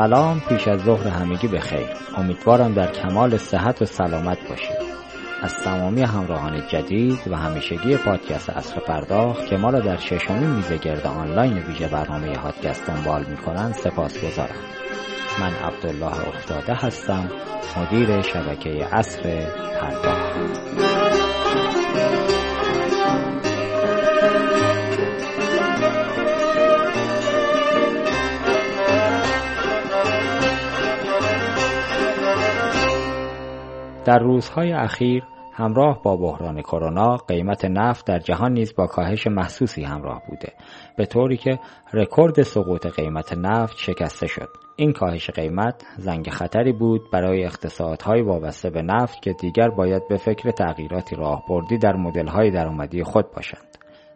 سلام پیش از ظهر همگی به خیر. امیدوارم در کمال صحت و سلامت باشید. از تمامی همراهان جدید و همیشگی پادکست اصر پرداخت که ما را در ششمین میزه گرد آنلاین ویژه برنامه هادکست دنبال می‌کنند سپاس گذارم. من عبدالله افتاده هستم مدیر شبکه اصر پرداخت. در روزهای اخیر همراه با بحران کرونا قیمت نفت در جهان نیز با کاهش محسوسی همراه بوده. به طوری که رکورد سقوط قیمت نفت شکسته شد. این کاهش قیمت زنگ خطری بود برای اقتصادهای وابسته به نفت که دیگر باید به فکر تغییراتی راهبردی در مدل‌های درآمدی خود باشند.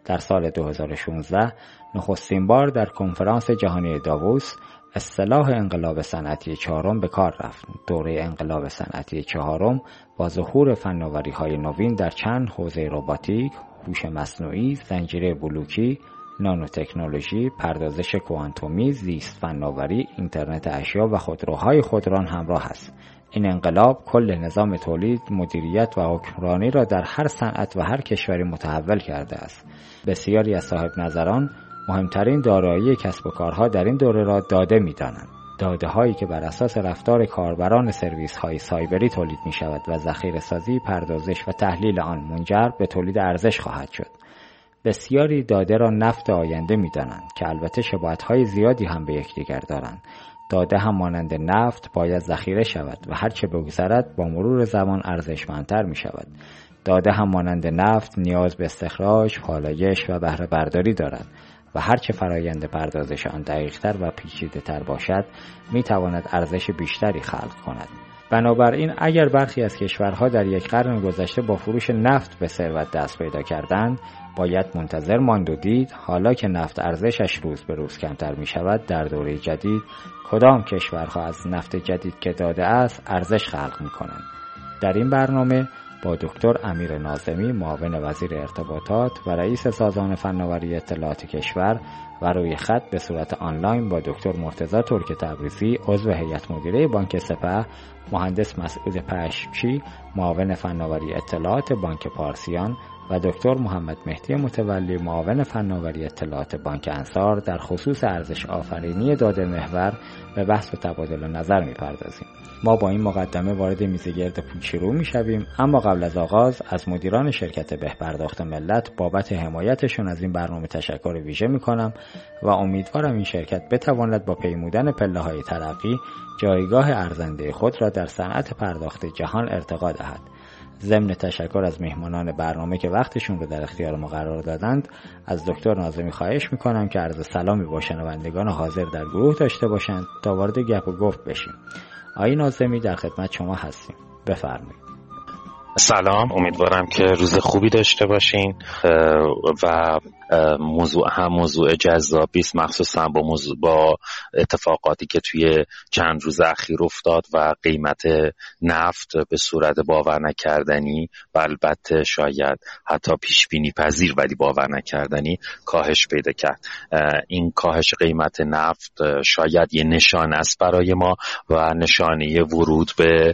در سال 2016 نخستین بار در کنفرانس جهانی داووس اصطلاح انقلاب صنعتی چهارم به کار رفت. دوره انقلاب صنعتی چهارم با ظهور فناوری های نوین در چند حوزه رباتیک، هوش مصنوعی، زنجیره بلوکی، نانوتکنولوژی، پردازش کوانتومی، زیست فناوری، اینترنت اشیا و خودروهای خودران همراه است. این انقلاب کل نظام تولید، مدیریت و حکمرانی را در هر صنعت و هر کشوری متحول کرده است. بسیاری از صاحب نظران مهمترین دارایی کسب و کارها در این دوره را داده می دانند. داده هایی که بر اساس رفتار کاربران سرویس های سایبری تولید می شود و ذخیره سازی، پردازش و تحلیل آن منجر به تولید ارزش خواهد شد. بسیاری داده را نفت آینده می دانند که البته شباهت های زیادی هم به یکدیگر دارند. داده هم مانند نفت باید ذخیره شود و هرچه بگذرد با مرور زمان ارزشمندتر می شود. داده هم مانند نفت نیاز به استخراج، پالایش و بهره برداری دارد و هرچه فرایند پردازش آن دقیقتر و پیچیده تر باشد می تواند ارزش بیشتری خلق کند. بنابراین اگر برخی از کشورها در یک قرن گذشته با فروش نفت به ثروت دست پیدا کردند باید منتظر ماند و دید حالا که نفت ارزشش روز به روز کمتر می شود در دوره جدید کدام کشورها از نفت جدید که داده است ارزش خلق می کنند. در این برنامه با دکتر امیر نازمی معاون وزیر ارتباطات و رئیس سازمان فناوری اطلاعات کشور و روی خط به صورت آنلاین با دکتر مرتزا ترک تبریزی عضو هیئت مدیره بانک سپه مهندس مسعود پشکی معاون فناوری اطلاعات بانک پارسیان و دکتر محمد مهدی متولی معاون فناوری اطلاعات بانک انصار در خصوص ارزش آفرینی داده محور به بحث و تبادل نظر می‌پردازیم. ما با این مقدمه وارد میزگرد پوچی رو می‌شویم اما قبل از آغاز از مدیران شرکت بهپرداخت ملت بابت حمایتشون از این برنامه تشکر ویژه می‌کنم و امیدوارم این شرکت بتواند با پیمودن پله های ترقی جایگاه ارزنده خود را در صنعت پرداخت جهان ارتقا دهد. ضمن تشکر از میهمانان برنامه که وقتشون رو در اختیار ما قرار دادند از دکتر نازمی خواهش می‌کنم که عرض سلامی با شنوندگان حاضر در گروه داشته باشند تا وارد گپ و گفت بشیم. آقای نازمی در خدمت شما هستیم. بفرمایید. سلام. امیدوارم که روز خوبی داشته باشین و موضوع هم موضوع جذابی است مخصوصا با موضوع با اتفاقاتی که توی چند روز اخیر افتاد و قیمت نفت به صورت باور نکردنی و البته شاید حتی پیش بینی پذیر ولی باور نکردنی کاهش پیدا کرد. این کاهش قیمت نفت شاید یه نشان است برای ما و نشانه ورود به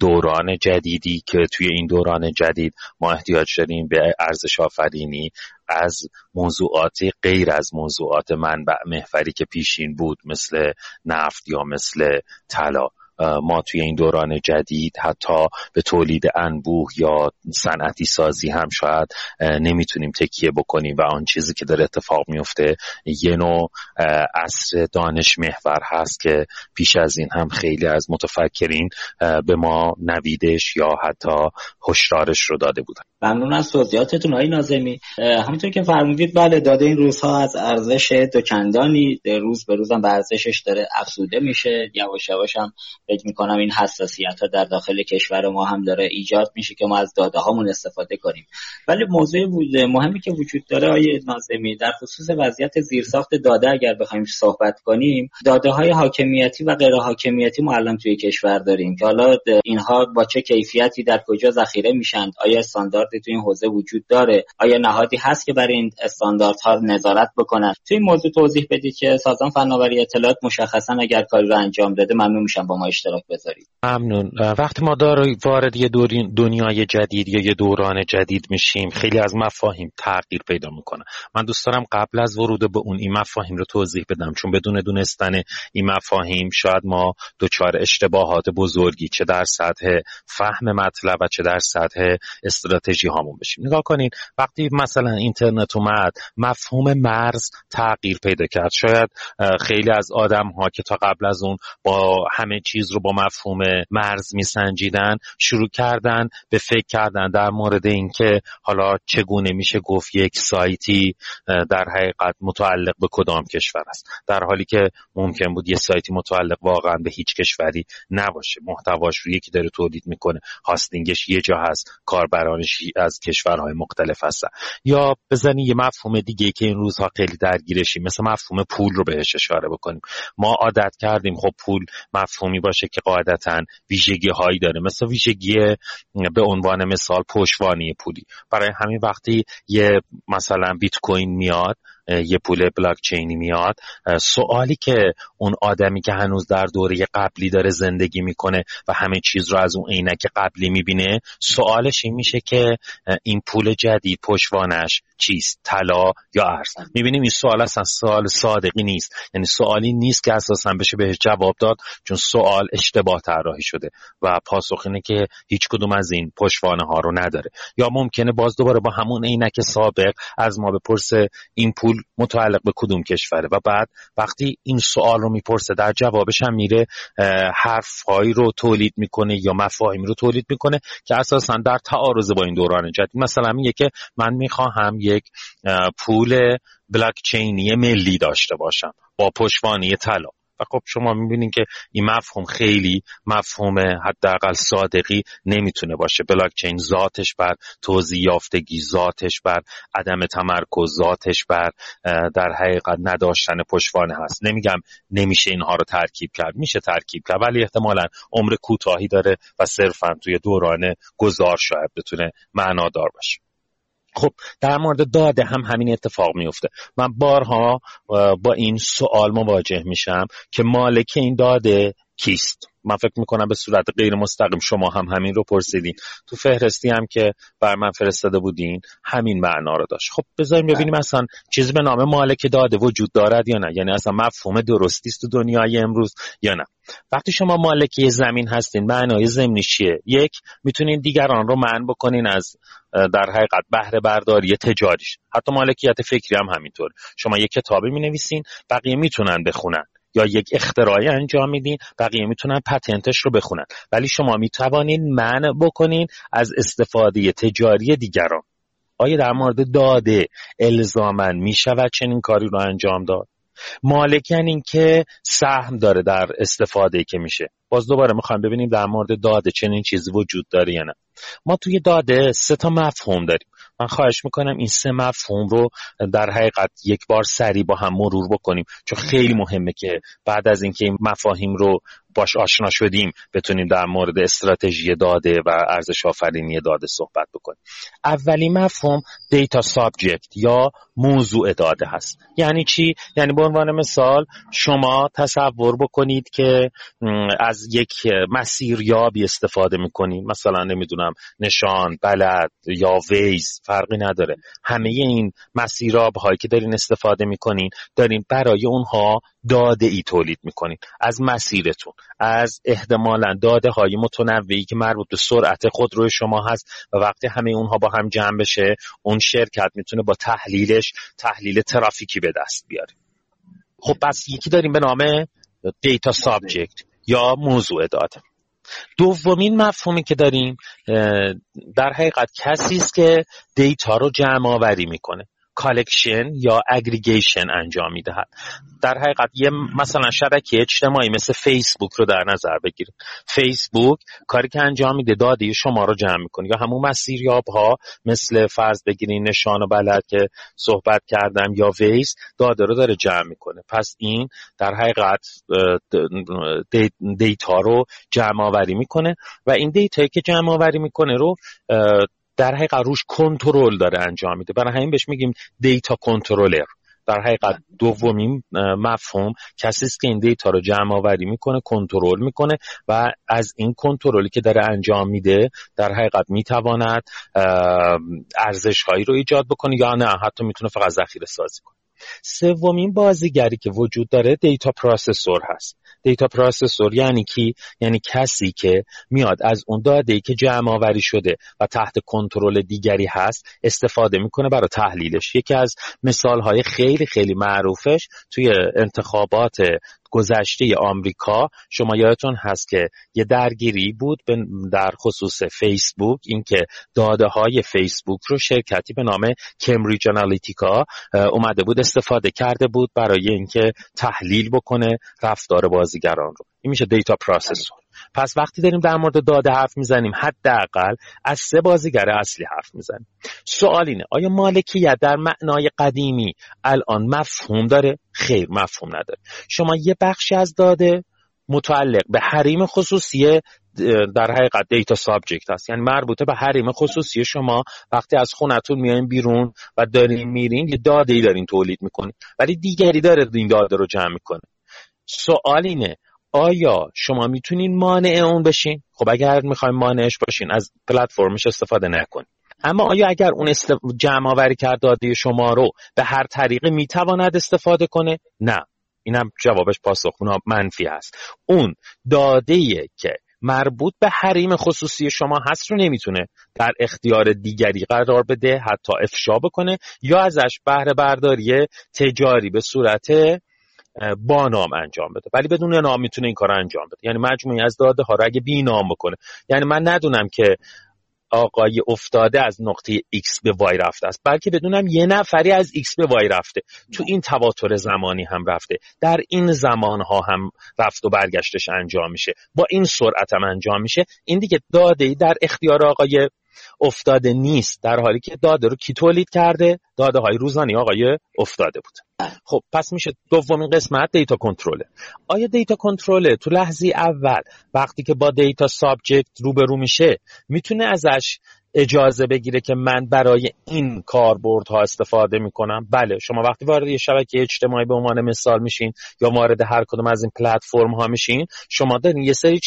دوران جدیدی که توی این دوران جدید ما احتیاج داریم به ارزش آفرینی از موضوعات غیر از موضوعات منبع محوری که پیشین بود مثل نفت یا مثل طلا. ما توی این دوران جدید حتی به تولید انبوه یا صنعتی سازی هم شاید نمی‌تونیم تکیه بکنیم و آن چیزی که داره اتفاق میفته یه نوع عصر دانش محور هست که پیش از این هم خیلی از متفکرین به ما نویدش یا حتی هشدارش رو داده بودن. ممنون از توضیحاتتون های نازمی. همونطور که فرمودید بله داده این روزها از ارزش دکندانی روز به روزم به ارزشش داره افزوده میشه. یواش یواش هم فکر می‌کنم این حساسیت ها در داخل کشور ما هم داره ایجاد میشه که ما از داده هامون استفاده کنیم. ولی موضوع مهمی که وجود داره آیه نازمی در خصوص وضعیت زیرساخت داده اگر بخوایم صحبت کنیم داده های حاکمیتی و غیر حاکمیتی ما الان توی کشور داریم که حالا اینها با چه کیفیتی در کجا ذخیره میشن آیا استاندارد استانداردی تو این حوزه وجود داره. آیا نهادی هست که برای این استانداردها نظارت بکنن؟ تو این موضوع توضیح بدید که سازمان فناوری اطلاعات مشخصا اگر کاری رو انجام بده ممنون میشم با ما اشتراک بذارید. ممنون. وقتی ما وارد یه دنیای جدید یا یه دوران جدید میشیم خیلی از مفاهیم تغییر پیدا می‌کنه. من دوست دارم قبل از ورود به اون این مفاهیم رو توضیح بدم چون بدون دونستن این مفاهیم شاید ما دچار اشتباهات بزرگی چه در سطح فهم مطلب و چه در سطح استراتژی هامون بشیم. نگاه کنین وقتی مثلا اینترنت اومد مفهوم مرز تغییر پیدا کرد. شاید خیلی از آدم ها که تا قبل از اون با همه چیز رو با مفهوم مرز میسنجیدن شروع کردن به فکر کردن. در مورد اینکه حالا چگونه میشه گفت یک سایتی در حقیقت متعلق به کدام کشور است. در حالی که ممکن بود یه سایتی متعلق واقعا به هیچ کشوری نباشه. محتواش رو یکی داره تولید می‌کنه. هاستینگش یه جا هست کاربرانش از کشورهای مختلف هستن. یا بزنی یه مفهوم دیگه که این روزها خیلی درگیرشی مثل مفهوم پول رو بهش اشاره بکنیم. ما عادت کردیم خب پول مفهومی باشه که قاعدتا ویژگی هایی داره مثل ویژگی به عنوان مثال پشوانی پولی. برای همین وقتی یه مثلا بیت کوین میاد یه پول بلاک چینی میاد سوالی که اون آدمی که هنوز در دوره قبلی داره زندگی می‌کنه و همه چیز رو از اون عینک قبلی می‌بینه سوالش این میشه که این پول جدید پشوانش چیست طلا یا ارز. می‌بینیم این سوال اصلا سوال صادقی نیست. یعنی سوالی نیست که اساسا بشه بهش جواب داد چون سوال اشتباه طراحی شده و پاسخ اینه که هیچ کدوم از این پشوانه ها رو نداره. یا ممکنه باز دوباره با همون عینک سابق از ما بپرسه این پول متعلق به کدوم کشوره و بعد وقتی این سوال رو می‌پرسه در جوابش هم میره حرفهایی رو تولید می‌کنه یا مفاهیمی رو تولید می‌کنه که اساسا در تعارض با این دوران جدید. مثلا میگه که من می‌خواهم یک پول بلاک چینی ملی داشته باشم. با پشتوانه طلا. خب شما می‌بینین که این مفهوم خیلی مفهوم حداقل صادقی نمی‌تونه باشه. بلاک چین ذاتش بر توضیح یافتگی ذاتش بر عدم تمرکز ذاتش بر در حقیقت نداشتن پشتوانه هست. نمیگم نمیشه اینها رو ترکیب کرد. میشه ترکیب کرد. ولی احتمالا عمر کوتاهی داره و صرفا توی دوران گذار شاید بتونه معنادار باشه. خب در مورد داده هم همین اتفاق میفته من بارها با این سوال مواجه میشم که مالک این داده کیست؟ من فکر می‌کنم به صورت غیر مستقیم شما هم همین رو پرسیدین. تو فهرستی هم که بر من فرستاده بودین همین معنا رو داشت. خب بذاریم ببینیم اصلا چیزی به نام مالک داده وجود دارد یا نه. یعنی اصلا مفهوم درستی است تو دنیای امروز یا نه. وقتی شما مالک زمین هستین معنای زمینی چیه؟ یک می‌تونین دیگران رو معنی بکنین از در حقیقت بهره برداری تجاریش. حتی مالکیت فکری هم همینطور. شما یک کتابی می نویسین بقیه می‌تونن بخونن. یا یک اختراعی انجام میدین بقیه می‌تونن پتنتش رو بخونن. ولی شما می‌توانین منع بکنین از استفاده تجاری دیگران. آیا در مورد داده الزامن می‌شود چنین کاری رو انجام داد؟ مالک یعنی که سهم داره در استفاده که میشه. باز دوباره می‌خوایم ببینیم در مورد داده چنین چیزی وجود داره یا نه. ما توی داده سه تا مفهوم داریم. من خواهش می‌کنم این سه مفهوم رو در حقیقت یک بار سریع با هم مرور بکنیم چون خیلی مهمه که بعد از اینکه این مفاهیم رو باش آشنا شدیم بتونیم در مورد استراتژی داده و ارزش آفرینی داده صحبت بکنیم. اولین مفهوم دیتا سابجکت یا موضوع داده هست. یعنی چی؟ یعنی به عنوان مثال شما تصور بکنید که از یک مسیر یابی استفاده می‌کنید مثلا نمی‌دونم نشان بلد یا ویز فرقی نداره. همه این مسیراب هایی که دارین استفاده می‌کنین دارین برای اونها داده ای تولید می‌کنین. از مسیرتون از احتمالا داده های متنوعی که مربوط به سرعت خودروی شما هست و وقتی همه اونها با هم جمع بشه اون شرکت می‌تونه با تحلیلش تحلیل ترافیکی به دست بیاره. خب پس یکی داریم به نام data subject یا موضوع داده دومین مفهومی که داریم در حقیقت کسی است که دیتا رو جمع آوری می‌کنه. collection یا aggregation انجام می‌دهد. در حقیقت یه مثلا شبکه اجتماعی مثل فیسبوک رو در نظر بگیرید فیسبوک کاری که انجام میده داده شما رو جمع می‌کنه. یا همون مسیریاب ها مثل فرض بگیرین نشان و بلد که صحبت کردم یا Waze داده رو داره جمع می‌کنه. پس این در حقیقت دیتا رو جمع آوری می‌کنه و این دیتایی که جمع آوری می‌کنه رو در حقیقت روش کنترل داره انجام میده. برای همین بهش میگیم data controller. در حقیقت دومین مفهوم کسی است که این دیتا رو جمع آوری می‌کنه کنترل می‌کنه و از این کنترلی که داره انجام میده در حقیقت می‌تواند ارزش هایی رو ایجاد بکنه یا نه. حتی می‌تونه فقط ذخیره سازی کنه. سومین بازیگری که وجود داره data processor هست. data processor یعنی کی؟ یعنی کسی که میاد از اون داده ای که جمع آوری شده و تحت کنترل دیگری هست استفاده می‌کنه برای تحلیلش. یکی از مثال های خیلی خیلی معروفش توی انتخابات گذشته آمریکا شما یادتون هست که یه درگیری بود در خصوص فیسبوک اینکه داده های فیسبوک رو شرکتی به نام کمبریج آنالیتیکا اومده بود استفاده کرده بود برای اینکه تحلیل بکنه رفتار بازیگران رو. این میشه data processor. پس وقتی داریم در مورد داده حرف می‌زنیم حداقل از سه بازیگر اصلی حرف می‌زنیم. سوال اینه آیا مالکیت در معنای قدیمی الان مفهوم داره؟ خیر مفهوم نداره. شما یه بخشی از داده متعلق به حریم خصوصی در حقیقت data subject هست. یعنی مربوطه به حریم خصوصی شما. وقتی از خونتون میایم بیرون و دارین میرین یه داده ای دارین تولید می‌کنین. ولی دیگری داره این داده رو جمع می‌کنه. سوال اینه آیا شما می‌تونین مانع اون بشین؟ خب اگر می‌خوایم مانعش باشین از پلتفرمش استفاده نکنین. اما آیا اگر اون است... جمع آوری کرد داده شما رو به هر طریقی می‌تواند استفاده کنه؟ نه. اینم جوابش پاسخ منفی است اون داده که مربوط به حریم خصوصی شما هست رو نمی‌تونه در اختیار دیگری قرار بده حتی افشا بکنه یا ازش بهره برداری تجاری به صورت با نام انجام بده. ولی بدون نام می‌تونه این کار انجام بده. یعنی مجموعی از داده ها رو اگه بی نام بکنه. یعنی من ندونم که آقای افتاده از نقطه X به Y رفته است. بلکه بدونم یه نفری از X به Y رفته. تو این تواتر زمانی هم رفته. در این زمان ها هم رفت و برگشتش انجام میشه. با این سرعت هم انجام میشه. این دیگه داده در اختیار آقای افتاده نیست در حالی که داده رو کی تولید کرده؟ داده های روزانی آقای افتاده بود. خب پس میشه دومین قسمت دیتا کنترله. آیا دیتا کنترله تو لحظه اول وقتی که با data subject روبرو میشه می‌تونه ازش اجازه بگیره که من برای این کاربردها استفاده می‌کنم؟ بله شما وقتی وارد یه شبکه اجتماعی به عنوان مثال میشین یا وارد هر کدوم از این پلتفرم ها میشین شما دارین یه سری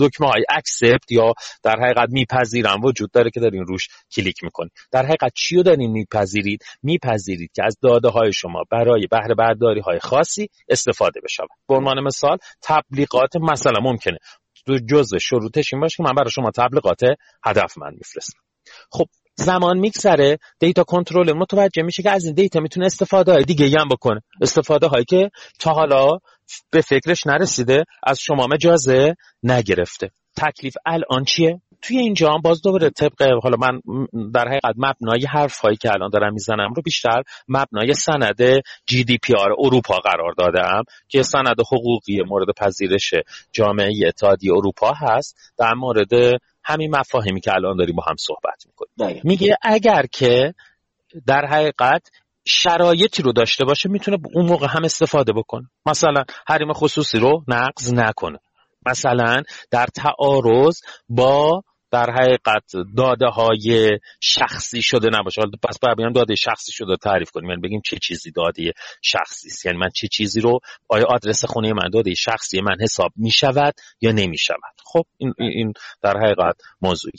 دکمه های accept یا در حقیقت میپذیرم وجود داره که دارین روش کلیک می‌کنید در حقیقت چی رو دارین میپذیرید؟ میپذیرید که از داده های شما برای بهره برداری های خاصی استفاده بشه به عنوان مثال تبلیغات مثلا ممکنه جزء شروطش این باشه که من برای شما تبلیغات هدف من میفرستم. خب زمان میگذره دیتا کنترل متوجه میشه که از این دیتا می‌تونه استفاده های دیگه هم بکنه. استفاده هایی که تا حالا به فکرش نرسیده از شما مجازه نگرفته. تکلیف الان چیه؟ توی اینجا هم باز دوباره طبق حالا من در حقیقت مبنای حرف هایی که الان دارم می‌زنم رو بیشتر مبنای سند جی دی پی آر اروپا قرار دادم که سند حقوقی مورد پذیرش جامعه اتحادیه اروپا هست. در مورد همین مفاهیمی که الان داریم با هم صحبت می‌کنیم. میگه اگر که در حقیقت شرایطی رو داشته باشه می‌تونه اون موقع هم استفاده بکنه. مثلا حریم خصوصی رو نقض نکنه. مثلا در تعارض با در حقیقت داده های شخصی شده نباشه. حالا پس باید داده شخصی شده تعریف کنیم. یعنی بگیم چه چیزی داده شخصی است. یعنی من چه چیزی رو آیا آدرس خونه من داده شخصی من حساب می شود یا نمی شود خب این, این در حقیقت موضوعی.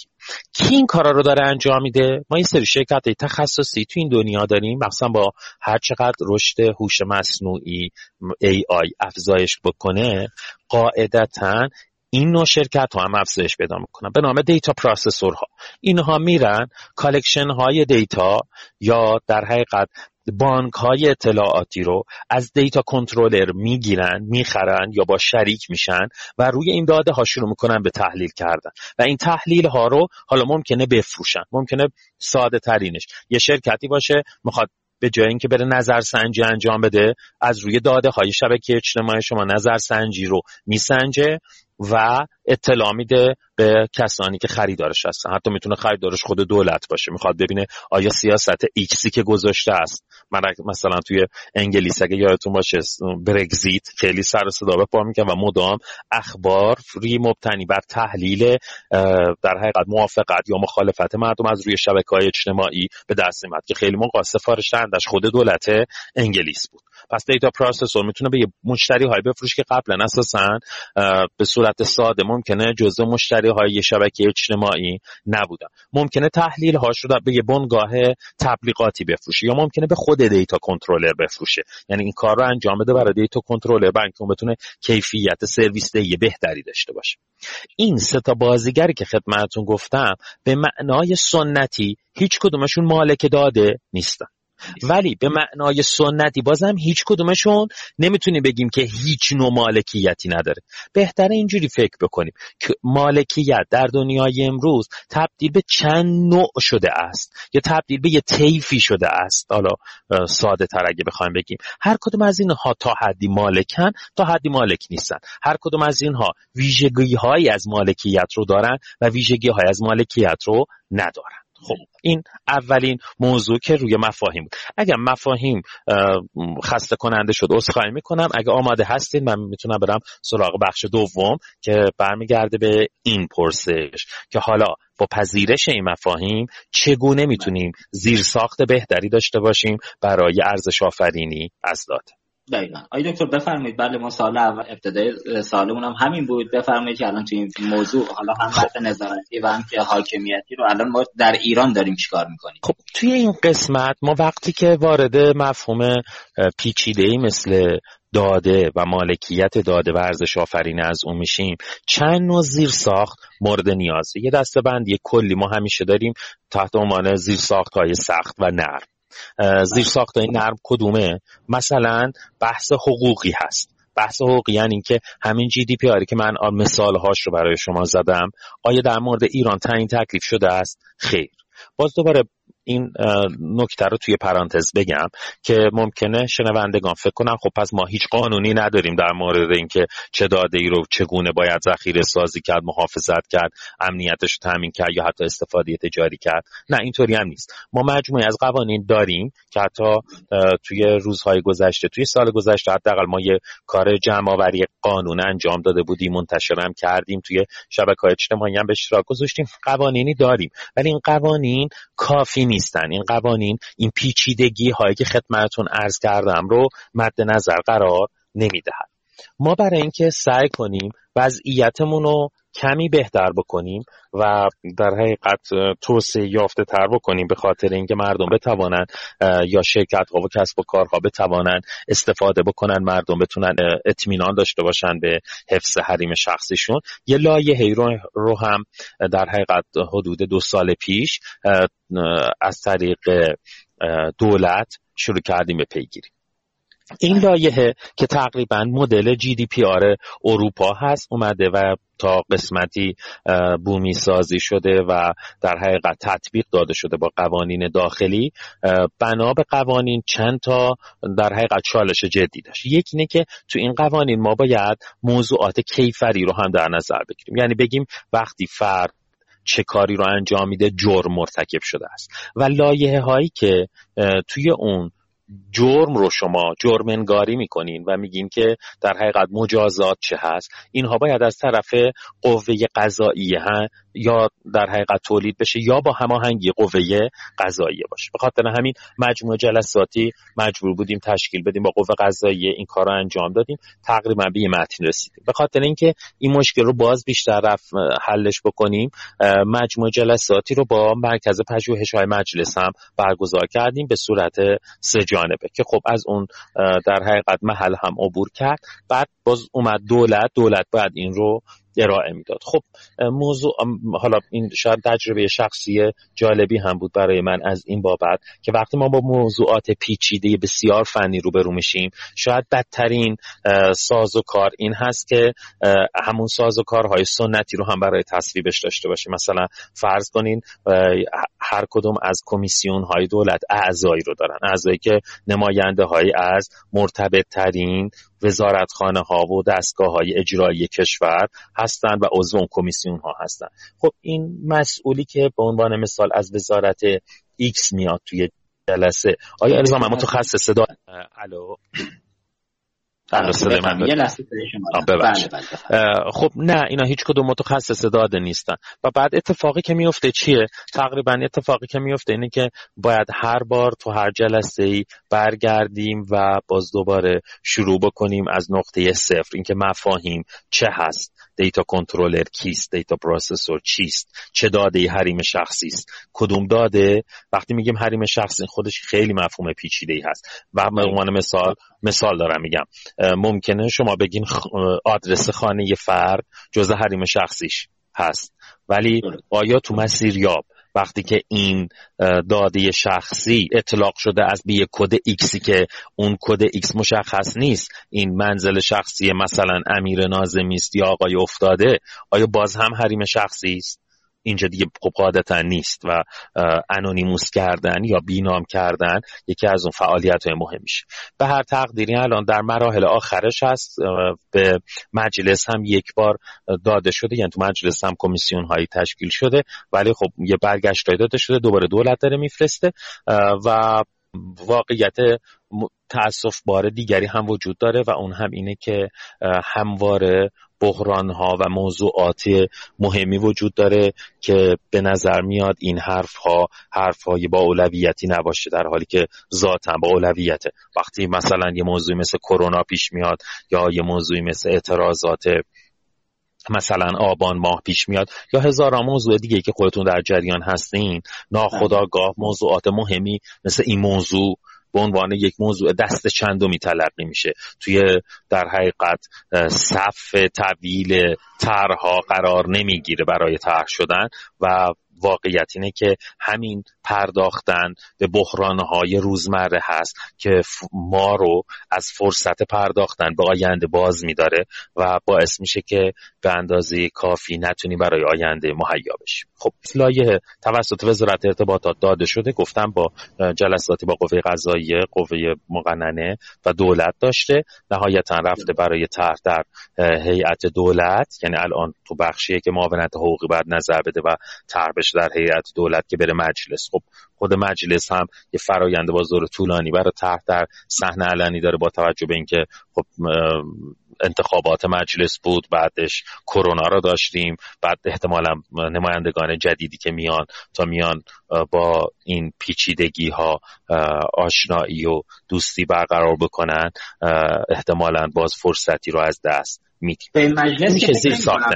کی این کارا رو داره انجام میده؟ ما این سری شرکت تخصصی تو این دنیا داریم. مثلا با هر چقدر رشد هوش مصنوعی AI افزایش بکنه قاعدتا این نوع شرکت ها هم افزایش پیدا می‌کنن. به نام data processor ها. اینها میرن collection های data یا در حقیقت بانک های اطلاعاتی رو از data controller می‌گیرن می‌خرن یا با شریک میشن و روی این داده ها شروع می‌کنن به تحلیل کردن. و این تحلیل ها رو حالا ممکنه بفروشن. ممکنه ساده ترینش. یه شرکتی باشه می‌خواد به جای اینکه بره نظرسنجی انجام بده از روی داده های شبکه اجتماعی شما نظرسنجی رو میسنجه. و اطلاع میده به کسانی که خریدارش هستن. حتی می‌تونه خریدارش خود دولت باشه. می‌خواد ببینه آیا سیاست ایکسی که گذاشته است مثلا توی انگلیس اگه یادتون باشه برگزیت خیلی سر صدا به پا و مدام اخبار فری مبتنی بر تحلیل در حقیقت موافقت یا مخالفت مردم از روی شبکه های اجتماعی به دست میاد که خیلی موقع سفارش دهندش خود دولت انگلیس بود. پس data processor می‌تونه به مشتری های بفروش که قبلا اساسا به صورت ساده ممکنه جزء مشتری های شبکه اجتماعی نبودن. ممکنه تحلیل هاش رو به یه بنگاه تبلیغاتی بفروشه یا ممکنه به خود data controller بفروشه. یعنی این کار رو انجام بده برای data controller برای اینکه بتونه کیفیت سرویس دهی بهتری داشته باشه. این سه تا بازیگری که خدمتتون گفتم به معنای سنتی هیچ کدومشون مالک داده نیستن. ولی به معنای سنتی بازم هیچ کدومشون نمی‌تونیم بگیم که هیچ نوع مالکیتی نداره. بهتره اینجوری فکر بکنیم که مالکیت در دنیای امروز تبدیل به چند نوع شده است یا تبدیل به یه طیفی شده است. حالا ساده تر اگه بخوایم بگیم. هر کدوم از اینها تا حدی مالکن تا حدی مالک نیستن. هر کدوم از اینها ویژگی هایی از مالکیت رو دارن و ویژگی های از مالکیت رو ندارن. خب این اولین موضوع که روی مفاهیم بود. اگر مفاهیم خسته کننده شد عذرخواهی می‌کنم. اگه آماده هستید من می‌تونم برم سراغ بخش دوم که برمیگرده به این پرسش که حالا با پذیرش این مفاهیم چگونه می‌تونیم زیرساخت بهتری داشته باشیم برای ارزش آفرینی از داده دقیقا. آی دکتر بفرمایید بله ما سال اول ابتدای سالمون هم همین بود. بفرمایید که الان تو این موضوع حالا هم بحث نظارتی و هم که حاکمیتی رو الان ما در ایران داریم چیکار می‌کنیم؟ خب توی این قسمت ما وقتی که وارد مفهوم پیچیده ای مثل داده و مالکیت داده و ارزش آفرین از اون میشیم چند نوع زیر ساخت مورد نیازه یه دسته بندی کلی. ما همیشه داریم تحت عنوان زیر ساخت های سخت و نرم. زیر ساخت نرم کدومه؟ مثلا بحث حقوقی هست. بحث حقوقی یعنی اینکه همین جی دی پی آری که من مثال هاش رو برای شما زدم آیا در مورد ایران تعیین تکلیف شده است؟ خیر. باز دوباره این نکته رو توی پرانتز بگم که ممکنه شنوندگان فکر کنن خب پس ما هیچ قانونی نداریم در مورد اینکه چه داده ای رو چگونه باید ذخیره سازی کرد محافظت کرد امنیتش رو تامین کرد یا حتی استفاده تجاری کرد. نه اینطوری هم نیست. ما مجموعی از قوانین داریم که حتی توی روزهای گذشته توی سال گذشته حداقل ما یه کار جمع آوری قانون انجام داده بودیم منتشرم کردیم توی شبکه‌های اجتماعی هم به اشتراک گذاشتیم. قوانینی داریم. ولی این قوانین کافی نیستن. این قوانین این پیچیدگی هایی که خدمتتون عرض کردم رو مد نظر قرار نمی‌دهد. ما برای اینکه سعی کنیم وضعیتمون رو کمی بهتر بکنیم و در حقیقت توسعه یافته تر بکنیم به خاطر اینکه مردم بتوانند یا شرکت ها و کسب و کارها بتوانند استفاده بکنن مردم بتونن اطمینان داشته باشن به حفظ حریم شخصیشون. یه لایه رو, هم در حقیقت حدود دو سال پیش از طریق دولت شروع کردیم به پیگیری. این لایحه که تقریبا مدل جی دی پی آر اروپا هست اومده و تا قسمتی بومی سازی شده و در حقیقت تطبیق داده شده با قوانین داخلی. بنا به قوانین چند تا در حقیقت چالش جدی داشت یکی اینه که تو این قوانین ما باید موضوعات کیفری رو هم در نظر بگیریم. یعنی بگیم وقتی فرد چه کاری رو انجام میده جرم مرتکب شده است. و لایه هایی که توی اون جرم رو شما جرم انگاری می‌کنین و میگین که در حقیقت مجازات چه هست؟ اینها باید از طرف قوه قضاییه یا در حقیقت تولید بشه یا با هماهنگی قوه قضاییه باشه. به خاطر همین مجموعه جلساتی مجبور بودیم تشکیل بدیم با قوه قضاییه این کار رو انجام دادیم تقریبا به یه متن رسیدیم. به خاطر اینکه این مشکل رو باز بیشتر رفت حلش بکنیم مجموعه جلساتی رو با مرکز پژوهش های مجلس هم برگزار کردیم به صورت سه جانبه که خب از اون در حقیقت محل هم عبور کرد. بعد باز اومد دولت دولت باید این رو ارائه می‌داد. خب موضوع حالا این شاید تجربه شخصی جالبی هم بود برای من از این بابت که وقتی ما با موضوعات پیچیده بسیار فنی روبرو میشیم شاید بدترین ساز و کار این هست که همون ساز و کارهای سنتی رو هم برای تصویبش داشته باشیم. مثلا فرض کنین هر کدوم از کمیسیون های دولت اعضایی رو دارن. اعضایی که نماینده های از مرتبط ترین وزارتخانه ها و دستگاه های اجرایی کشور هستند و عضو اون کمیسیون ها هستند خب این مسئولی که به عنوان مثال از وزارت X میاد توی جلسه. آیا الزام متخصص داد الو. بله، بله، خب نه اینا هیچ کدوم متخصص داده نیستن. و بعد اتفاقی که میفته چیه؟ تقریبا اتفاقی که میفته اینه که باید هر بار تو هر جلسه ای برگردیم و باز دوباره شروع بکنیم از نقطه صفر. اینکه مفاهیم چه هست. data controller کیست؟ data processor چیست؟ چه داده ای حریم شخصی است؟ کدوم داده؟ وقتی میگیم حریم شخصی خودش خیلی مفهوم پیچیده ای هست. و به عنوان مثال مثال دارم میگم. ممکنه شما بگین آدرس خانه فرد جزء حریم شخصیش هست. ولی آیا تو مسیر یاب وقتی که این داده شخصی اطلاق شده از یه کد X ی که اون کد X مشخص نیست. این منزل شخصی مثلا امیر ناظمی است یا آقای افتاده آیا باز هم حریم شخصی است؟ اینجا دیگه خب قاعدتا نیست و anonymous کردن یا بینام کردن یکی از اون فعالیت های مهمیشه به هر تقدیری الان در مراحل آخرش هست به مجلس هم یک بار داده شده یعنی تو مجلس هم کمیسیون هایی تشکیل شده ولی خب یه برگشت داده شده دوباره دولت داره میفرسته و واقعیت تاسف بار دیگری هم وجود داره و اون هم اینه که همواره بحران ها و موضوعات مهمی وجود داره که به نظر میاد این حرف ها حرف های با اولویتی نباشه در حالی که ذاتا با اولویته. وقتی مثلا یه موضوعی مثل کرونا پیش میاد یا یه موضوعی مثل اعتراضات مثلا آبان ماه پیش میاد یا هزاران موضوع دیگه که خودتون در جریان هستین ناخداگاه موضوعات مهمی مثل این موضوع به عنوان یک موضوع دست چندمی تلقی میشه. توی در حقیقت صف طویل طرحها قرار نمی‌گیره برای طرح شدن و واقعیت اینه که همین پرداختن به بحرانهای روزمره هست که ما رو از فرصت پرداختن به آینده باز میداره و باعث میشه که به اندازه کافی نتونی برای آینده مهیا بشیم خب لایه توسط وزارت ارتباطات داده شده. گفتم با جلساتی با قوه قضاییه قوه مقننه و دولت داشته. نهایتا رفته برای طرح در هیئت دولت. یعنی الان تو بخشیه که معاونت حقوقی بعد نظر بده و طرح در هیئت دولت که بره مجلس. خب خود مجلس هم یه فرایند با زور طولانی برای طرح در صحنه علنی داره با توجه به اینکه خب انتخابات مجلس بود بعدش کرونا رو داشتیم بعد احتمالا نمایندگان جدیدی که میان تا میان با این پیچیدگی ها آشنایی و دوستی برقرار بکنن احتمالا باز فرصتی رو از دست میدیم. به مجلس میشه زیر ساخته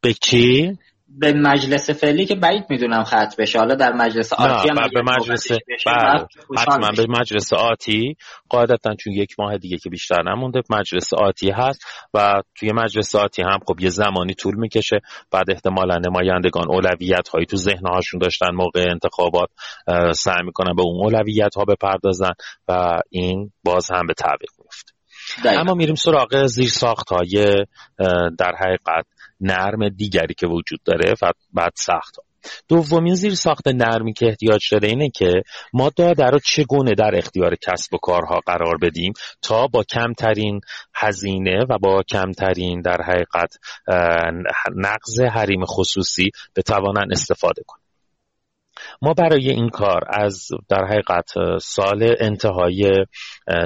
به چی؟ به مجلس فعلی که بعید می‌دونم خط بشه. حالا در مجلس آتی هم به مجلس بله حتما به مجلس آتی. قاعدتا چون یک ماه دیگه که بیشتر نمونده مجلس آتی هست و توی مجلس آتی هم خب یه زمانی طول می‌کشه. بعد احتمالا نمایندگان اولویت هایی تو ذهن هاشون داشتن موقع انتخابات سعی می‌کنن به اون اولویت ها بپردازن و این باز هم به تعویق میفته اما میریم سراغ زیر ساخت های در حقیقت. نرم دیگری که وجود داره و بعد سخت. دومین زیر ساخت نرمی که احتیاج داره اینه که ما داده رو چگونه در اختیار کسب و کارها قرار بدیم تا با کمترین هزینه و با کمترین در حقیقت نقض حریم خصوصی بتوانن استفاده کنیم ما برای این کار از در حقیقت سال انتهای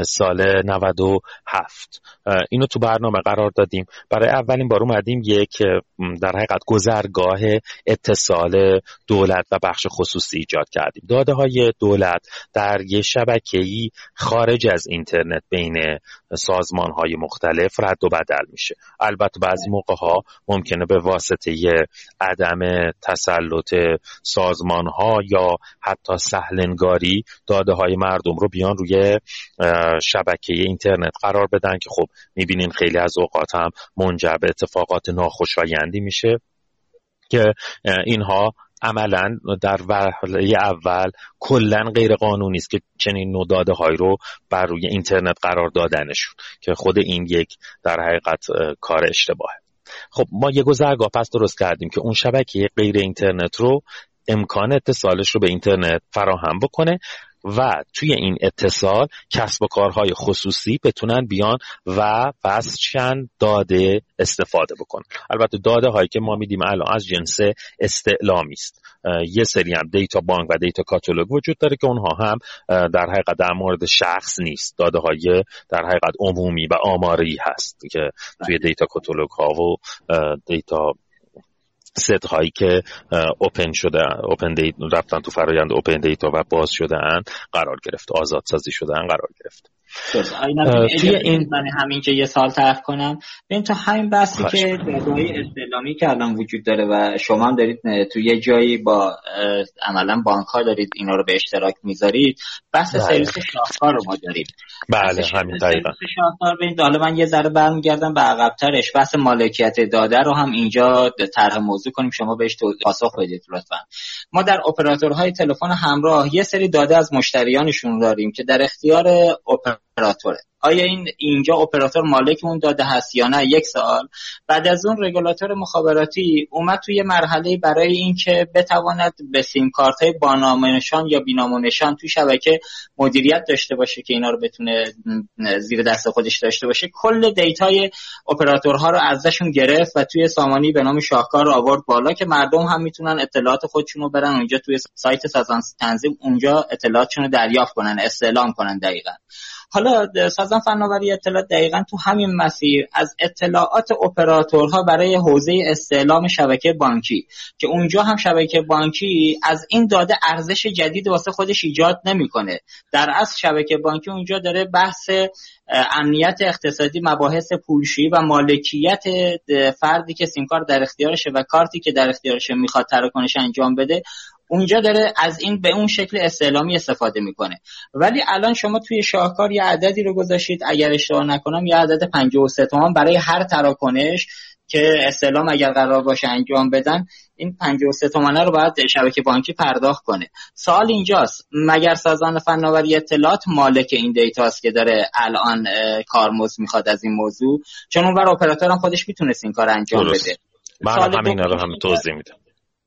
سال 97 اینو تو برنامه قرار دادیم. برای اولین بار اومدیم یک در حقیقت گذرگاه اتصال دولت و بخش خصوصی ایجاد کردیم. داده های دولت در یه شبکه‌ای خارج از اینترنت بین سازمان های مختلف رد و بدل میشه. البته بعضی موقع ها ممکنه به واسطه عدم تسلط سازمان ها یا حتی سهلنگاری داده های مردم رو بیان روی شبکه اینترنت قرار بدن که خب می‌بینین خیلی از اوقات هم منجر به اتفاقات ناخوشایندی میشه که اینها عملا در وهله اول کلا غیر قانونی است که چنین نوع داده های رو بر روی اینترنت قرار دادنشون که خود این یک در حقیقت کار اشتباهه. خب ما یه گذرگاه پس درست کردیم که اون شبکه غیر اینترنت رو امکان اتصالش رو به اینترنت فراهم بکنه و توی این اتصال کسب و کارهای خصوصی بتونن بیان و چند داده استفاده بکنن البته داده هایی که ما میدیم الان از جنس استعلامی است. یه سری هم دیتا بانک و دیتا کاتالوگ وجود داره که اونها هم در حقیقت در مورد شخص نیست. داده های در حقیقت عمومی و آماری هست که توی دیتا کاتالوگ ها و دیتا ست هایی که اوپن شده اوپن دیت رفتن تو فرایند اوپن دیتا و باز شده ان قرار گرفت. آزاد سازی شده ان قرار گرفت. توی این من همین که یه سال طرح کنم. ببین تو همین بحثی که دادای استعلامی که الان وجود داره و شما هم دارید تو یه جایی با عملا بانک ها دارید اینا رو به اشتراک می‌ذارید. بحث بله. سرویس شاهکار رو ما داریم. بله همین دقیقا. شاهکار ببین حالا من یه ذره برمیگردم به عقبترش. بحث مالکیت داده رو هم اینجا طرح موضوع کنیم. شما بهش پاسخ بدید لطفا. ما در اپراتورهای تلفن همراه یه سری داده از مشتریانشون داریم که در اختیار اپراتوره. آیا این اینجا اپراتور مالک اون داده هست یا نه؟ یک سال بعد از اون رگولاتور مخابراتی اومد توی مرحله برای اینکه بتواند به سیم کارت های نشان یا بی نام و نشان توی شبکه مدیریت داشته باشه که اینا رو بتونه زیر دست خودش داشته باشه. کل data ی اپراتورها رو ازشون گرفت و توی سامانه‌ای به نام شاهکار رو آورد بالا که مردم هم می‌تونن اطلاعات خودشون رو برن اونجا توی سایت سازمان تنظیم اونجا اطلاعاتشون رو دریافت کنن استعلام کنن دقیقا. حالا سازمان فناوری اطلاعات دقیقا تو همین مسیر از اطلاعات اپراتورها برای حوزه استعلام شبکه بانکی که اونجا هم شبکه بانکی از این داده ارزش جدید واسه خودش ایجاد نمی‌کنه. در اصل شبکه بانکی اونجا داره بحث امنیت اقتصادی مباحث پولشویی و مالکیت فردی که سیمکار در اختیارشه و کارتی که در اختیارشه می‌خواد تراکنش انجام بده. اونجا داره از این به اون شکل استعلامی استفاده می‌کنه. ولی الان شما توی شاهکار یه عددی رو گذاشتید اگر اشتباه نکنم یه عدد 53 تومان برای هر تراکنش که استعلام اگر قرار باشه انجام بدن این 53 تومانه رو باید شبکه بانکی پرداخت کنه. سوال اینجاست مگر سازمان فناوری اطلاعات مالک این دیتاست که داره الان کارمز می‌خواد از این موضوع؟ چون اونور اپراتور هم خودش می‌تونست این کار انجام بده. من همین رو هم توضیح میدم.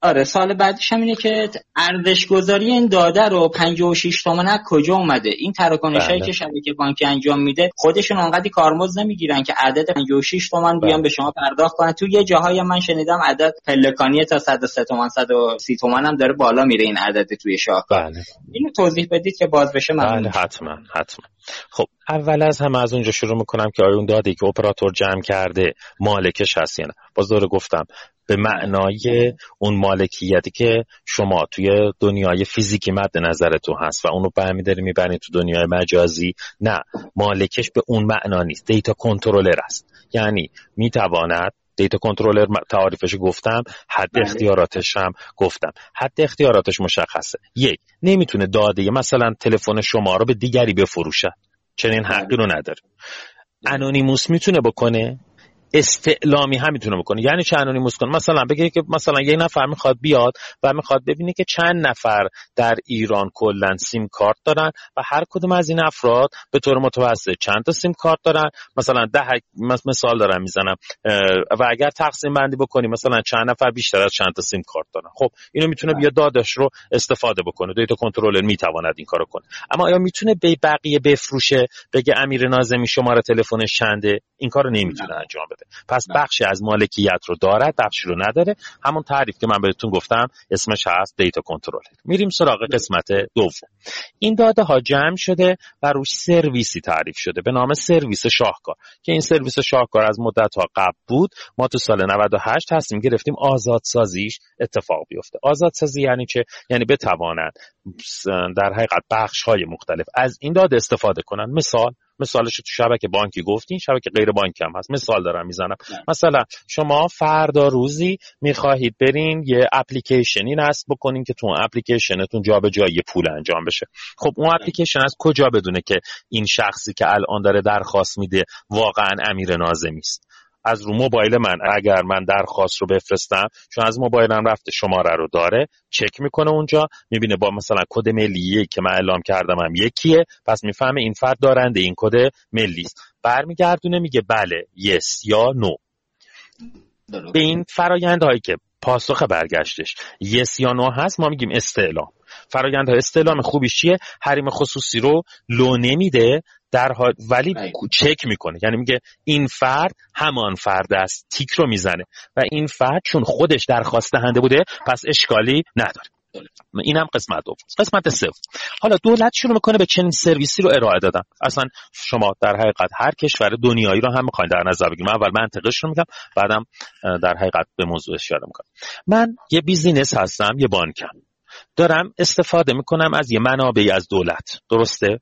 آره سال بعدش هم اینه که ارزش گذاری این داده رو 56 تومن کجا اومده این تراکنش هایی بله. که شبکه بانکی انجام میده خودشون انقدر کارمز نمی‌گیرن که عدد 56 تومن بیان بله. به شما پرداخت کنن تو یه جاهایی من شنیدم عدد پلکانی تا 103 تومن 130 تومن هم داره بالا میره این عدد توی شاهکار بله. اینو توضیح بدید که باز بشه بله حتما حتما خب اول از همه از اونجا شروع می‌کنم که آیا اون دادی که اپراتور جمع کرده مالکش هست یا نه باز دوره گفتم به معنای اون مالکیتی که شما توی دنیای فیزیکی مد نظرتون هست و اونو برمیداری می‌برید تو دنیای مجازی. نه مالکش به اون معنا نیست. دیتا کنترلر است. یعنی می‌تواند دیتا کنترلر تعریفش گفتم حد بله. اختیاراتش هم گفتم. حد اختیاراتش مشخصه. یک نمی‌تونه داده مثلا تلفن شما رو به دیگری بفروشه. چنین حقی رو نداره. انونیموس می‌تونه بکنه؟ استعلامی هم می‌تونه بکنه یعنی چه انونیموس کنه مثلا بگه که مثلا یه نفر می‌خواد بیاد و می‌خواد ببینه که چند نفر در ایران کلا سیم کارت دارن و هر کدوم از این افراد به طور متوسط چند تا سیم کارت دارن. مثلا ده مثال دارم می‌زنم. و اگر تقسیم بندی بکنی مثلا چند نفر بیشتر از چند تا سیم کارت دارن. خب اینو می‌تونه بیا دادش رو استفاده بکنه. دیتا کنترلر می‌تواند این کارو کنه. اما آیا می‌تونه به بقیه بفروشه؟ بگه امیر نازمی شماره تلفنش چنده؟ این کارو نمی‌تونه انجام بده. پس بخشی از مالکیت رو دارد بخشی رو نداره. همون تعریف که من بهتون گفتم اسمش هست دیتا کنترل. میریم سراغ قسمت دوم. این داده ها جمع شده و روش سرویسی تعریف شده به نام سرویس شاهکار. که این سرویس شاهکار از مدت ها قبل بود ما تو سال 98 تصمیم گرفتیم آزادسازیش اتفاق بیفته. آزادسازی یعنی چه؟ یعنی بتوانند در حقیقت بخش های مختلف از این داده استفاده کنن مثال مثالش تو شبکه بانکی گفتین شبکه غیر بانکی هم هست. مثال دارم می‌زنم. مثلا شما فردا روزی می‌خواهید برین یه اپلیکیشنی نصب بکنین که تو اپلیکیشنتون جابجایی پول انجام بشه. خب اون اپلیکیشن از کجا بدونه که این شخصی که الان داره درخواست میده واقعا امیر نازمی است؟ از رو موبایل من اگر من درخواست رو بفرستم چون از موبایلم رفته شماره رو داره چک می‌کنه اونجا می‌بینه با مثلا کد ملیه که من اعلام کردم هم یکیه پس می‌فهمه این فرد دارنده این کد ملی است. برمیگردونه میگه بله یس یا نو. به این فرایندهایی که پاسخ برگشتش یس یا نو هست ما میگیم استعلام. فرایندهای استعلام خوبیش چیه؟ حریم خصوصی رو لو نمیده در ولی چک می‌کنه. یعنی میگه این فرد همان فرد است. تیک رو می‌زنه. و این فرد چون خودش درخواست دهنده بوده پس اشکالی نداره. اینم قسمت دوم. قسمت سوم. حالا دولت شروع می‌کنه به چنین سرویسی رو ارائه دادن. اصلا شما در حقیقت هر کشور دنیایی رو هم می‌خواین در نظر بگیرید من اول منطقش رو میگم بعدم در حقیقت به موضوع اشاره می‌کنم. من یه بیزینس هستم یه بانکم. دارم استفاده می‌کنم از یه منابعی از دولت. درسته؟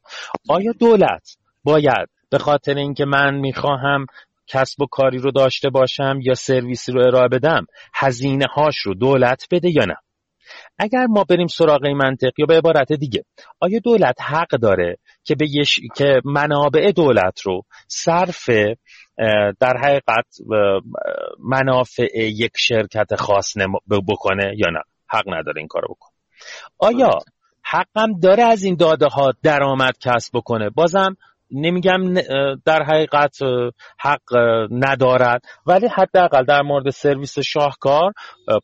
آیا دولت باید به خاطر اینکه من می‌خواهم کسب و کاری رو داشته باشم یا سرویسی رو ارائه بدم هزینه هاش رو دولت بده یا نه؟ اگر ما بریم سراغ این منطق یا به عبارت دیگه آیا دولت حق داره که به یش... که منابع دولت رو صرف در حقیقت منافع یک شرکت خاص بکنه یا نه؟ حق نداره این کارو بکنه. آیا حقم داره از این داده ها درآمد کسب بکنه؟ بازم نمیگم در حقیقت حق ندارد. ولی حداقل در مورد سرویس شاهکار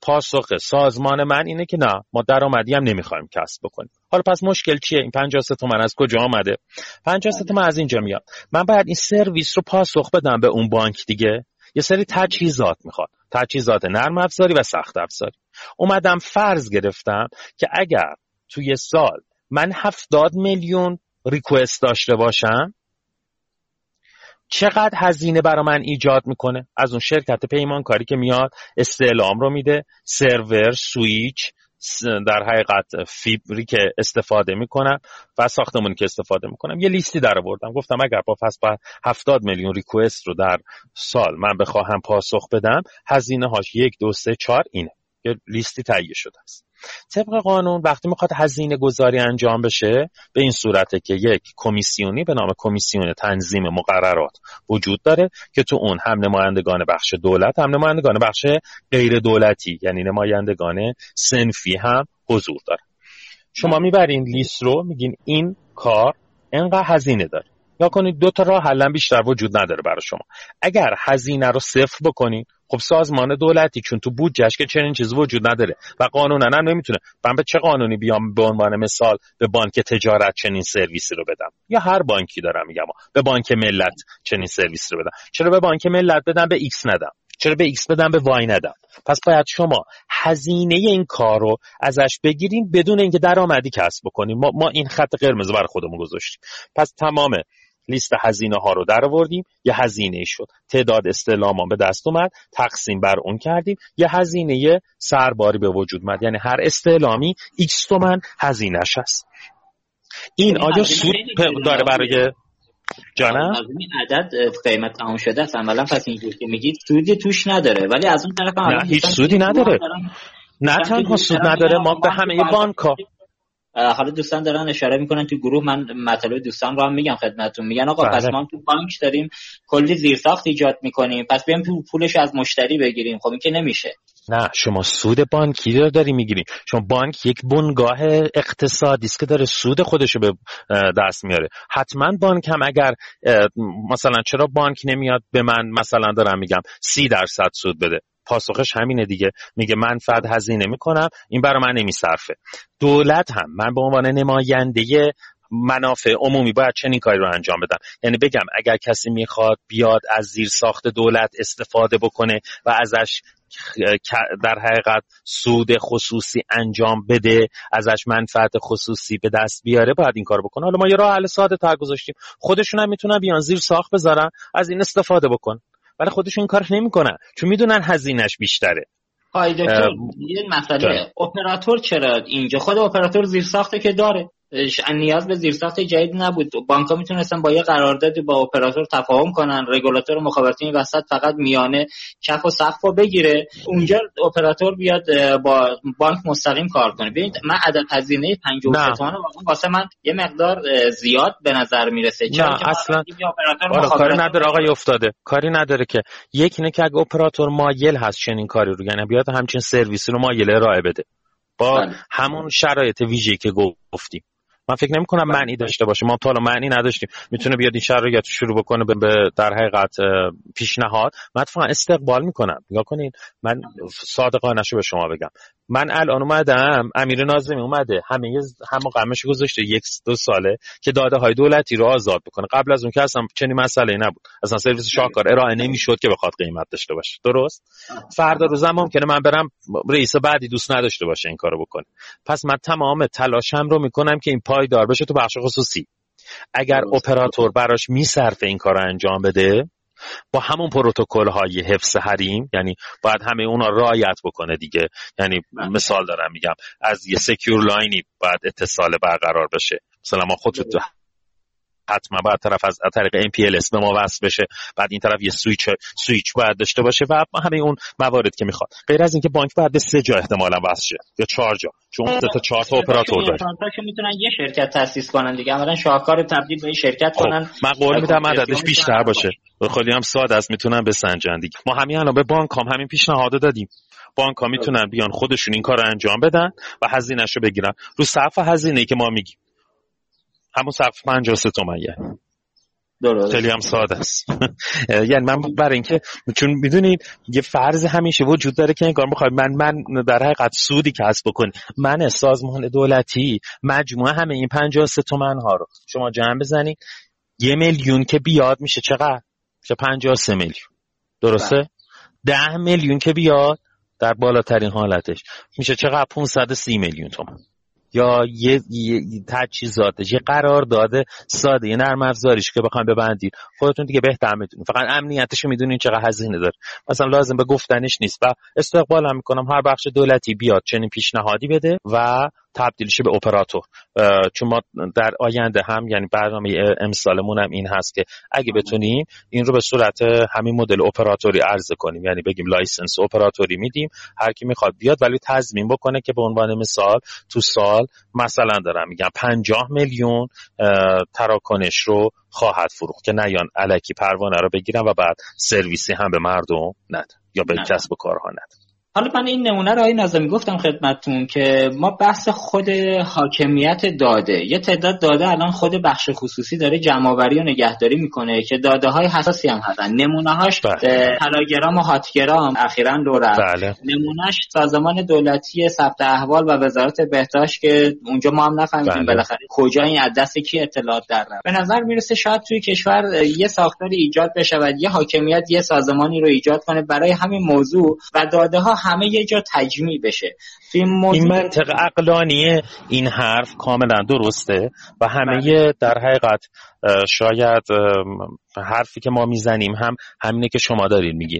پاسخ سازمان من اینه که نه ما درآمدی هم نمی‌خوایم کسب بکنیم. حالا پس مشکل چیه؟ این 50 تومن از کجا آمده؟ 50 تومن از اینجا میاد. من باید این سرویس رو پاسخ بدم به اون بانک دیگه. یه سری تجهیزات می‌خواد. تجهیزات نرم افزاری و سخت افزاری. اومدم فرض گرفتم که اگر توی سال من هفتاد میلیون ریکوست داشته باشم چقدر هزینه برا من ایجاد می‌کنه؟ از اون شرکت پیمانکاری که میاد استعلام رو میده سرور سویچ در حقیقت فیبری که استفاده می‌کنم و ساختمونی که استفاده می‌کنم. یه لیستی در آوردم. گفتم اگر با پس با 70 میلیون ریکوست رو در سال من بخواهم پاسخ بدم هزینه هاش یک دو سه چهار اینه. یه لیستی تهیه شده است. طبق قانون وقتی می‌خواد هزینه گذاری انجام بشه به این صورته که یک کمیسیونی به نام کمیسیون تنظیم مقررات وجود داره که تو اون هم نمایندگان بخش دولت هم نمایندگان بخش غیر دولتی یعنی نمایندگان سنفی هم حضور داره شما می‌برین لیست رو میگین این کار انقدر هزینه داره. یا کنید دو تا راه حلا بیشتر وجود نداره برای شما. اگر هزینه رو صفر بکنید خب سازمان دولتی چون تو بودجهش که چنین چیزی وجود نداره و قانونا هم نمی‌تونه. من به چه قانونی بیام به عنوان مثال به بانک تجارت چنین سرویسی رو بدم؟ یا هر بانکی دارم میگم. به بانک ملت چنین سرویسی رو بدم. چرا به بانک ملت بدم؟ به ایکس ندم. چرا به ایکس بدم؟ به وای ندم. پس باید شما هزینه این کار رو ازش بگیریم بدون اینکه درآمدی کسب بکنیم. ما, ما این خط قرمز برای خودمون گذاشتیم. پس تمام لیست هزینه ها رو در آوردیم یه هزینه شد. تعداد استعلاما به دست اومد تقسیم بر اون کردیم یه هزینه سرباری به وجود اومد. یعنی هر استعلامی X تومن هزینهش هست. این آیا سود داره برای جانم؟ این عدد قیمت تمام شده است عملا پس اینجور که میگید سودی توش نداره. ولی از اون طرف نه هیچ سودی نداره. نه تنها سود نداره ما به همه بانک ها حالا دوستان دارن اشاره می‌کنن تو گروه من مطالب دوستان رو هم میگم خدمتتون. میگن آقا پس بله. ما تو بانک داریم کلی زیرساخت ایجاد می‌کنیم. پس بیایم پولش از مشتری بگیریم. خب این که نمیشه. نه شما سود بانکی رو داری می‌گیری شما بانک یک بنگاه اقتصادی است که داره سود خودش رو به دست میاره. حتما بانک هم اگر مثلا چرا بانک نمیاد به من مثلا دارم میگم سی درصد سود بده. پاسخش همینه دیگه. میگه من فقط هزینه می‌کنم این برای من نمیصرفه. دولت هم من به عنوان نماینده منافع عمومی باید چنین کاری رو انجام بدم. یعنی بگم اگر کسی می‌خواد بیاد از زیر ساخت دولت استفاده بکنه و ازش در حقیقت سود خصوصی انجام بده ازش منفعت خصوصی به دست بیاره باید این کار بکنه. حالا ما یه راه حل ساده تر گذاشتیم. خودشون هم می‌تونن بیان زیر ساخت بذارن از این استفاده بکن. ولی خودشون کار نمی‌کنن چون می‌دونن هزینهش بیشتره. های دکتر یه مسئله. اپراتور چرا اینجا؟ خود اپراتور زیر ساخته که داره. نیاز به زیرساخت جدید نبود. بانک ها می‌تونستن با یه قراردادی با اپراتور تفاهم کنن رگولاتور مخابراتی وسط فقط میانه کف و سقف رو بگیره. اونجا اپراتور بیاد با بانک مستقیم کار کنه. ببینید من عدد هزینه 50 تومن واسه من یه مقدار زیاد به نظر می‌رسه. چرا نه اصلا کاری نداره آقای افتاده. کاری نداره که. یک اینه که اگه اپراتور مایل هست چنین کاری رو یعنی بیاد همچین سرویسی رو مایل ارائه بده. با بله. همون شرایط ویژه‌ای که گفتیم. من فکر نمی کنم معنی داشته باشه. ما تا حالا معنی نداشتیم. می‌تونه بیاد این شرایط شروع بکنه به در حقیقت پیشنهاد. من اتفاقا استقبال می‌کنم. نگاه کنین. من صادقانه به شما بگم. من الان اومدم امیر ناظمی اومده. همه هم قمش گذاشته. یک دو ساله که داده های دولتی رو آزاد بکنه. قبل از اون که اصلا چنین مسئله نبود. اصلا سرویس شاهکار ارائه نمی‌شد که بخواد قیمت داشته باشه. درست؟ فردا روزم ممکنه من برم رئیس بعدی دوست نداشته باشه این کارو بکنه. پس من تمام تلاشم رو می‌کنم که این پایدار بشه تو بخش خصوصی. اگر اپراتور براش میصرفه این کار رو انجام بده با همون پروتکل های حفظ حریم یعنی باید همه اونا رعایت بکنه دیگه. یعنی بله. مثال دارم میگم از یه secure line ی باید اتصال برقرار بشه. مثلا ما خود حتما باید طرف از طریق MPLS به ما وصل بشه. بعد این طرف یه سویچ سویچ باید داشته باشه و همه اون موارد که می‌خواد. غیر از اینکه بانک باید به سه جا احتمالا وصل شه یا چهار جا. چون سه تا چهار تا اپراتور داره. که می‌تونن یه شرکت تاسیس کنن دیگه. اولا شاهکار تبدیل به شرکت خب، کنن. من قول میدم عددش بیشتر باشه. خیلی هم ساده است می‌تونن بسنجن دیگه. ما همین الان به بانک هم همین پیشنهاد دادیم. بانک ها می‌تونن بیان خودشون این کار رو انجام بدن و هزینهش رو بگیرن. رو صف هزینه که ما میگیم. همون سقف 53 تومنیه خیلی هم ساده است. یعنی من برای اینکه چون می‌دونید یه فرض همیشه وجود داره که انگار می‌خوای من من در حقیقت سودی کسب بکنی. من سازمان دولتی مجموعه همه این 53 تومن ها رو. شما جمع بزنید یه میلیون که بیاد میشه چقدر؟ میشه 53 میلیون. درسته؟ بله. ده میلیون که بیاد در بالاترین حالتش میشه چقدر؟ 530 میلیون تومن یا یه, یه تجهیزاتش یه قرار داده ساده یه نرم افزاریش که بخوایم ببندید خودتون دیگه بهتر می‌دونید فقط امنیتش رو می‌دونین چقدر هزینه داره. مثلا لازم به گفتنش نیست. و استقبال هم می‌کنم هر بخش دولتی بیاد چنین پیشنهادی بده و تبدیل شه به اپراتور. چون ما در آینده هم یعنی برنامه امسالمون هم این هست که اگه بتونیم این رو به صورت همین مدل اپراتوری عرضه کنیم. یعنی بگیم license اپراتوری میدیم. هر کی می‌خواد بیاد ولی تضمین بکنه که به عنوان مثال تو سال مثلا دارم میگم 50 میلیون تراکنش رو خواهد فروخت که نیان الکی پروانه رو بگیرن و بعد سرویسی هم به مردم ندن یا به کسب و کارها ندن حالا من این نمونه رو آقای نظامی گفتم خدمتتون که ما بحث خود حاکمیت داده یه تعداد داده الان خود بخش خصوصی داره جمعآوری و نگهداری می‌کنه که داده های حساسی هم هستن نمونه هاش بله. تلاگرام و هاتگرام اخیرا رو رفت بله. نمونهش سازمان دولتی ثبت احوال و وزارت بهداشت که اونجا ما هم نفهمیدیم بله. بالاخره کجا این دست کی اطلاعات در رفت به نظر می‌رسه شاید توی کشور یه ساختاری ایجاد بشه و یه حاکمیت یه سازمانی رو ایجاد کنه برای همین موضوع و داده ها همه یه جا تجمیع بشه این منطق اقلانی این حرف کاملا درسته و همه بله. در حقیقت شاید حرفی که ما می‌زنیم هم همینه که شما دارین میگین.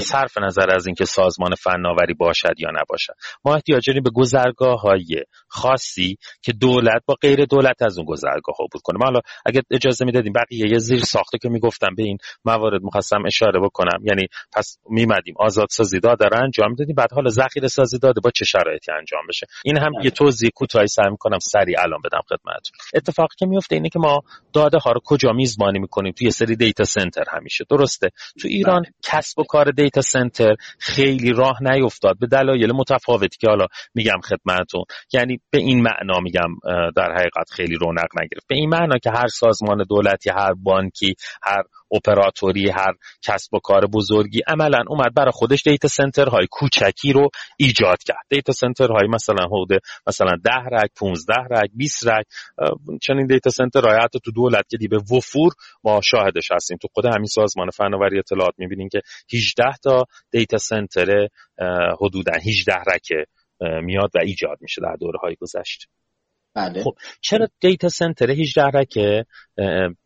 صرف نظر از اینکه سازمان فناوری باشد یا نباشد. ما احتیاج داریم به گذرگاه های خاصی که دولت با غیر دولت از اون گذرگاه ها بود کنه حالا اگر اجازه می‌دادیم بقیه یه زیر ساخته که می‌گفتم به این موارد مخواستم اشاره بکنم. یعنی پس میمدیم. آزاد سازی داده رو انجام دادیم بعد حالا ذخیره سازی داده با چه شرایطی انجام بشه؟ این هم یه توضیح کوتاهی سعی می‌کنم سریع الان بدم خدمتتون. اتفاقی که میفته اینه که ما داده ها رو کجا میزبانی می‌کنیم؟ توی سری دیتا سنتر همیشه. درسته؟ تو ایران بله. کسب و کار دیتا سنتر خیلی راه نیفتاد. به دلایل متفاوتی که حالا میگم خدمتتون. یعنی به این معنا میگم در حقیقت خیلی رونق نگرفت. به این معنا که هر سازمان دولتی هر بانکی هر اپراتوری هر کسب و کار بزرگی. عملا اومد برای خودش data center های کوچکی رو ایجاد کرد. data center های مثلا حدود مثلا 10 rack 15 rack 20 rack چنین data center های حتی تو دولت که به وفور ما شاهدش هستیم. تو خود همین سازمان فناوری اطلاعات می‌بینیم که 18 تا data center حدودا 18 rack میاد و ایجاد میشه در دوره های گذشته. بله. خب چرا data center 18 rack ه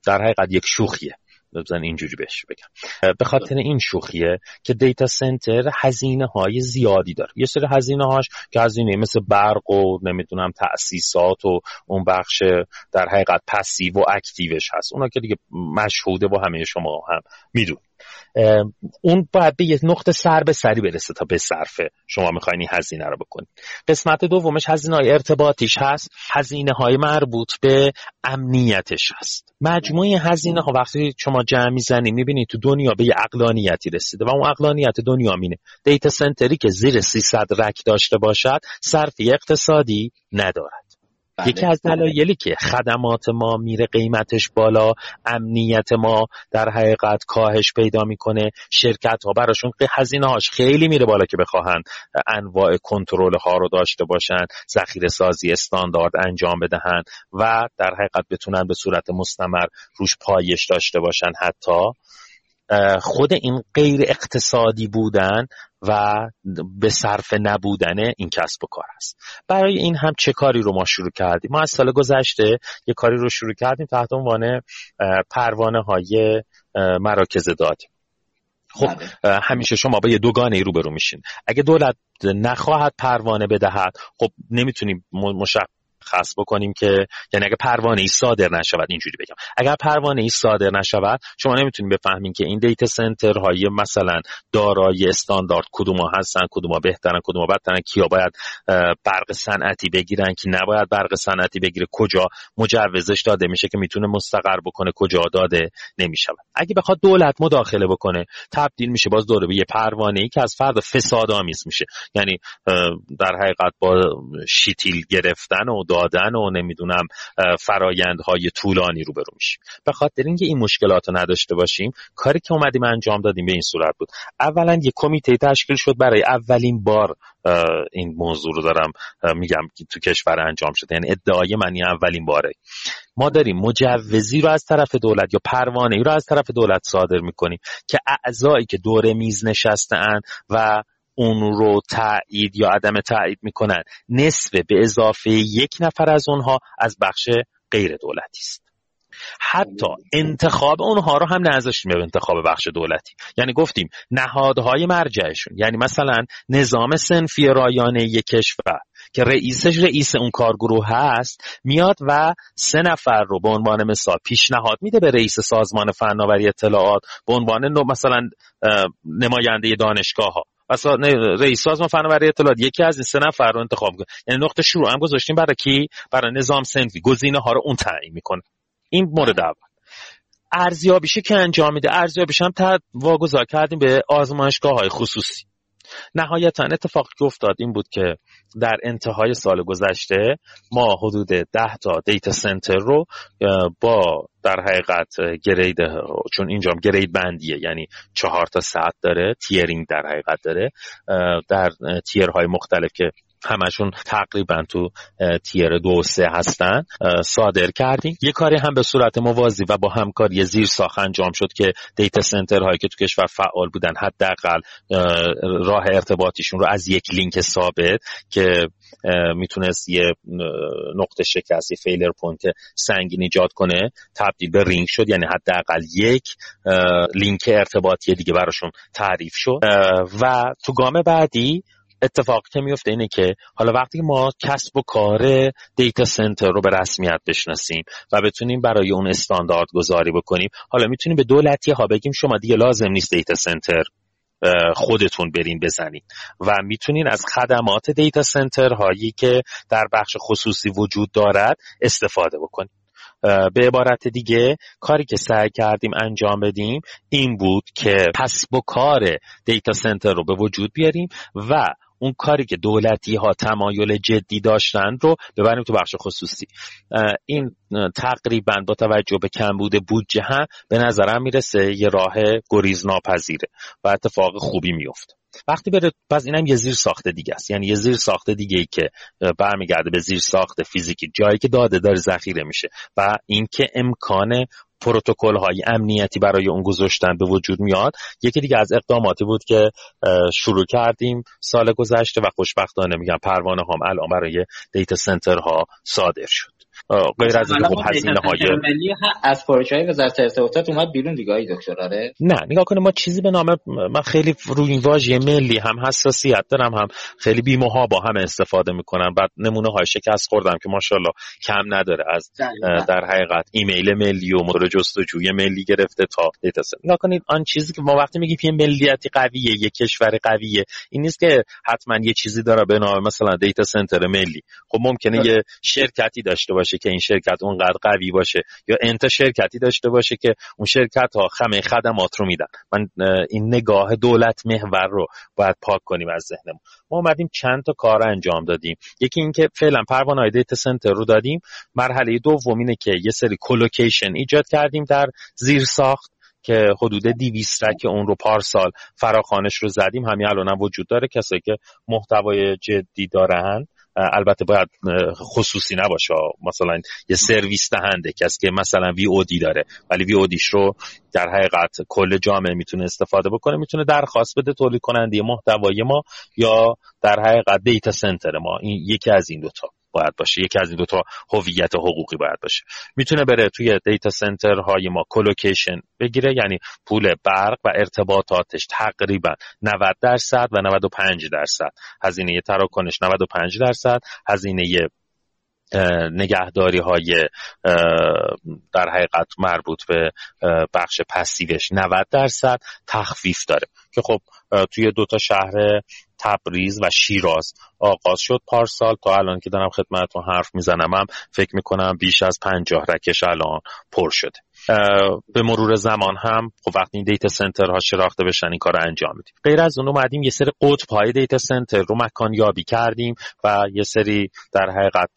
در حقیقت یک شوخیه؟ بزن اینجوری بهش بگم. به خاطر این شوخیه که data center هزینه های زیادی داره. یه سری هزینه هاش که هزینه مثل برق و نمی‌دونم تأسیسات و اون بخش در حقیقت passive و active ش هست. اونا که دیگه مشهوده با همه شما هم میدونین اون باید به یه نقطه سر به سری برسه تا به صرفه شما می‌خواین این هزینه رو بکنید قسمت دومش هزینه های ارتباطیش هست هزینه های مربوط به امنیتش هست. مجموعه هزینه ها وقتی شما جمع می‌زنید می‌بینید تو دنیا به یه اقلانیتی رسیده و اون اقلانیت دنیا مینه. دیتا سنتری که زیر 300 رک داشته باشد صرفی اقتصادی ندارد. بله. یکی از دلایلی که خدمات ما میره قیمتش بالا امنیت ما در حقیقت کاهش پیدا می‌کنه شرکت ها براشون هزینه هاش خیلی میره بالا که بخواهن انواع کنترل ها رو داشته باشن ذخیره سازی استاندارد انجام بدهند و در حقیقت بتونن به صورت مستمر روش پایش داشته باشن حتی خود این غیر اقتصادی بودن و به صرف نبودن این کسب و کار است برای این هم چه کاری رو ما شروع کردیم؟ ما از سال گذشته یه کاری رو شروع کردیم تحت عنوان پروانه های مراکز دادی خب بله. همیشه شما با یه دوگانه ای روبرو میشین. اگه دولت نخواهد پروانه بدهد خب نمی‌تونیم مشخص خاص بکنیم که یعنی اگه پروانه ای صادر نشود اینجوری بگم. اگر پروانه ای صادر نشود شما نمی‌تونید بفهمین که این دیتا سنتر های مثلا دارای استاندارد کدوم هستن کدوم بهترن کدوم بدترن کیا باید برق صنعتی بگیرن که نباید برق صنعتی بگیره کجا مجوزش داده میشه که می‌تونه مستقر بکنه کجا داده نمی‌شود. اگه بخواد دولت مداخله بکنه تبدیل میشه باز دوره به یه پروانه ای که از فرد فسادآمیز میشه. یعنی در حقیقت با شیتیل گرفتن و دادن و نمی‌دونم فرایندهای طولانی رو برو میشیم. به خاطر اینکه این مشکلات رو نداشته باشیم کاری که اومدیم انجام دادیم به این صورت بود. اولا یه کمیته تشکیل شد برای اولین بار این موضوع رو دارم میگم که تو کشور انجام شده. یعنی ادعای منی اولین باره. ما داریم مجوزی رو از طرف دولت یا پروانه ای رو از طرف دولت صادر می‌کنیم که اعضایی که دور میز نشسته و اون رو تایید یا عدم تایید می‌کنن. نصف به اضافه یک نفر از اونها از بخش غیر دولتی است. حتی انتخاب اونها رو هم نذاشتیم به انتخاب بخش دولتی. یعنی گفتیم نهادهای مرجعشون. یعنی مثلا نظام سنفی رایانه یک کشور که رئیسش رئیس اون کارگروه هست میاد و سه نفر رو به عنوان مثال پیشنهاد میده به رئیس سازمان فناوری اطلاعات به عنوان مثلا نماینده دانشگاه ها مثلا رئیس سازمان فناوری اطلاعات یکی از این سه نفر رو انتخاب کنه یعنی نقطه شروع هم گذاشتیم برای کی؟ برای نظام سنفی. گزینه ها رو اون تعیین می‌کنه. این مورد اول. ارزیابیشه که انجام میده. ارزیابیش هم واگذار کردیم به آزمایشگاه های خصوصی. نهایتا اتفاقی که افتاد این بود که در انتهای سال گذشته ما حدود ده تا دیتا سنتر رو با در حقیقت گرید چون اینجا گرید بندیه یعنی چهار تا ساعت داره تیرینگ در حقیقت داره در تیرهای مختلف که همشون تقریبا تو تیر دو و سه هستن. صادر کردیم. یه کاری هم به صورت موازی و با همکاری زیر ساخت انجام شد که دیتا سنتر هایی که تو کشور فعال بودن حداقل راه ارتباطیشون رو از یک لینک ثابت که می‌تونست یه نقطه شکست یه failure point سنگین ایجاد کنه تبدیل به رینگ شد. یعنی حداقل یک لینک ارتباطی دیگه براشون تعریف شد. و تو گام بعدی اتفاقی که میفته اینه که حالا وقتی ما کسب و کار data center رو به رسمیت بشناسیم و بتونیم برای اون استاندارد گذاری بکنیم حالا می‌تونیم به دولتی ها بگیم شما دیگه لازم نیست data center خودتون برین بزنید و می‌تونین از خدمات دیتا سنتر هایی که در بخش خصوصی وجود دارد استفاده بکنید به عبارت دیگه کاری که سعی کردیم انجام بدیم این بود که کسب و کار دیتا سنتر رو به وجود بیاریم و اون کاری که دولتی ها تمایل جدی داشتند رو ببریم تو بخش خصوصی. این تقریبا با توجه به کمبود بودجه هم به نظرم می‌رسه یه راه گریز ناپذیره و اتفاق خوبی میفته وقتی بره پس اینم یه زیر ساخته دیگه است. یعنی یه زیر ساخته دیگه ای که برمیگرده به زیر ساخته فیزیکی جایی که داده داره ذخیره میشه. و اینکه امکان پروتکل های امنیتی برای اون گذاشتن به وجود میاد. یکی دیگه از اقداماتی بود که شروع کردیم سال گذشته و خوشبختانه میگم پروانه هم الان برای دیتا سنتر ها صادر شد. غیر از این خب هزینه های از پروژه های وزارت ارتباطات اومد بیرون دیگه های دکتر آره؟ نه نگاه کنه ما چیزی به نام من خیلی روی این واژه ملی هم حساسیت دارم هم خیلی بیموها با هم استفاده می‌کنم. بعد نمونه های شکست خوردم که ماشاءالله کم نداره از در حقیقت. ایمیل ملی و موتور جستجوی ملی گرفته تا دیتا نگاه کنید آن چیزی که ما وقتی میگیم یه ملیتی قویه یه کشور قویه این نیست که حتما یه چیزی داره به نام مثلا دیتا سنتر ملی. خب ممکنه یه شرکتی داشته باشه که این شرکت اونقدر قوی باشه یا انت شرکتی داشته باشه که اون شرکت ها خمه خدمات رو میدن. من این نگاه دولت محور رو باید پاک کنیم از ذهنمون. ما اومدیم چند تا کار انجام دادیم. یکی اینکه فعلا پروانه دیتا سنتر رو دادیم. مرحله دوم اینه که یه سری کلوکیشن ایجاد کردیم در زیر ساخت که حدود 200 رک اون رو پارسال فراخانش رو زدیم. همین الان هم وجود داره. کسایی که محتوای جدی دارن البته باید خصوصی نباشه. مثلا یه سرویس دهنده کسی که مثلا VOD داره ولی VOD ش رو در حقیقت کل جامعه می‌تونه استفاده بکنه می‌تونه درخواست بده تولید کننده محتوای ما یا در حقیقت data center ما این یکی از این دوتا. باید باشه. یکی از این دو تا هویت حقوقی باید باشه. می‌تونه بره توی data center های ما colocation بگیره یعنی پول برق و ارتباطاتش تقریبا 90 درصد و 95 درصد. هزینه تراکنش 95 درصد. هزینه نگهداری های در حقیقت مربوط به بخش پسیوش 90 درصد تخفیف داره. که خب توی دوتا شهر تبریز و شیراز آغاز شد پارسال. تا الان که دارم خدمتتون حرف می‌زنم هم فکر می‌کنم بیش از پنجاه رکش الان پر شده. به مرور زمان هم خب وقتی این دیتا سنتر ها شراخته بشن این کار رو انجام میدیم. غیر از اون اومدیم یه سری قطب های دیتا سنتر رو مکان یابی کردیم و یه سری در حقیقت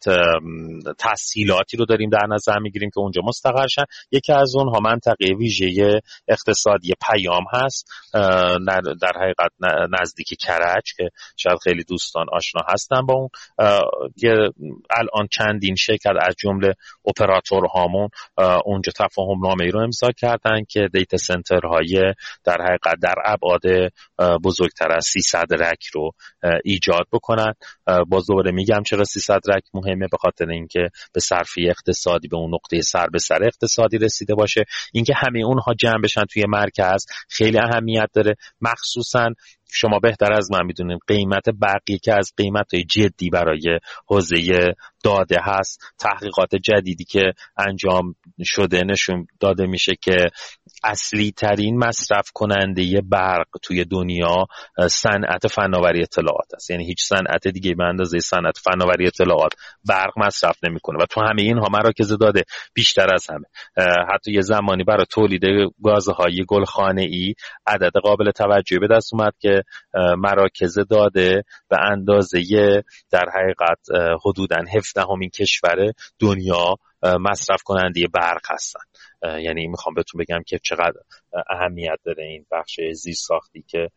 تسهیلاتی رو داریم در نظر می‌گیریم که اونجا مستقر شن. یکی از اونها منطقه ویژه اقتصادی پیام هست در حقیقت نزدیک کرج که شاید خیلی دوستان آشنا هستن با اون. الان چندین شرکت از جمله اپراتور هامون اونجا تفاهم نامه ای رو امضا کردن که دیتا سنترهای در حقیقت در ابعاد بزرگتر از 300 رک رو ایجاد بکنن. باز دوباره میگم چرا 300 رک مهمه به خاطر اینکه به صرفی اقتصادی به اون نقطه سر به سر اقتصادی رسیده باشه. اینکه همه اونها جمع بشن توی مرکز خیلی اهمیت داره. مخصوصا شما بهتر از من می‌دونید قیمت بقیه که از قیمت جدی برای حوزه داده هست. تحقیقات جدیدی که انجام شده نشون داده میشه که اصلی ترین مصرف کننده برق توی دنیا صنعت فناوری اطلاعات است. یعنی هیچ صنعت دیگه به اندازه صنعت فناوری اطلاعات برق مصرف نمی‌کنه و تو همه اینها مراکز داده بیشتر از همه. حتی یه زمانی برای تولید گازهای گلخانه ای عدد قابل توجهی به دست اومد که مراکز داده به اندازه در حقیقت حدودا 17 همین کشور دنیا مصرف کننده برق هستن. یعنی می‌خوام بهتون بگم که چقدر اهمیت داره این بخش زیر ساختی که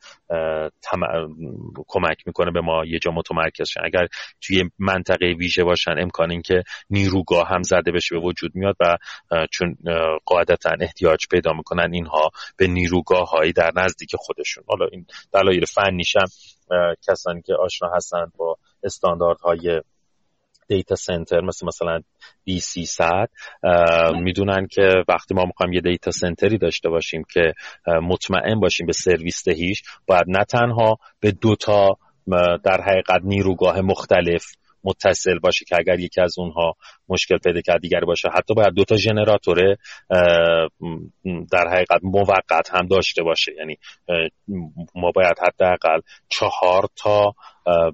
کمک می‌کنه به ما یه جا متمرکز شن. اگر توی منطقه ویژه باشن امکان این که نیروگاه هم زده بشه به وجود میاد و چون قاعدتا احتیاج پیدا می‌کنن اینها به نیروگاه هایی در نزدیک خودشون. حالا این دلایل فنیشم کسانی که آشنا هستن با استانداردهای دیتا سنتر مثل مثلا دی 300 می‌دونن که وقتی ما می‌خوایم یه دیتا سنتری داشته باشیم که مطمئن باشیم به سرویس دهیش باید نه تنها به دوتا در حقیقت نیروگاه مختلف متصل باشه که اگر یکی از اونها مشکل پیدا کرد دیگر باشه. حتی باید دو تا ژنراتور در حقیقت موقت هم داشته باشه. یعنی ما باید حداقل چهار تا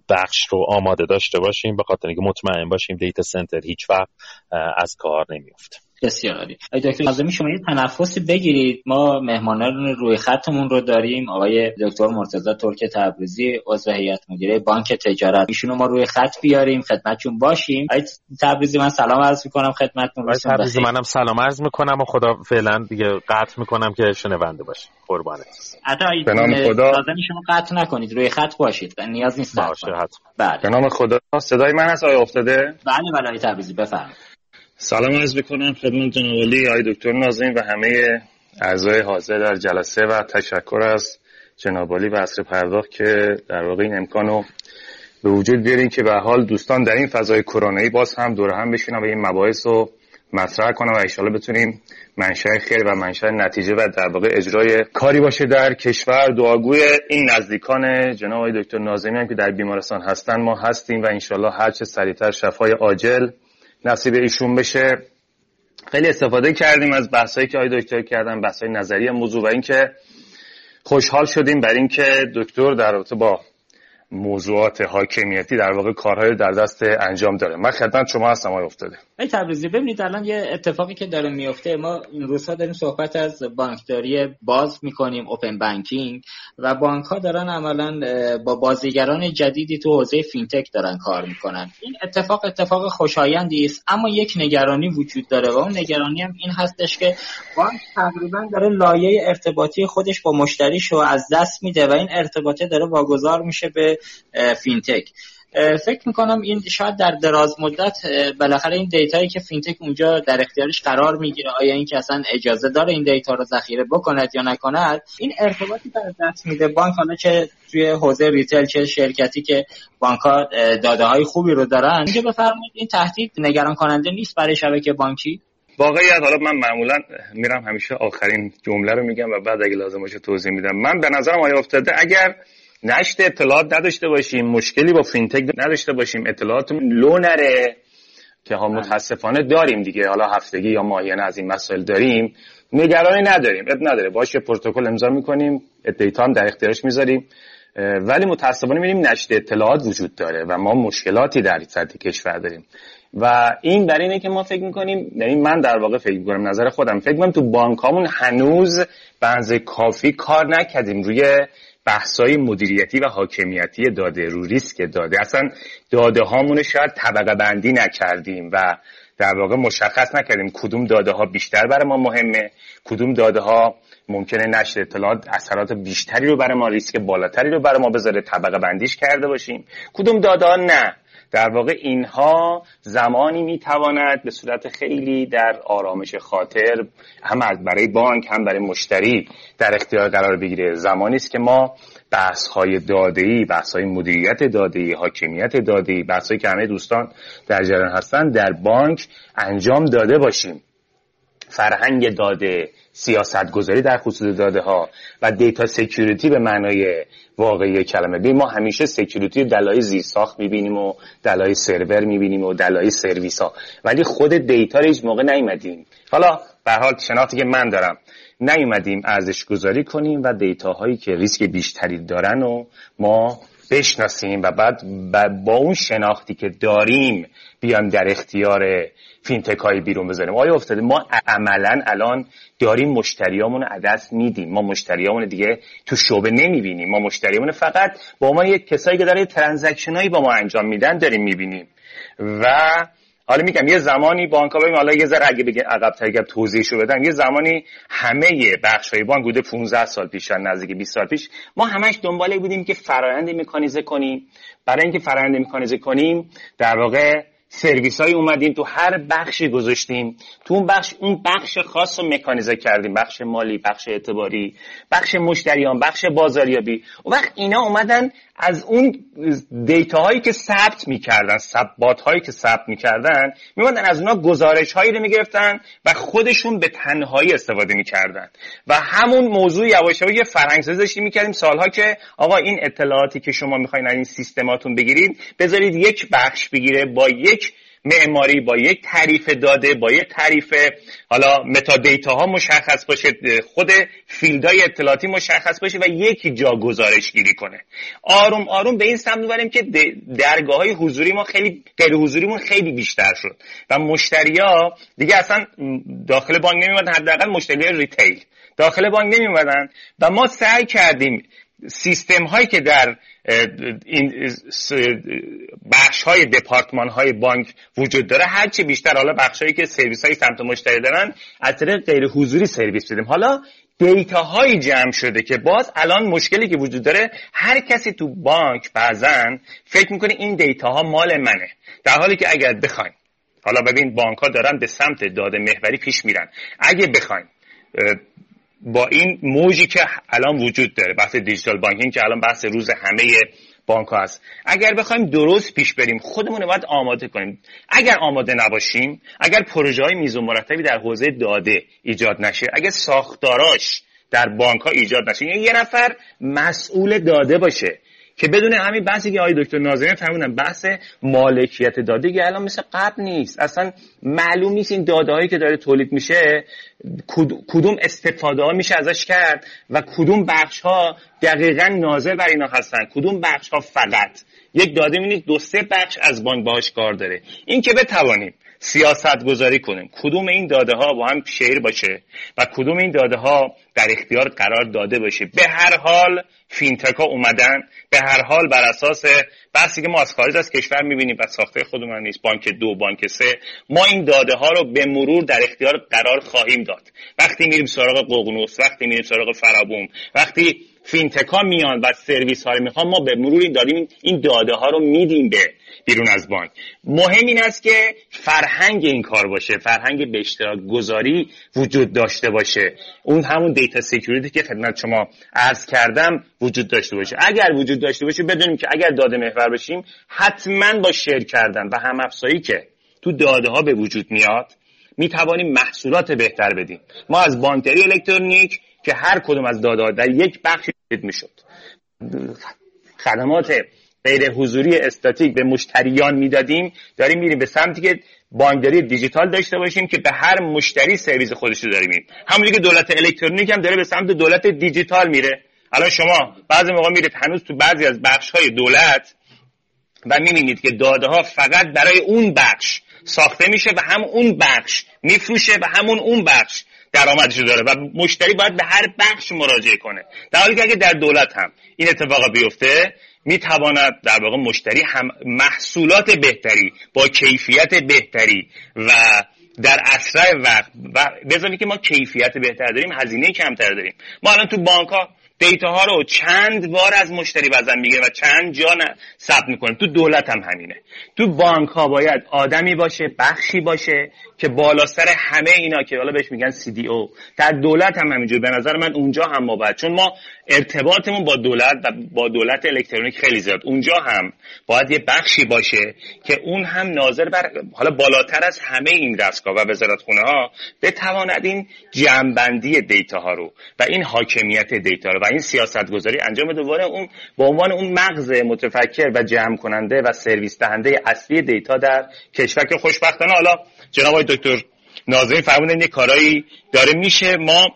بخش رو آماده داشته باشیم به خاطر اینکه مطمئن باشیم دیتا سنتر هیچ وقت از کار نمیفته بسیار عالی دکتر نازمی شما یه تنفسی بگیرید. ما مهمانان روی خطمون رو داریم. آقای دکتر مرتضی ترک تبریزی عضو هیئت مدیره بانک تجارت. ایشونو ما روی خط بیاریم خدمتتون باشیم. آقای تبریزی من سلام عرض می‌کنم خدمتتون. آقای تبریزی منم سلام عرض می‌کنم و خدا فعلا دیگه قطع می‌کنم که شنونده باشه قربانت. به نام خدا. شما قطع نکنید. روی خط باشید. نیاز نیست باشه حتما. بله. به نام خدا. صدای من هست؟ آقای افتاده؟ بله بله آقای تبریزی بفرمایید. سلام عرض بکنم خدمت جناب علی دکتر نازنین و همه اعضای حاضر در جلسه و تشکر از جناب و عصر پرداخت که در واقع این امکان رو به وجود بیارین که به حال دوستان در این فضای کرونایی باز هم دور هم بشینن و این مباحث رو مطرح کنم و انشالله بتونیم منشأ خیر و منشأ نتیجه و در واقع اجرای کاری باشه در کشور. دعاگوی این نزدیکان جناب آقای دکتر نازمی هم که در بیمارستان هستن ما هستیم و انشالله هر چه سریعتر شفای عاجل نصیب ایشون بشه. خیلی استفاده کردیم از بحثایی که آقای دکتر کردن بحثای نظری موضوع و اینکه خوشحال شدیم بر اینکه دکتر در رابطه با موضوعات حاکمیتی در واقع کارهای در دست انجام داره. من خدمت شما هستم آقای افتاده. ای تبریزی ببینید الان یه اتفاقی که داره میفته. ما این روزها داریم صحبت از بانکداری باز می‌کنیم اوپن بانکینگ و بانک ها دارن عملا با بازیگران جدیدی تو حوزه فینتک دارن کار می‌کنن. این اتفاق اتفاق خوشایندی است. اما یک نگرانی وجود داره و اون نگرانی هم این هستش که بانک تقریبا داره لایه ارتباطی خودش با مشتریش رو از دست میده و این ارتباطه داره واگذار میشه به fintech. فکر می‌کنم این شاید در دراز مدت بالاخره این data یی که fintech اونجا در اختیارش قرار می‌گیره آیا اینکه اصلا اجازه داره این data رو ذخیره بکند یا نکند این ارتباطی در دست میده. بانک حالا چه توی حوزه retail چه شرکتی که بانک ها داده های خوبی رو دارن. اینجا بفرمایید این تهدید نگران کننده نیست برای شبکه بانکی؟ واقعیت حالا من معمولا میرم همیشه آخرین جمله رو میگم و بعد اگه لازم باشه توضیح میدم. من به نظرم آیا افتاده؟ اگر نشت اطلاعات نداشته باشیم مشکلی با fintech نداشته باشیم اطلاعاتمون لو نره. که ها بله. متاسفانه داریم دیگه. حالا هفتگی یا ماهیانه از این مسائل داریم. نگرانی نداریم. عیب نداره. باشه پروتکل امضا می‌کنیم. data هم در اختیارش می‌ذاریم. ولی متاسفانه می‌بینیم نشت اطلاعات وجود داره و ما مشکلاتی در سطح کشور داریم. و این در اینه که ما فکر می‌کنیم یعنی من در واقع فکر می‌کنم نظر خودم فکر می‌کنم تو بانکامون هنوز بنز کافی کار نکردیم. روی بحثای مدیریتی و حاکمیتی داده رو ریسک داده. اصلا داده هامون شاید طبقه بندی نکردیم و در واقع مشخص نکردیم کدوم داده ها بیشتر برای ما مهمه کدوم داده ها ممکنه نشر اطلاعات اثرات بیشتری رو برای ما ریسک بالاتری رو برای ما بذاره طبقه بندیش کرده باشیم. کدوم داده ها نه؟ در واقع اینها زمانی می‌تواند به صورت خیلی در آرامش خاطر هم برای بانک هم برای مشتری در اختیار قرار بگیره. زمانی است که ما بحث های داده بحث های مدیریت داده حاکمیت داده بحث که همه دوستان در جریان هستن در بانک انجام داده باشیم. فرهنگ داده سیاست گذاری در خصوص داده ها و data security به معنای واقعی کلمه. ببین ما همیشه security در لایه زیر ساخت می‌بینیم و در لایه سرور می‌بینیم و در لایه سرویس ها ولی خود data رو هیچ موقع نیومدیم. حالا به حال شناختی که من دارم نیومدیم ارزش گذاری کنیم و data هایی که ریسک بیشتری دارن و ما بشناسیم و بعد با اون شناختی که داریم بیان در اختیار fintech های بیرون بذاریم. آیا افتاده؟ ما عملا الان داریم مشتریامون رو از دست میدیم. ما مشتریامون دیگه تو شعبه نمی‌بینیم. ما مشتریامون فقط با ما یک کسایی که داره transaction هایی با ما انجام میدن داریم می‌بینیم. و حالا میگم یه زمانی بانک ها حالا یه ذره اگه بگه عقب تر توضیحشو بدم یه زمانی همه بخش های بانک بوده 15 سال پیش نزدیک 20 سال پیش. ما همش دنبال بودیم که فرآیند مکانیزه کنیم. برای اینکه فرآیند مکانیزه کنیم در واقع سرویس های اومدیم تو هر بخشی گذاشتیم. تو اون بخش اون بخش خاص رو مکانیزه کردیم. بخش مالی بخش اعتباری بخش مشتریان بخش بازاریابی. و وقت اینا اومدن از اون دیتا هایی که ثبت می‌کردن ثبات هایی که ثبت می‌کردن میموندن از اونا گزارش هایی رو می‌گرفتن و خودشون به تنهایی استفاده می‌کردن. و همون موضوع یواش یه فرهنگ سازی می‌کردیم سالها که آقا این اطلاعاتی که شما می‌خواین از این سیستماتون بگیرید بذارید یک بخش بگیره با یک معماری با یک تعریف داده با یک تعریف حالا متا دیتا ها مشخص باشه خود فیلدهای اطلاعاتی مشخص باشه و یک جا گزارش گیری کنه. آروم آروم به این سمت می‌بریم که درگاه های حضوری ما خیلی غیر حضوریمون خیلی بیشتر شد و مشتریا دیگه اصلا داخل بانک نمیمدن حداقل مشتری retail داخل بانک نمیمدن و ما سعی کردیم سیستم هایی که در این بخش های دپارتمان های بانک وجود داره هرچی بیشتر حالا بخش هایی که سرویس های سمت مشتری دارن از طریق غیر حضوری سرویس بدیم حالا data هایی جمع شده که باز الان مشکلی که وجود داره هر کسی تو بانک بعضا فکر می‌کنه این data ها مال منه. در حالی که اگر بخوایم حالا ببین بانک ها دارن به سمت داده محوری پیش میرن. اگه بخوایم با این موجی که الان وجود داره بحث digital banking که الان بحث روز همه بانک ها هست. اگر بخوایم درست پیش بریم خودمون رو باید آماده کنیم. اگر آماده نباشیم اگر پروژه های میز و مرتبی در حوزه داده ایجاد نشه اگر ساختاراش در بانک ها ایجاد نشه یعنی یه نفر مسئول داده باشه که بدون همین بحثی که آقای دکتر ناظری فرمودن بحث مالکیت داده که الان مثل قبل نیست. اصلا معلوم نیست این داده هایی که داره تولید میشه کدوم استفاده ها میشه ازش کرد و کدوم بخش ها دقیقا ناظر بر اینا هستن. کدوم بخش ها فقط؟ یک داده می‌بینید دو سه بخش از بانک باهاش کار داره. این که بتوانیم سیاست گذاری کنیم. کدوم این داده ها با هم شیر باشه و کدوم این داده ها در اختیار قرار داده باشه؟ به هر حال فینتک ها اومدن. به هر حال بر اساس بحثی که ما از خارج از کشور می‌بینیم و ساخته خودمون نیست. بانک دو بانک سه. ما این داده ها رو به مرور در اختیار قرار خواهیم داد. وقتی میریم سراغ ققنوس وقتی میریم سراغ فرابوم وقتی fintech ا میان و سرویس ها رو می‌خوان ما به مرور دادیم این داده ها رو میدیم به بیرون از بانک. مهم این است که فرهنگ این کار باشه فرهنگ به اشتراک گذاری وجود داشته باشه. اون همون data security که خدمت شما عرض کردم وجود داشته باشه. اگر وجود داشته باشه بدونیم که اگر داده محور بشیم حتما با share کردن و هم افزایی که تو داده ها به وجود میاد می توانیم محصولات بهتر بدیم. ما از بانکداری الکترونیک که هر کدوم از داده در یک بخشی می‌شد. خدمات غیر حضوری استاتیک به مشتریان می‌دادیم. داریم میریم به سمتی که بانکداری دیجیتال داشته باشیم که به هر مشتری سرویس خودش رو داریم. همونجوری که دولت الکترونیک هم داره به سمت دولت دیجیتال میره. الان شما بعضی موقع میرید هنوز تو بعضی از بخش های دولت و می‌بینید که داده ها فقط برای اون بخش ساخته میشه و هم اون بخش میفروشه و همون اون بخش. درآمدش داره و مشتری باید به هر بخش مراجعه کنه. در حالی که اگه در دولت هم این اتفاق بیفته می‌تواند در واقع مشتری هم محصولات بهتری با کیفیت بهتری و در اسرع وقت و بذارید که ما کیفیت بهتر داریم هزینه کمتر داریم. ما الان تو بانک ها دیتا ها رو چند بار از مشتری بزن میگه و چند جا ثبت می‌کنه. تو دولت هم همینه. تو بانک ها باید آدمی باشه بخشی باشه که بالا سر همه اینا که حالا بهش میگن CDO در دولت هم همینجور به نظر من اونجا هم ما باید چون ما ارتباطمون با دولت و با دولت الکترونیک خیلی زیاد. اونجا هم باید یه بخشی باشه که اون هم ناظر بر حالا بالاتر از همه این دستگاه و وزارت خونه ها بتواند این جمعبندی data ها رو و این حاکمیت data رو و این سیاست گذاری انجام دوباره اون با عنوان اون مغز متفکر و جمع کننده و سرویس دهنده اصلی data در کشور که خوشبختانه حالا جناب دکتر ناظرین فرمودن یه کارایی داره. میشه ما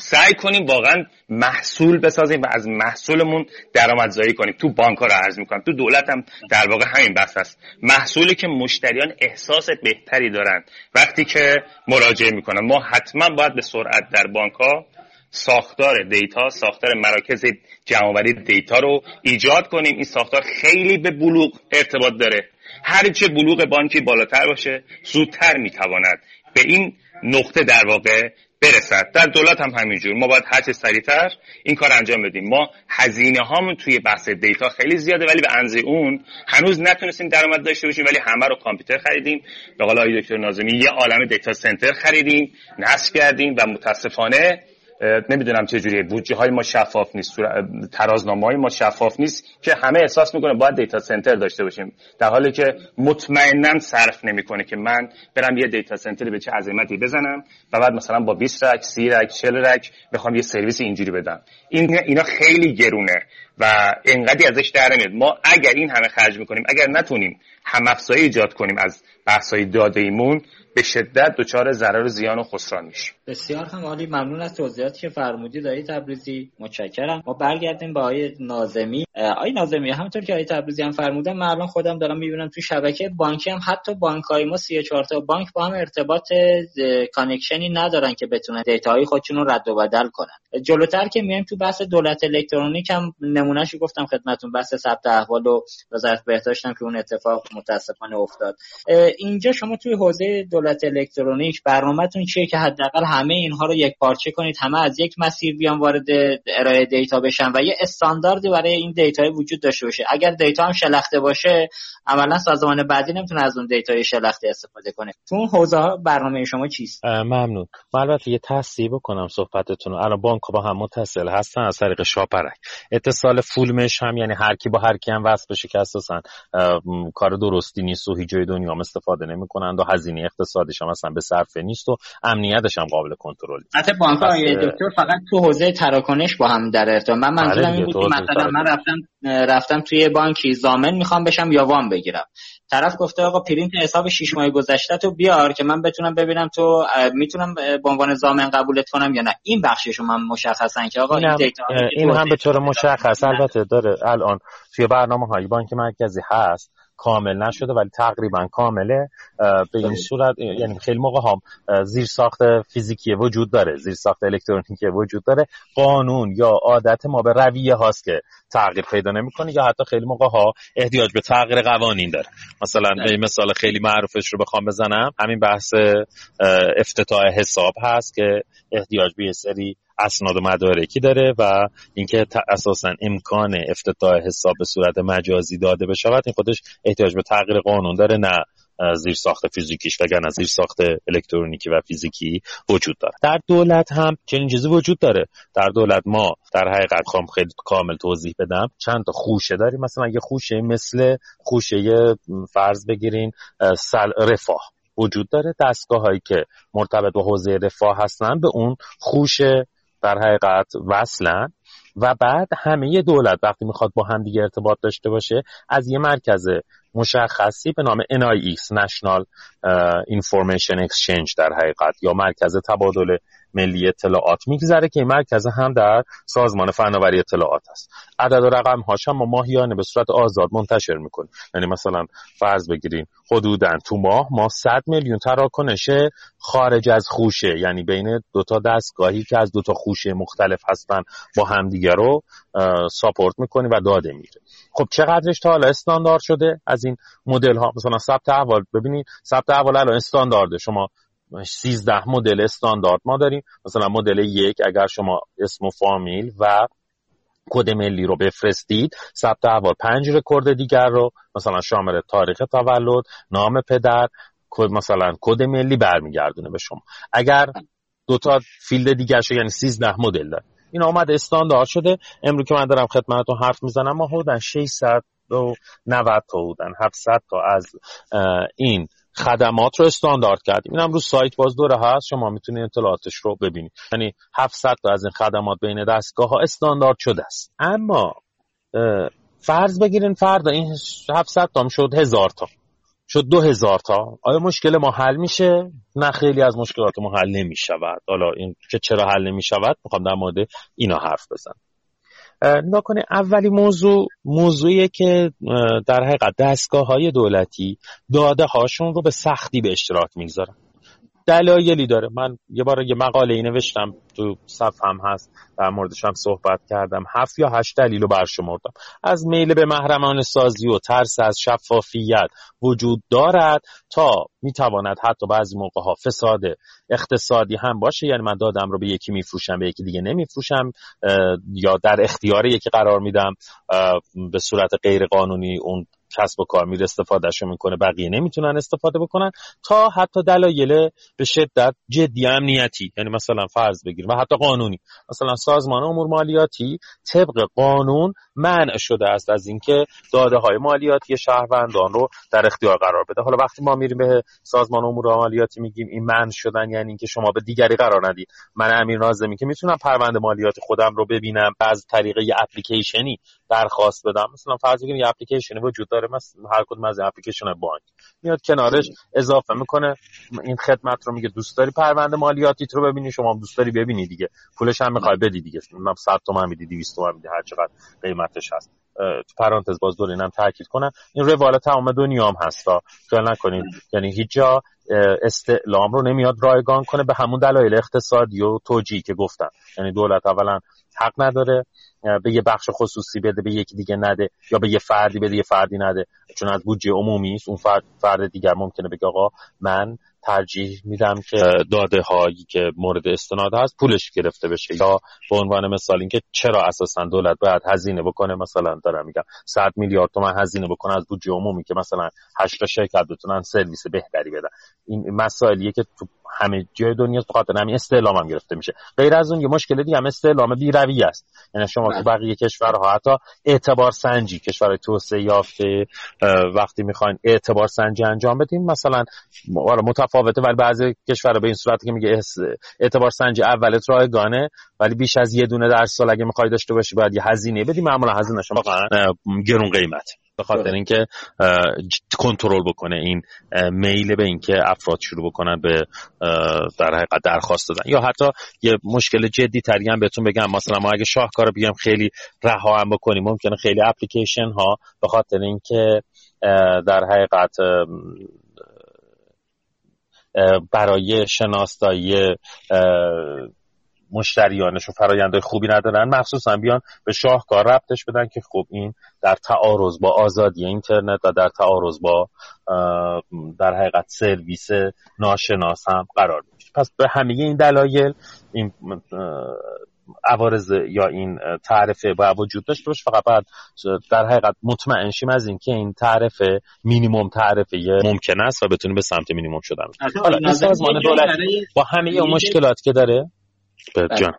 سعی کنیم واقعا محصول بسازیم و از محصولمون درآمدزایی کنیم. تو بانک ها رو عرض می‌کنم. تو دولت هم در واقع همین بحث هست. محصولی که مشتریان احساس بهتری دارن. وقتی که مراجعه می‌کنن. ما حتما باید به سرعت در بانک ها ساختار دیتا ساختار مراکز جمعآوری دیتا رو ایجاد کنیم. این ساختار خیلی به بلوغ ارتباط داره. هرچه بلوغ بانکی بالاتر باشه زودتر می‌تواند به این نقطه در واقع برسد. در دولت هم همینجور. ما باید هرچه سریعتر این کار انجام بدیم. ما هزینه هامون توی بحث دیتا خیلی زیاده ولی به اندازه اون هنوز نتونستیم درآمد داشته باشیم ولی همه رو کامپیوتر خریدیم. به قول دکتر نازمی یه عالم دیتا سنتر خریدیم نصب کردیم و متاسفانه نمی‌دونم چه جوریه. بودجه های ما شفاف نیست. ترازنامه های ما شفاف نیست که همه احساس می‌کنه باید data center داشته باشیم. در حالی که مطمئنا صرف نمی‌کنه که من برم یه data center به چه عظمتی بزنم و بعد مثلا با 20 rack 30 rack 40 rack بخوام یه سرویس اینجوری بدم. این اینا خیلی گرونه و انقدی ازش در نمیاد. ما اگر این همه خرج می‌کنیم اگر نتونیم هم افزایی ایجاد کنیم از بحث‌های داده ایمون به شدت دچار ضرر زیان و خسران میشیم. بسیار هم عالی ممنون از توضیحاتی که فرمودی آقای تبریزی. متشکرم. ما برگردیم با آقای نازمی. آقای نازمی همونطور که آقای تبریزی هم فرمودن من الان خودم دارم می‌بینم تو شبکه بانکی هم حتی بانک های ما 34 تا بانک با هم ارتباط connection ی ندارن که بتونن data های خودشون رو رد و بدل کنن. جلوتر که میایم تو بحث دولت الکترونیک هم نمونهشو گفتم خدمتتون بحث ثبت احوال و وزارت بهداشت که اون اتفاق متاسفانه افتاد. اینجا شما توی حوزه دولت الکترونیک برنامهتون چیه که حداقل همه اینها رو یک پارچه کنید همه از یک مسیر بیان وارد ارائه data بشن و یه استانداردی برای این data وجود داشته باشه. اگر data هم شلخته باشه عملا سازمان بعدی نمی‌تونه از اون data ی شلخته استفاده کنه. تو اون حوزه برنامه شما چیست؟ ممنون. من البته یه تصحیح بکنم صحبتتون الان بانک با هم متصل هستن از طریق شاپرک. اتصال full mesh هم یعنی هر کی با هر کی هم وصل بشه که اساسا کار درستی نیست و هیچ جای دنیا استفاده نمی‌کنند و هزینه اقتصادیش هم اصلا به صرفه نیست و امنیتش هم قابل کنترل حتی بانک دکتر فقط تو حوزه تراکنش با هم در ارتباط. من منظورم بله این بود که مثلا من رفتم رفتم توی بانکی زامن می‌خوام بشم یا وام بگیرم. طرف گفته آقا پرینت حساب 6 ماه گذشته تو بیار که من بتونم ببینم تو می‌تونم به عنوان زامن قبولت کنم یا نه. این بخشش من مشخصا که آقا این, دیتا این هم به طور مشخص البته داره الان توی برنامه های بانک مرکزی هست. کامل نشده ولی تقریبا کامله به این صورت یعنی خیلی موقع هم زیر ساخت فیزیکی وجود داره زیر ساخت الکترونیکی وجود داره. قانون یا عادت ما به رویه هاست که تغییر پیدا نمی‌کنه یا حتی خیلی موقع ها احتیاج به تغییر قوانین داره. مثلا به مثال خیلی معروفش رو بخوام بزنم. همین بحث افتتاح حساب هست که احتیاج به سری اسناد و مدارکی داره و اینکه اساسا امکان افتتاح حساب به صورت مجازی داده بشود این خودش احتیاج به تغییر قانون داره نه زیر ساخت فیزیکیش وگرنه زیر ساخت الکترونیکی و فیزیکی وجود داره. در دولت هم چنین چیزی وجود داره. در دولت ما در حقیقت خواهم خیلی کامل توضیح بدم. چند تا خوشه داریم. مثلا یه خوشه مثل خوشه فرض بگیرین سل رفاه وجود داره. دستگاه هایی که مرتبط با حوزه رفاه هستن به اون خوشه در حقیقت وصلن. و بعد همه دولت وقتی می‌خواد با هم دیگه ارتباط داشته باشه از یه مرکز مشخصی به نام NIX National Information Exchange در حقیقت یا مرکز تبادل ملی اطلاعات میگذره که این مرکز هم در سازمان فناوری اطلاعات است. عدد و رقم هاش هم ما ماهیانه به صورت آزاد منتشر می‌کنیم. یعنی مثلا فرض بگیریم حدودا تو ماه ما 100 میلیون تراکنش خارج از خوشه یعنی بین دو تا دستگاهی که از دو تا خوشه مختلف هستن با همدیگه رو ساپورت می‌کنیم و داده میره خب چقدرش تا حالا استاندارد شده؟ از این مدل ها مثلا ثبت احوال ببینید ثبت احوال الان استاندارده. شما 13 مدل استاندارد ما داریم. مثلا مدل یک اگر شما اسم و فامیل و کد ملی رو بفرستید ثبت احوال پنج رکورد دیگر رو مثلا شامل تاریخ تولد نام پدر مثلا کد ملی برمیگردونه به شما. اگر دو تا فیلد دیگر شو یعنی 13 مدل داره. این آمد استاندارد شده. امروز که من دارم خدمتتون حرف می‌زنم ما حدودا 600 و 90 تا بودن 700 تا از این خدمات رو استاندارد کردیم. این هم رو سایت باز دوره هست. شما می‌تونید اطلاعاتش رو ببینید. یعنی 700 تا از این خدمات بین دستگاه ها استاندارد شده است. اما فرض بگیرین فردا این 700 تا شد هزار تا. شد دو هزار تا. آیا مشکل ما حل میشه؟ نه خیلی از مشکلات ما حل نمی‌شود. حالا این که چرا حل نمی‌شود؟ می‌خوام در مورد اینا حرف بزنم. نکنه اولی موضوع موضوعیه که در حقیقت دستگاه های دولتی داده هاشون رو به سختی به اشتراک می‌گذارن. دلایلی داره. من یه بار یه مقاله ای نوشتم تو صفحم هست در موردش هم صحبت کردم. هفت یا هشت دلیل رو برشمردم. از میل به محرمان سازی و ترس از شفافیت وجود دارد تا می‌تواند حتی بعضی موقع ها فساد اقتصادی هم باشه. یعنی من دادم رو به یکی میفروشم به یکی دیگه نمیفروشم یا در اختیار یکی قرار میدم به صورت غیر قانونی اون کسب و کار میره استفادهشو می‌کنه بقیه نمی‌تونن استفاده بکنن تا حتی دلایل به شدت جدی امنیتی یعنی مثلا فرض بگیریم و حتی قانونی. مثلا سازمان امور مالیاتی طبق قانون منع شده است از اینکه داده های مالیاتی شهروندان رو در اختیار قرار بده. حالا وقتی ما میریم به سازمان امور مالیاتی میگیم این منع شدن یعنی اینکه شما به دیگری قرار ندید. من امیر ناظمی که می‌تونم پرونده مالیات خودم رو ببینم طریقه یه اپلیکیشنی درخواست بدم. مثلا فرض بگیریم یه اپلیکیشنی وجود داره مثلا هر کدوم از اپلیکیشن بانک. میاد کنارش اضافه می‌کنه این خدمت رو میگه دوست داری پرونده مالیاتی رو ببینی شما دوست داری ببینی دیگه. پولش هم می‌خوای بدی دیگه. من 100 تومن میدی 200 تومن میدی هر چقدر قیمتش هست. تو پرانتز باز دور اینم تاکید کنم. این روال تمام دنیا هم هستا خیال نکنید. یعنی هیچ جا استعلام رو نمیاد رایگان کنه. به همون دلایل اقتصادی و توجیهی که گفتم. یعنی دولت اولا حق نداره به یه بخش خصوصی بده به یکی دیگه نده یا به یه فردی بده یه فردی نده. چون از بودجه عمومی است. اون فرد فرد دیگر ممکنه بگه آقا من ترجیح میدم که داده هایی که مورد استناد هست پولش گرفته بشه. یا به عنوان مثال اینکه چرا اساسا دولت باید هزینه بکنه مثلا دارم میگم 100 میلیارد تومن هزینه بکنه از بودجه عمومی که مثلا 8 تا شرکت بتونن سرویس بهتری بدن. این مسائلیه که تو همه جای دنیا به خاطر همین استعلام هم گرفته میشه. غیر از اون یه مشکل دیگه هم استعلام بیروی است. یعنی شما تو بله. بقیه کشورها حتی اعتبار سنجی کشور توسعه یافته وقتی می‌خواین اعتبار سنجی انجام بدین مثلا آره، متفاوته ولی بعضی کشورها به این صورت که میگه اعتبار سنجی اولت رایگانه ولی بیش از یه دونه در سال اگه می‌خوای داشته باشی باید یه هزینه بدی معمولا هزینه شما گرون قیمت. به خاطر اینکه کنترل بکنه این میل به اینکه افراد شروع بکنن به در حقیقت درخواست دادن. یا حتی یه مشکل جدی تری هم بهتون بگم. مثلا ما اگه شاهکار بیام خیلی رها هم بکنیم ممکنه خیلی اپلیکیشن ها به خاطر اینکه در حقیقت برای شناسایی مشتریانش و فرایندهای خوبی ندارن. مخصوصا بیان به شاهکار ربطش بدن که خب این در تعارض با آزادی اینترنت و در تعارض با در حقیقت سرویس ناشناس هم قرار میشه پس به همه این دلایل این عوارض یا این تعرفه با وجود داشته باشه فقط بعد در حقیقت مطمئن شیم از اینکه این تعرفه مینیمم تعرفه ممکن است و بتونیم به سمت مینیمم شدن حالا این سازمان دولت با همه اون مشکلات که داره جان.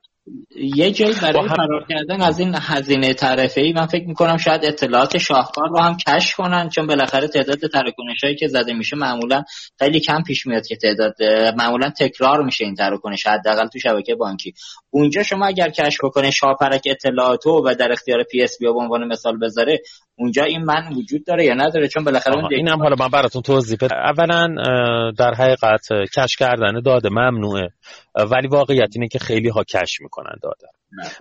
یه جایی برای فرار کردن از این هزینه تعرفه ای من فکر می‌کنم شاید اطلاعات شاهکار رو هم کش کنن چون بالاخره تعداد تراکنش هایی که زده میشه معمولا خیلی کم پیش میاد که تعداد معمولا تکرار میشه این تراکنش حداقل تو شبکه بانکی. اونجا شما اگر cache بکنه شاپرک اطلاعاتو و در اختیار PSP به عنوان مثال بذاره اونجا این من وجود داره یا نداره؟ چون بالاخره اون اینم حالا من براتون توضیح بدم. اولا در حقیقت cache کردن داده ممنوعه. ولی واقعیت اینه که خیلی ها cache می‌کنن داده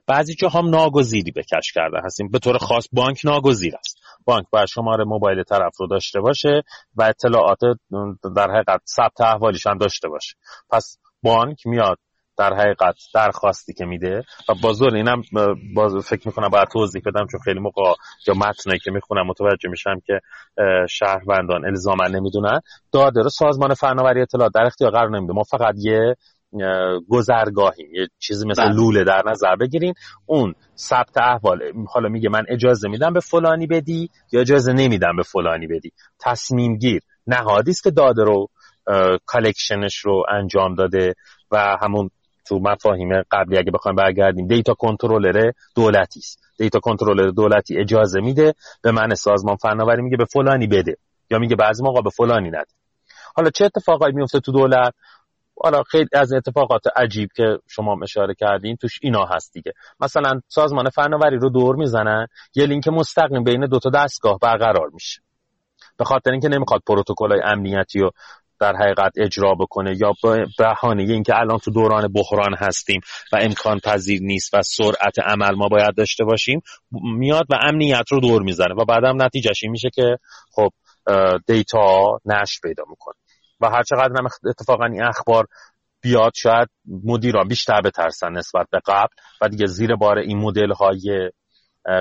بعضی جا هم ناگزیری به cache کردن هستیم. به طور خاص بانک ناگزیر است. بانک باید شماره موبایل طرف رو داشته باشه و اطلاعات در حقیقت ثبت احوالیش هم داشته باشه. پس بانک میاد در حقیقت درخواستی که میده. و بازور اینم باز فکر می‌کنم باید توضیح بدم چون خیلی موقع یا متنی که می‌خونم متوجه میشم که شهروندان الزاما نمی‌دونن. داده رو سازمان فناوری اطلاعات در اختیار قرار نمیده. ما فقط یه گذرگاهیم یه چیزی مثل بله. لوله در نظر بگیرین. اون ثبت احوال حالا میگه من اجازه میدم به فلانی بدی یا اجازه نمیدم به فلانی بدی. تصمیم گیر نهادی است که داده رو collection ش رو انجام داده و همون تو مفاهیم قبلی اگه بخوایم برگردیم data controller دولتی است. data controller دولتی اجازه میده به من سازمان فناوری میگه به فلانی بده یا میگه بعضی موقع به فلانی نده. حالا چه اتفاقایی میفته تو دولت؟ حالا خیلی از اتفاقات عجیب که شما اشاره کردین توش اینا هست دیگه. مثلا سازمان فناوری رو دور می‌زنن یه لینک مستقیم بین دو تا دستگاه برقرار میشه. به خاطر اینکه نمی‌خواد پروتکل امنیتی و در حقیقت اجرا بکنه یا به بهانه اینکه الان تو دوران بحران هستیم و امکان پذیر نیست و سرعت عمل ما باید داشته باشیم میاد و امنیت رو دور می‌زنه و بعدم نتیجهش این میشه که خب دیتا نشر پیدا می‌کنه. و هر چقدر هم اتفاقا این اخبار بیاد شاید مدیران بیشتر بترسن نسبت به قبل و دیگه زیر بار این مدل های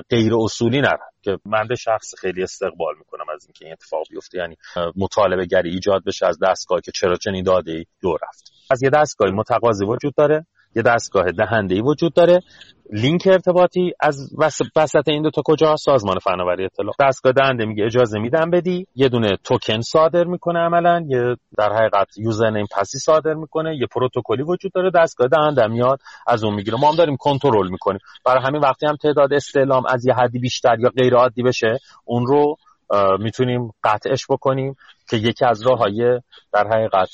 غیر اصولی نرن. که من به شخص خیلی استقبال می‌کنم از اینکه این اتفاق بیفته. یعنی مطالبه گری ایجاد بشه از دستگاه که چرا چنین داده ای دو رفت. از یه دستگاهی متقاضی وجود داره یه دستگاه دهنده ای وجود داره. لینک ارتباطی از وسط این دو تا کجا سازمان فناوری اطلاع. دستگاه دهنده میگه اجازه میدم بدی. یه دونه توکن صادر می‌کنه عملا. یه در حقیقت یوزر نیم پسی صادر می‌کنه. یه پروتکلی وجود داره. دستگاه دهنده میاد. از اون می‌گیره. ما هم داریم کنترل می‌کنیم. برای همین وقتی هم تعداد استعلام از یه حدی بیشتر یا غیر عادی بشه اون رو می‌تونیم قطعش بکنیم که یکی از راه های در حقیقت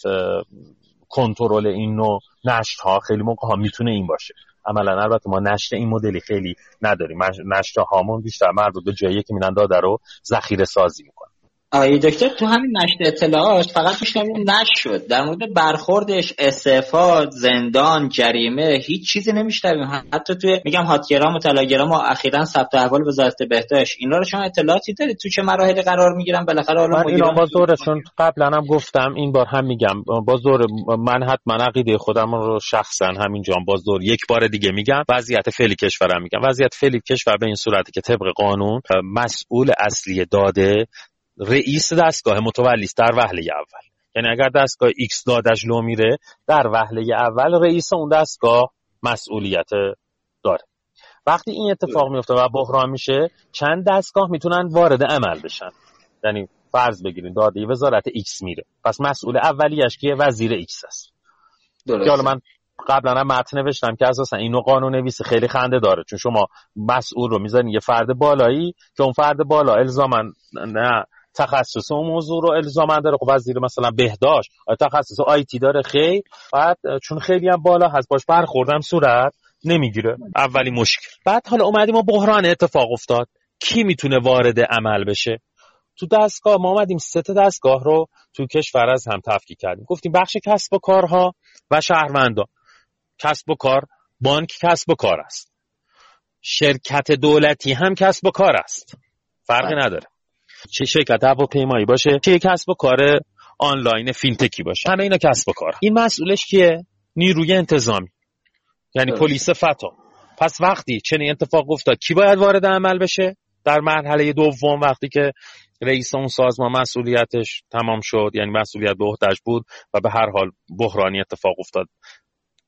کنترل این نوع نشت ها خیلی موقع ها می‌تونه این باشه. عملا البته ما نشت این مدلی خیلی نداریم. نشت هامون بیشتر مربوط به جایی که میرن داده رو ذخیره سازی می‌کنن. آقای دکتر تو همین نشر اطلاعات فقط میشنویم نشر شد در مورد برخوردش استعفا زندان جریمه هیچ چیزی نمیشنویم. حتی توی میگم هاتگرام و تلاگرام و اخیرا ثبت احوال وزارت بهداشت اینا رو شما اطلاعاتی دارید؟ تو چه مراحلی قرار می‌گیرن؟ بالاخره حالا من اینا با چون قبلا هم گفتم این بار هم میگم با زور من حتما عقیده خودم رو شخصا همینجا با زور یک بار دیگه میگم. وضعیت فعلی کشورم میگم. وضعیت فعلی کشور به این صورتی که طبق قانون مسئول اصلی داده رئیس دستگاه متولی است در وهله اول. یعنی اگر دستگاه X دادش لو میره در وهله اول رئیس اون دستگاه مسئولیت داره. وقتی این اتفاق میفته و بحران میشه چند دستگاه می‌تونن وارد عمل بشن؟ یعنی فرض بگیرید داده وزارت X میره. پس مسئول اولیش که وزیر X است. که حالا من قبلا هم متن نوشتم که اساسا اینو قانون نویسی خیلی خنده داره. چون شما مسئول رو می‌زنی یه فرد بالایی که اون فرد بالا الزاما نه تخصص اون موضوع رو الزاما داره. خب وزیر مثلا بهداشت تخصص آیتی داره خیلی. بعد چون خیلی هم بالا هست باش برخوردم صورت نمی‌گیره. اولی مشکل. بعد حالا اومدیم و بحران اتفاق افتاد. کی می‌تونه وارد عمل بشه؟ تو دستگاه ما اومدیم سه دستگاه رو تو کشور از هم تفکیک کردیم. گفتیم بخش کسب و کارها و شهروندان کسب و کار بانک کسب و کار است. شرکت دولتی هم کسب و کار است. فرقی بله. نداره. چه شرکت هواپیمایی باشه چه کسب و کار آنلاین فینتکی باشه. همه اینا کسب و کار. این مسئولش کیه؟ نیروی انتظامی. یعنی پلیس فتا. پس وقتی چنین اتفاق افتاد کی باید وارد عمل بشه؟ در مرحله دوم وقتی که رئیس اون سازمان مسئولیتش تمام شد یعنی مسئولیت به عهدهش بود و به هر حال بحرانی اتفاق افتاد.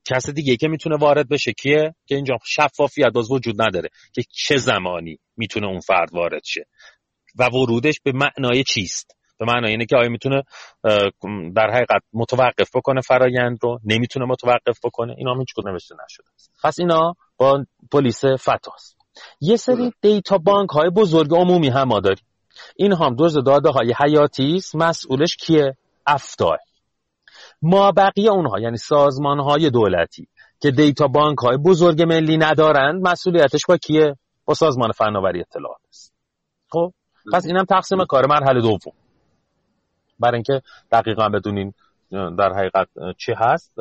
کس دیگه که می‌تونه وارد بشه کیه؟ که اینجا شفافیت باز وجود نداره که چه زمانی می‌تونه اون فرد وارد شه. و ورودش به معنای چیست؟ به معنای اینه که آیا می‌تونه در حقیقت متوقف بکنه فرایند رو؟ نمی‌تونه متوقف بکنه؟ اینا هیچ کدوم نوشته نشده. پس اینا با پلیس فتاست. یه سری دیتا بانک های بزرگ عمومی هم ما داریم. این هم دوز داده های حیاتی است. مسئولش کیه؟ افتاه ما بقیه اونها یعنی سازمان های دولتی که دیتا بانک های بزرگ ملی ندارند مسئولیتش با کیه؟ با سازمان فناوری اطلاعات است. خب؟ پس اینم تقسیم کار مرحله دوم. برای اینکه دقیقا بدونین در حقیقت چی هست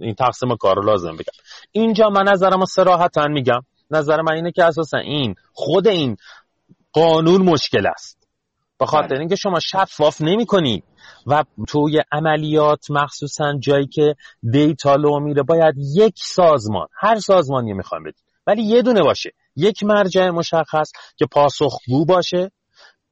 این تقسیم کار لازم بگم. اینجا من نظرم سراحتا میگم. نظر من اینه که اساسا این خود این قانون مشکل است. به خاطر بله. اینکه شما شفاف نمی کنید و توی عملیات مخصوصا جایی که دیتا لو میره باید یک سازمان هر سازمانی می‌خوام بدید ولی یه دونه باشه. یک مرجع مشخص که پاسخگو باشه.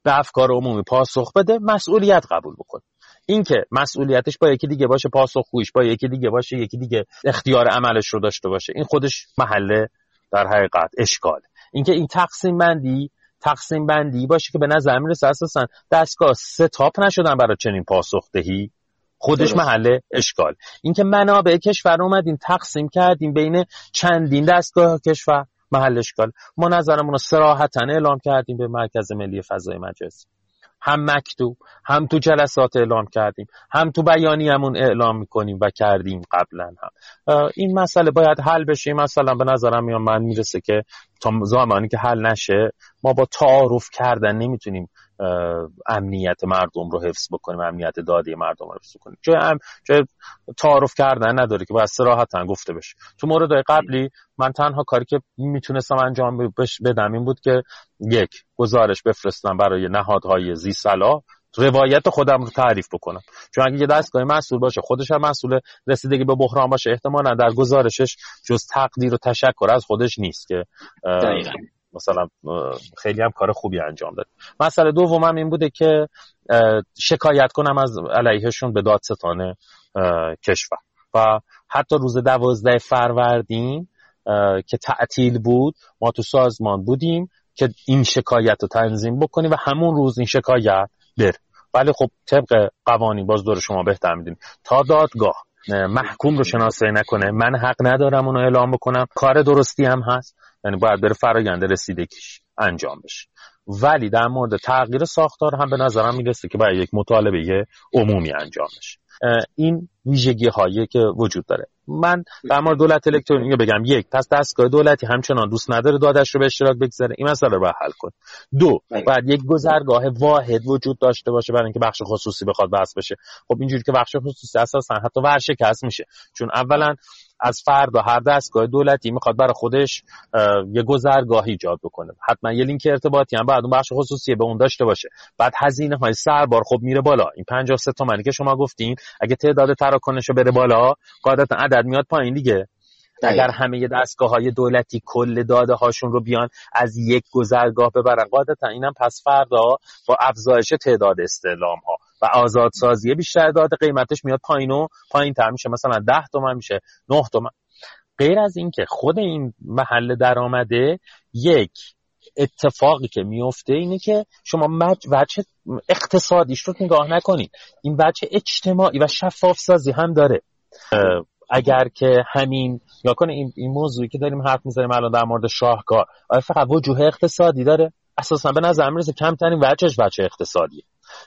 به افکار عمومی پاسخ بده مسئولیت قبول بکنه اینکه مسئولیتش با یکی دیگه باشه پاسخگویش با یکی دیگه باشه یکی دیگه اختیار عملش رو داشته باشه این خودش محله در حقیقت اشکال اینکه این تقسیم بندی تقسیم بندی باشه که به نظر می‌رسه اساسا دستگاه ستاپ نشدن برای چنین پاسخدهی خودش محل اشکال. اینکه منابع کشور اومدیم تقسیم کردیم بین چندین دستگاه کشور. محل اشکال. ما نظرمون رو سراحتا اعلام کردیم به مرکز ملی فضای مجازی. هم مکتوب هم تو جلسات اعلام کردیم هم تو بیانیمون اعلام می‌کنیم و کردیم قبلا هم. این مسئله باید حل بشه. مثلا به نظرم میان من می‌رسه که تا زمانی که حل نشه ما با تعارف کردن نمی‌تونیم امنیت مردم رو حفظ بکنیم امنیت دادی مردم رو حفظ بکنیم. چه هم چه تعارف کردن نداره که باید صراحتا گفته بشه. تو مورد قبلی من تنها کاری که می‌تونستم انجام بدم این بود که یک گزارش بفرستم برای نهادهای زی صلاح روایت خودم رو تعریف بکنم. چون اگه یه دستگاه مسئول باشه خودش هم مسئول رسیدگی به بحران باشه احتمالا در گزارشش جز تقدیر و تشکر از خودش نیست که مثلا خیلی هم کار خوبی انجام داد. مسئله دومم این بوده که شکایت کنم از علیهشون به دادستان کشور. و حتی روز دوازده فروردین که تعطیل بود ما تو سازمان بودیم که این شکایت رو تنظیم بکنیم و همون روز این شکایت بر ولی خب طبق قوانین باز دور شما بهتر می‌دونیم. تا دادگاه محکوم رو شناسایی نکنه. من حق ندارم اونو اعلام بکنم. کار درستی هم هست. یعنی باید بره فرایند رسیدگیش انجام بشه. ولی در مورد تغییر ساختار هم به نظرم می‌رسه که باید یک مطالبه عمومی انجام بشه. این ویژگی هایی که وجود داره. من در مورد دولت الکترونیکی بگم. یک پس دستگاه دولتی همچنان دوست نداره دادش رو به اشتراک بگذاره. این مسئله رو حل کن دو بله. بعد یک گذرگاه واحد وجود داشته باشه برای اینکه بخش خصوصی بخواد بس بشه. خب اینجوری که بخش خصوصی اساسا حتی ورشکست میشه. چون اولا از فرد و هر دستگاه دولتی می‌خواد برای خودش یه گذرگاه ایجاد بکنه. حتما یه لینک ارتباطی هم بعد اون بخش خصوصی به اون داشته باشه. بعد هزینه های سربار خب میره بالا. این 53 تومانی که شما گفتین اگه تعداد تراکنش بره بالا قاعدتا عدد میاد پایین دیگه. اگر همه دستگاه های دولتی کل داده هاشون رو بیان از یک گذرگاه ببرن. قاعدتا اینم پس فردا با افزایش تعداد استعلام ها و آزادسازی بیشتر داده قیمتش میاد پایین و پایین تر میشه. مثلا 10 تومن میشه 9 تومن. غیر از اینکه خود این محل درآمده یک اتفاقی که میفته اینه که شما مج... وجه اقتصادیش رو نگاه نکنید این وجه اجتماعی و شفاف سازی هم داره. اگر که همین یا کنه این, این موضوعی که داریم حرف می‌زنیم الان در مورد شاهکار آیا فقط وجوه اقتصادی داره؟ اساسا به نظر می‌رسه کمترین وجهش بچه اقتصادیه.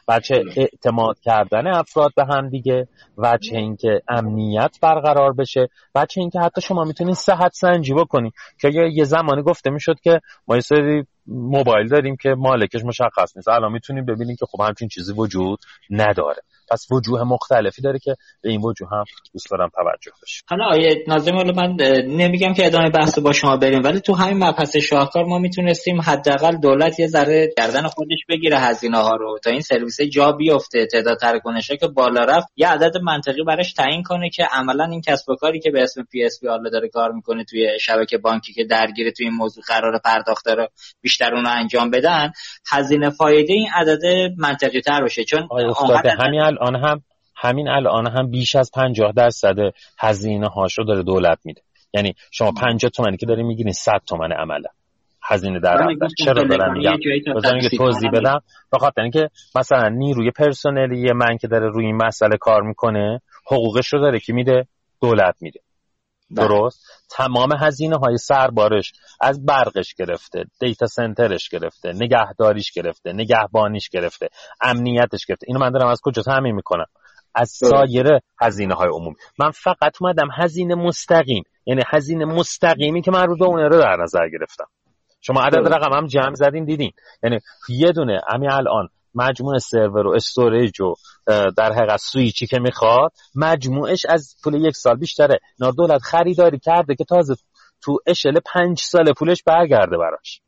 بچه اعتماد کردن افراد به هم دیگه وجه اینکه امنیت برقرار بشه وجه اینکه حتی شما می‌تونید صحت سنجی بکنید که یه زمانی گفته می‌شد که ما یه سری موبایل داریم که مالکش مشخص نیست. الان می‌تونیم ببینیم که خب همچین چیزی وجود نداره. پس وجوه مختلفی داره که به این وجوه هم دوست دارم توجه بشه. حالا آقای ناظمی من نمیگم که ادامه بحث با شما بریم ولی تو همین مبحث شاهکار ما می‌تونستیم حداقل دولت یه ذره گردن خودش بگیره هزینه ها رو تا این سرویس جا بیفته تعداد تراکنش که بالا رفت. یه عدد منطقی براش تعیین کنه که عملا این کسب و کاری که به اسم PSP داره کار می‌کنه توی شبکه بانکی که درگیر توی این موضوع قرار پرداخت داره بیشتر اونو انجام بدن هزینه فایده این عدد منطقی تر باشه. چون همین الان هم همین الان هم بیش از 50 درصد هزینه هاشو داره دولت میده. یعنی شما 50 تومانی که داری می‌گیرین 100 تومن عمله. هزینه در چرا دارم میگم؟ بذارین که توضیح بدم. بخاطر اینکه مثلا نیروی پرسنلی من که داره روی این مسئله کار می‌کنه حقوقش رو داره که میده دولت میده. درست؟ تمام هزینه های سربارش از برقش گرفته data center ش گرفته نگهداریش گرفته نگهبانیش گرفته امنیتش گرفته. اینو من دارم از کجا تامین می‌کنم؟ از سایر هزینه های عمومی. من فقط اومدم هزینه مستقیم یعنی هزینه مستقیمی که من رو به اون رو در نظر گرفتم. شما عدد رقم هم جمع زدین دیدین. یعنی یه دونه همین الان مجموع سرور و storage و در حقیقت سویچی که می‌خواد مجموعش از پول یک سال بیشتره. نار دولت خریداری کرده که تازه تو اشل پنج سال پولش برگرده براش.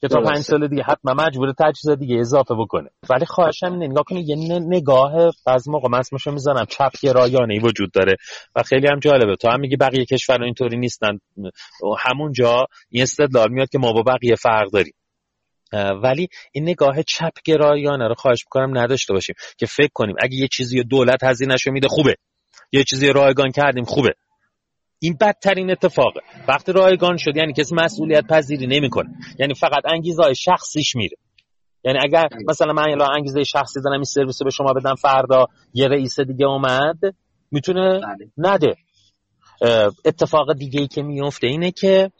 که تا پنج سال دیگه حتما مجبور تجهیزات دیگه اضافه بکنه. ولی خواهشم اینه نگاه کنید یه نگاه از موقع من اسمشو می‌زنم چپ رایانه ای وجود داره و خیلی هم جالبه. تو هم میگی بقیه کشورها اینطوری نیستن. همونجا این استدلال میاد که ما با بقیه فرق داریم. ولی این نگاه چپ گرایانه رو خواهش می‌کنم نداشته باشیم که فکر کنیم اگه یه چیزی دولت هزینهشو میده خوبه. یه چیزی رایگان کردیم خوبه. این بدترین اتفاقه وقتی رایگان شد یعنی کسی مسئولیت پذیری نمی‌کنه. یعنی فقط انگیزه شخصیش میره. یعنی اگر مثلا من الان انگیزه شخصی دارم این سرویس به شما بدم فردا یه رئیس دیگه اومد می‌تونه بله. نده. اتفاق دیگه ای که میفته اینه که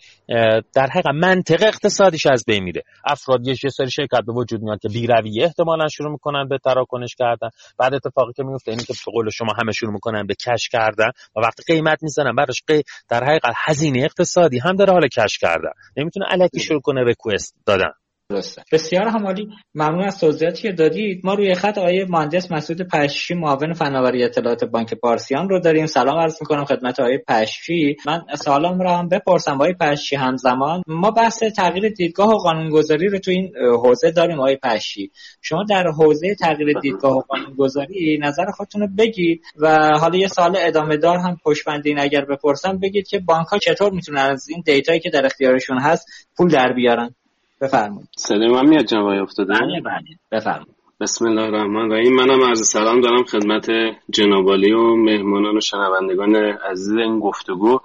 در حقیقت منطق اقتصادیش از بین میره. افراد یه سری شرکت به وجود میاد که بیرویه احتمالا شروع می‌کنن به تراکنش کردن. بعد اتفاقی که میفته اینه که به قول شما همه شروع می‌کنن به کش کردن و وقتی قیمت می‌زنن براش قی... در حقیقت هزینه اقتصادی هم داره حال کش کردن. نمی‌تونه الکی شروع کنه ریکوست دادن. درسته. بسیار همالی. ممنون از توضیحاتی که دادید ما روی خط آقای مهندس مسعود پششی معاون فناوری اطلاعات بانک پارسیان رو داریم. سلام عرض می‌کنم خدمت آقای پششی من سوالم رو هم بپرسم. آقای پششی همزمان ما بحث تغییر دیدگاه و قانونگذاری رو تو این حوزه داریم آقای پششی شما در حوزه تغییر دیدگاه و قانونگذاری نظر خودتون رو بگید و حالا یه سال ادامه دار هم پشتبندین اگر بپرسم. بگید که بانک ها چطور می‌تونن از این دیتایی که در اختیارشون هست پول در بیارن؟ بفرمایید. صدای من میاد جناب افتاده؟ بله بله. بفرمایید. بسم الله الرحمن الرحیم. منم عرض سلام دارم خدمت جنابالی و مهمانان و شنوندگان عزیز این گفتگو.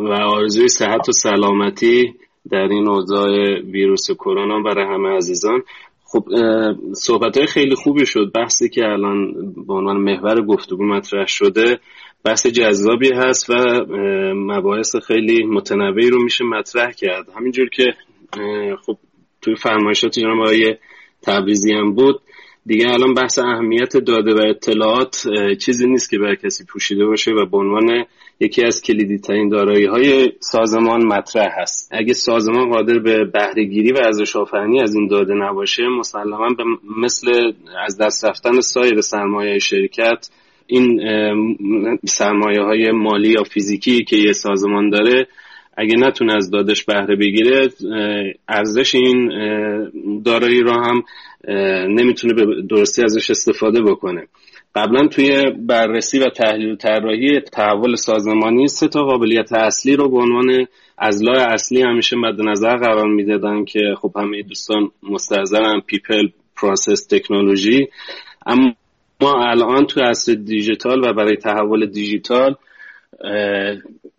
و آرزوی صحت و سلامتی در این اوضاع ویروس کرونا برای همه عزیزان. خب صحبت های خیلی خوبی شد. بحثی که الان به عنوان محور گفتگو مطرح شده بحث جذابی هست و مباحث خیلی متنوعی رو میشه مطرح کرد. همینجور که خب توی فرمایشات جناب آقای تبریزی هم بود. دیگه الان بحث اهمیت داده و اطلاعات چیزی نیست که بر کسی پوشیده باشه و به عنوان یکی از کلیدی ترین دارایی های سازمان مطرح هست. اگه سازمان قادر به بهرهگیری و ارزش آفرینی از این داده نباشه مسلما به مثل از دست رفتن سایر سرمایه شرکت این سرمایه های مالی یا فیزیکی که یه سازمان داره اگه نتونه از دادش بهره بگیره ارزش این دارایی را هم نمی‌تونه به درستی ازش استفاده بکنه. قبلا توی بررسی و تحلیل و طراحی تحول سازمانی سه تا قابلیت اصلی رو به عنوان اضلاع اصلی همیشه مد نظر قرار می‌دادن که خب همه دوستان مستحضرن people process technology. اما ما الان توی عصر دیجیتال و برای تحول دیجیتال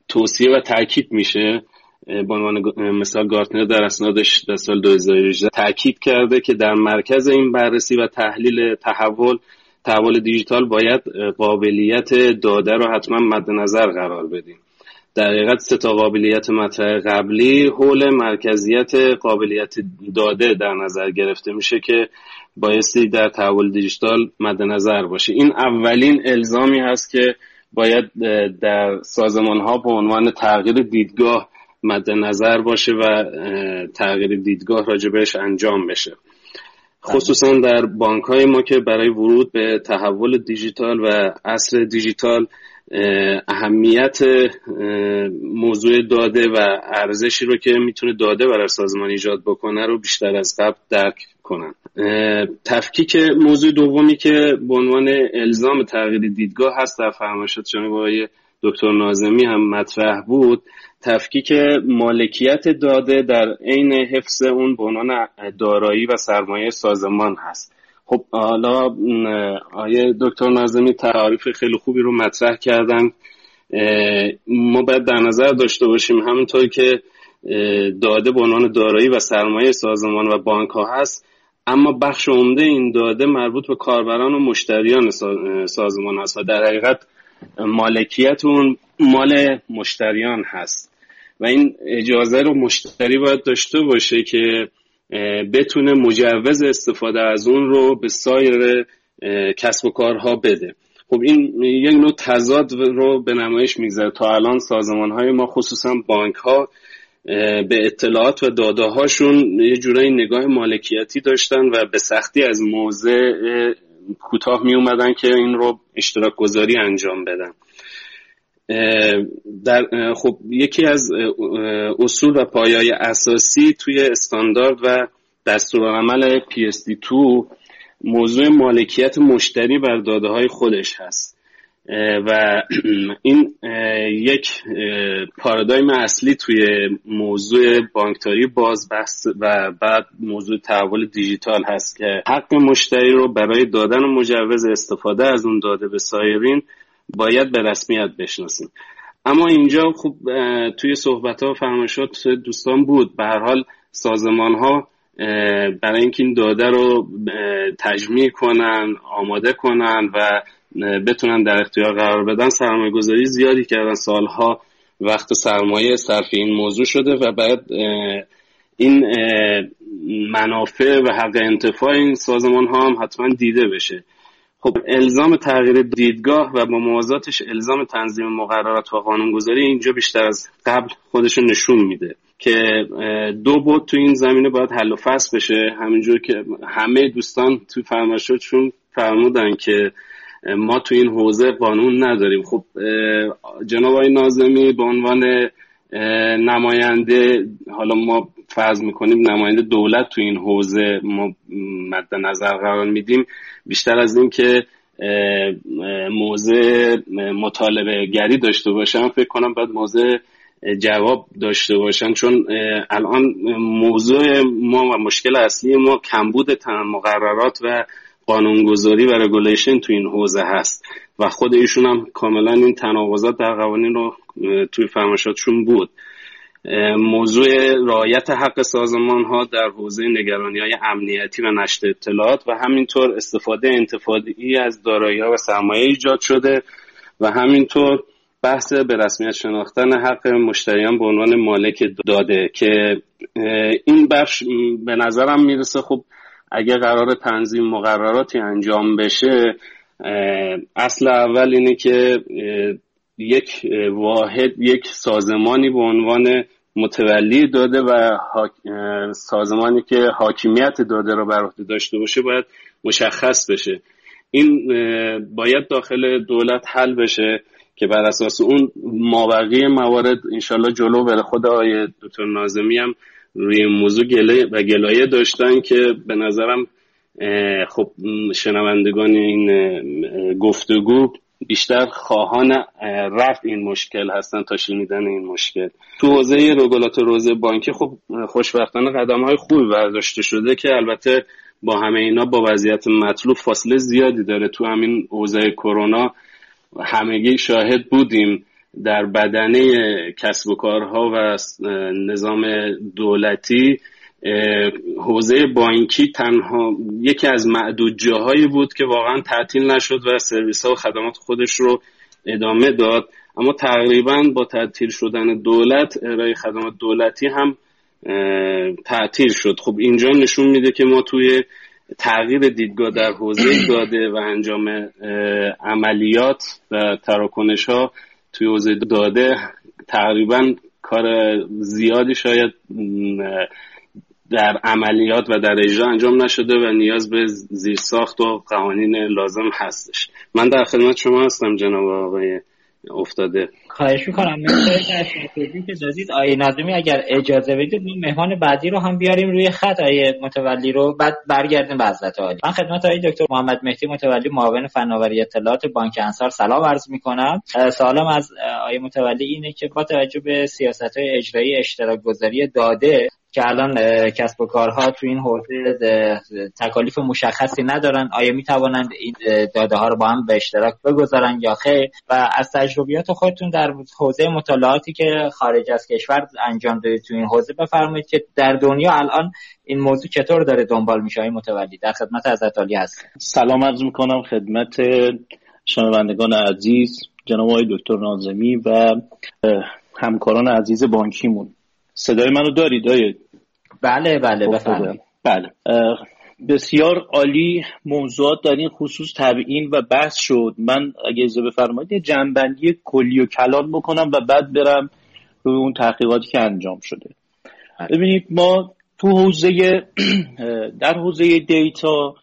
توصیه و تاکید میشه به عنوان مثال Gartner در اسنادش در سال 2018 تاکید کرده که در مرکز این بررسی و تحلیل تحول تحول دیجیتال باید قابلیت داده رو حتما مد نظر قرار بدیم. در حقیقت سه تا قابلیت مطرح قبلی حول مرکزیت قابلیت داده در نظر گرفته میشه که بایستی در تحول دیجیتال مد نظر باشه. این اولین الزامی هست که باید در سازمان ها به عنوان تغییر دیدگاه مد نظر باشه و تغییر دیدگاه راجبش انجام بشه. خصوصا در بانک های ما که برای ورود به تحول دیجیتال و عصر دیجیتال اهمیت موضوع داده و ارزشی رو که می‌تونه داده برای سازمان ایجاد بکنه رو بیشتر از قبل درک کنن. تفکیک موضوع دومی که به عنوان الزام تغییر دیدگاه هست در فرمایشات جناب آقای دکتر نازمی هم مطرح بود تفکیک مالکیت داده در عین حفظ اون به عنوان دارایی و سرمایه سازمان هست. خب حالا آیه دکتر نازمی تعاریف خیلی خوبی رو مطرح کردن. ما باید در نظر داشته باشیم همونطور که داده به عنوان دارایی و سرمایه سازمان و بانک ها هست اما بخش عمده این داده مربوط به کاربران و مشتریان سازمان هست و در حقیقت مالکیت اون مال مشتریان هست. و این اجازه رو مشتری باید داشته باشه که بتونه مجوز استفاده از اون رو به سایر کسب و کارها بده. خب این یک نوع تضاد رو به نمایش می‌گذاره. تا الان سازمان های ما خصوصا بانک ها به اطلاعات و داده هاشون یه جورایی نگاه مالکیتی داشتن و به سختی از موضع کوتاه می اومدن که این رو اشتراک گذاری انجام بدن. در خب یکی از اصول و پایای اساسی توی استاندارد و دستورالعمل PSD2 موضوع مالکیت مشتری بر داده های خودش هست. و این یک پارادایم اصلی توی موضوع بانکداری باز بحث و بعد موضوع تحول دیجیتال هست که حق مشتری رو برای دادن مجوز استفاده از اون داده به سایرین باید به رسمیت بشناسیم. اما اینجا خب توی صحبت ها فرمایشات دوستان بود. به هر حال سازمان ها برای اینکه این داده رو تجمیع کنن آماده کنن و بتونن در اختیار قرار بدن سرمایه گذاری زیادی کردن. سالها وقت سرمایه صرف این موضوع شده و بعد این منافع و حق انتفاع این سازمان ها هم حتما دیده بشه. خب الزام تغییر دیدگاه و با موازاتش الزام تنظیم مقررات و قانونگذاری اینجا بیشتر از قبل خودشون نشون میده که دو بود تو این زمینه باید حل و فصل بشه. همینجور که همه دوستان تو فرمایشاتشون فرمودن که ما تو این حوزه قانون نداریم. خب جناب آقای نازمی به عنوان نماینده حالا ما فرض می‌کنیم نماینده دولت تو این حوزه ما مد نظر قرار میدیم. بیشتر از این که موضع مطالبه گری داشته باشن فکر کنم باید موضع جواب داشته باشن چون الان موضوع ما و مشکل اصلی ما کمبود مقررات و قانونگذاری و رگولیشن تو این حوزه هست. و خود ایشون هم کاملا این تناقضات در قوانین رو توی فرمایشاتشون بود. موضوع رعایت حق سازمان ها در حوزه نگرانی های امنیتی و نشر اطلاعات و همینطور استفاده انتفاعی از دارایی و سرمایه ایجاد شده و همینطور بحث به رسمیت شناختن حق مشتریان به عنوان مالک داده که این بخش به نظرم می‌رسه. خب اگه قرار تنظیم مقرراتی انجام بشه اصل اول اینه که یک واحد یک سازمانی به عنوان متولی داده و سازمانی که حاکمیت داده رو بر عهده داشته باشه باید مشخص بشه. این باید داخل دولت حل بشه که بر اساس اون مابقی موارد انشالله جلو بره. خود آقای دکتر نازمی هم روی این موضوع گله و گلایه داشتن که به نظرم خب شنوندگان این گفتگو بیشتر خواهان رفت این مشکل هستن تا شنیدن این مشکل. تو حوزه رگولاتور حوزه بانکی خب خوشبختانه قدم های خوبی برداشته شده که البته با همه اینا با وضعیت مطلوب فاصله زیادی داره. تو همین حوزه کرونا همگی شاهد بودیم. در بدنه کسب و کارها و نظام دولتی حوزه بانکی تنها یکی از معدود جاهایی بود که واقعا تعطیل نشد و سرویس ها و خدمات خودش رو ادامه داد. اما تقریبا با تعطیل شدن دولت ارائه خدمات دولتی هم تعطیل شد. خب اینجا نشون میده که ما توی تغییر دیدگاه در حوزه داده و انجام عملیات و تراکنش ها توی حوزه داده تقریبا کار زیادی شاید در عملیات و در اجرا انجام نشده و نیاز به زیرساخت و قوانین لازم هستش. من در خدمت شما هستم جناب آقای افتاده. خواهش می‌کنم که دادید آیه نظمی اگر اجازه بدید مهمان بعدی رو هم بیاریم روی خط آیه متولی رو بعد برگردیم به حضرت عالی. من خدمت آیه دکتر محمد مهدی متولی معاون فناوری اطلاعات بانک انصار سلام عرض می‌کنم. سوالم از آیه متولی اینه که با توجه به سیاست های اجرایی اشتراک گذاری داده که الان کسب و کارها تو این حوزه تکالیف مشخصی ندارن. آیا می توانند این داده ها رو با هم به اشتراک بگذارن یا خیر؟ و از تجربیات خودتون در حوزه مطالعاتی که خارج از کشور انجام دادید تو این حوزه بفرمایید که در دنیا الان این موضوع چطور داره دنبال میشه. های متولی در خدمت حضرت عالی هست سلام عرض می‌کنم خدمت شنوندگان عزیز جناب آقای دکتر نازمی و همکاران عزیز بانکیمون. صدای منو دارید آیه بله بله بفرمایید. بله. بسیار عالی موضوعات در این خصوص تبیین و بحث شد. من اگه اجازه بفرمایید یه جنبندی کلی و کلان بکنم و بعد برم روی اون تحقیقاتی که انجام شده. بله. ببینید ما تو حوزه در حوزه data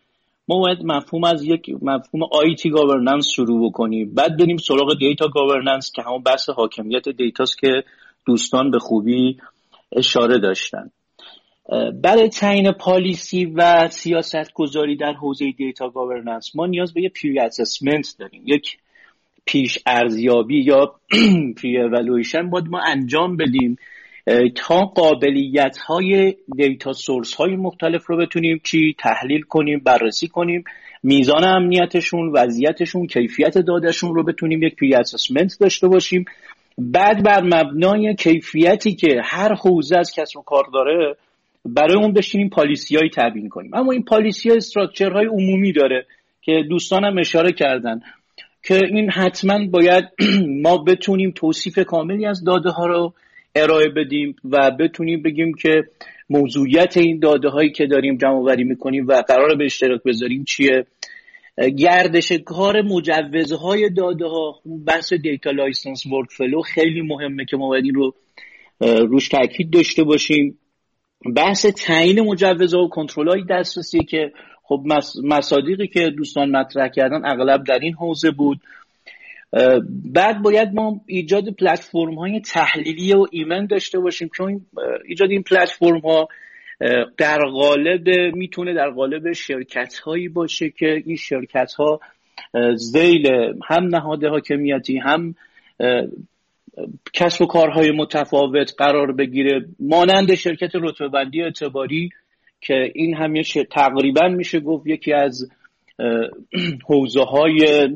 ما باید مفهوم از یک مفهوم IT governance شروع بکنیم. بعد بریم سراغ data governance که همون بحث حاکمیت data ست که دوستان به خوبی اشاره داشتن. برای تعیین policy و سیاست گذاری در حوزه data governance ما نیاز به یک pre-assessment داریم. یک پیش ارزیابی یا pre-evaluation باید ما انجام بدیم. تا قابلیت های data source های مختلف رو بتونیم چی؟ تحلیل کنیم بررسی کنیم. میزان امنیتشون وضعیتشون کیفیت دادشون رو بتونیم یک pre assessment داشته باشیم. بعد بر مبنای کیفیتی که هر حوزه از کسب و کار داره برای اون بشینیم policy های تبیین کنیم. اما این policy های structure های عمومی داره که دوستانم اشاره کردن که این حتما باید ما بتونیم توصیف کاملی از داده ها رو ارائه بدیم و بتونیم بگیم که موضوعیت این داده هایی که داریم جمع آوری می‌کنیم و قرار به اشتراک بذاریم چیه؟ گردش کار مجوزهای داده ها بحث data license workflow خیلی مهمه که ما باید این رو روش تاکید داشته باشیم. بحث تعیین مجوزها و کنترل های دسترسی که خب مصادیقی که دوستان مطرح کردن اغلب در این حوزه بود. بعد باید ما ایجاد پلتفرم های تحلیلی و ایمن داشته باشیم چون ایجاد این پلتفرم ها در قالب می‌تونه در قالب شرکت هایی باشه که این شرکت ها زیل هم نهاد حاکمیتی هم کسب و کارهای متفاوت قرار بگیره مانند شرکت رتبه بندی اعتباری که این هم تقریبا میشه گفت یکی از حوزه های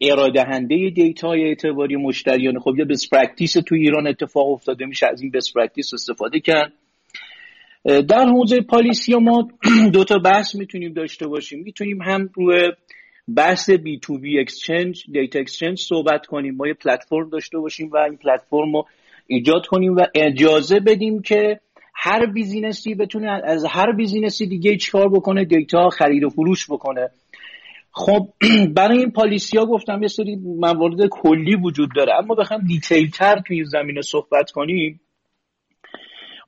ارائه‌دهنده data اعتباری مشتریان خب یه best practice تو ایران اتفاق افتاده میشه از این best practice استفاده کرد. در حوزه policy ما دو تا بحث می‌تونیم داشته باشیم. می‌تونیم هم روی بحث B2B exchange data exchange صحبت کنیم. ما یه پلتفرم داشته باشیم و این پلتفرم رو ایجاد کنیم و اجازه بدیم که هر business ی بتونه از هر business ی دیگه چیکار بکنه data خرید و فروش بکنه. خب برای این policy ها گفتم یه سری موارد کلی وجود داره اما بخوام detail تر توی این زمینه صحبت کنیم.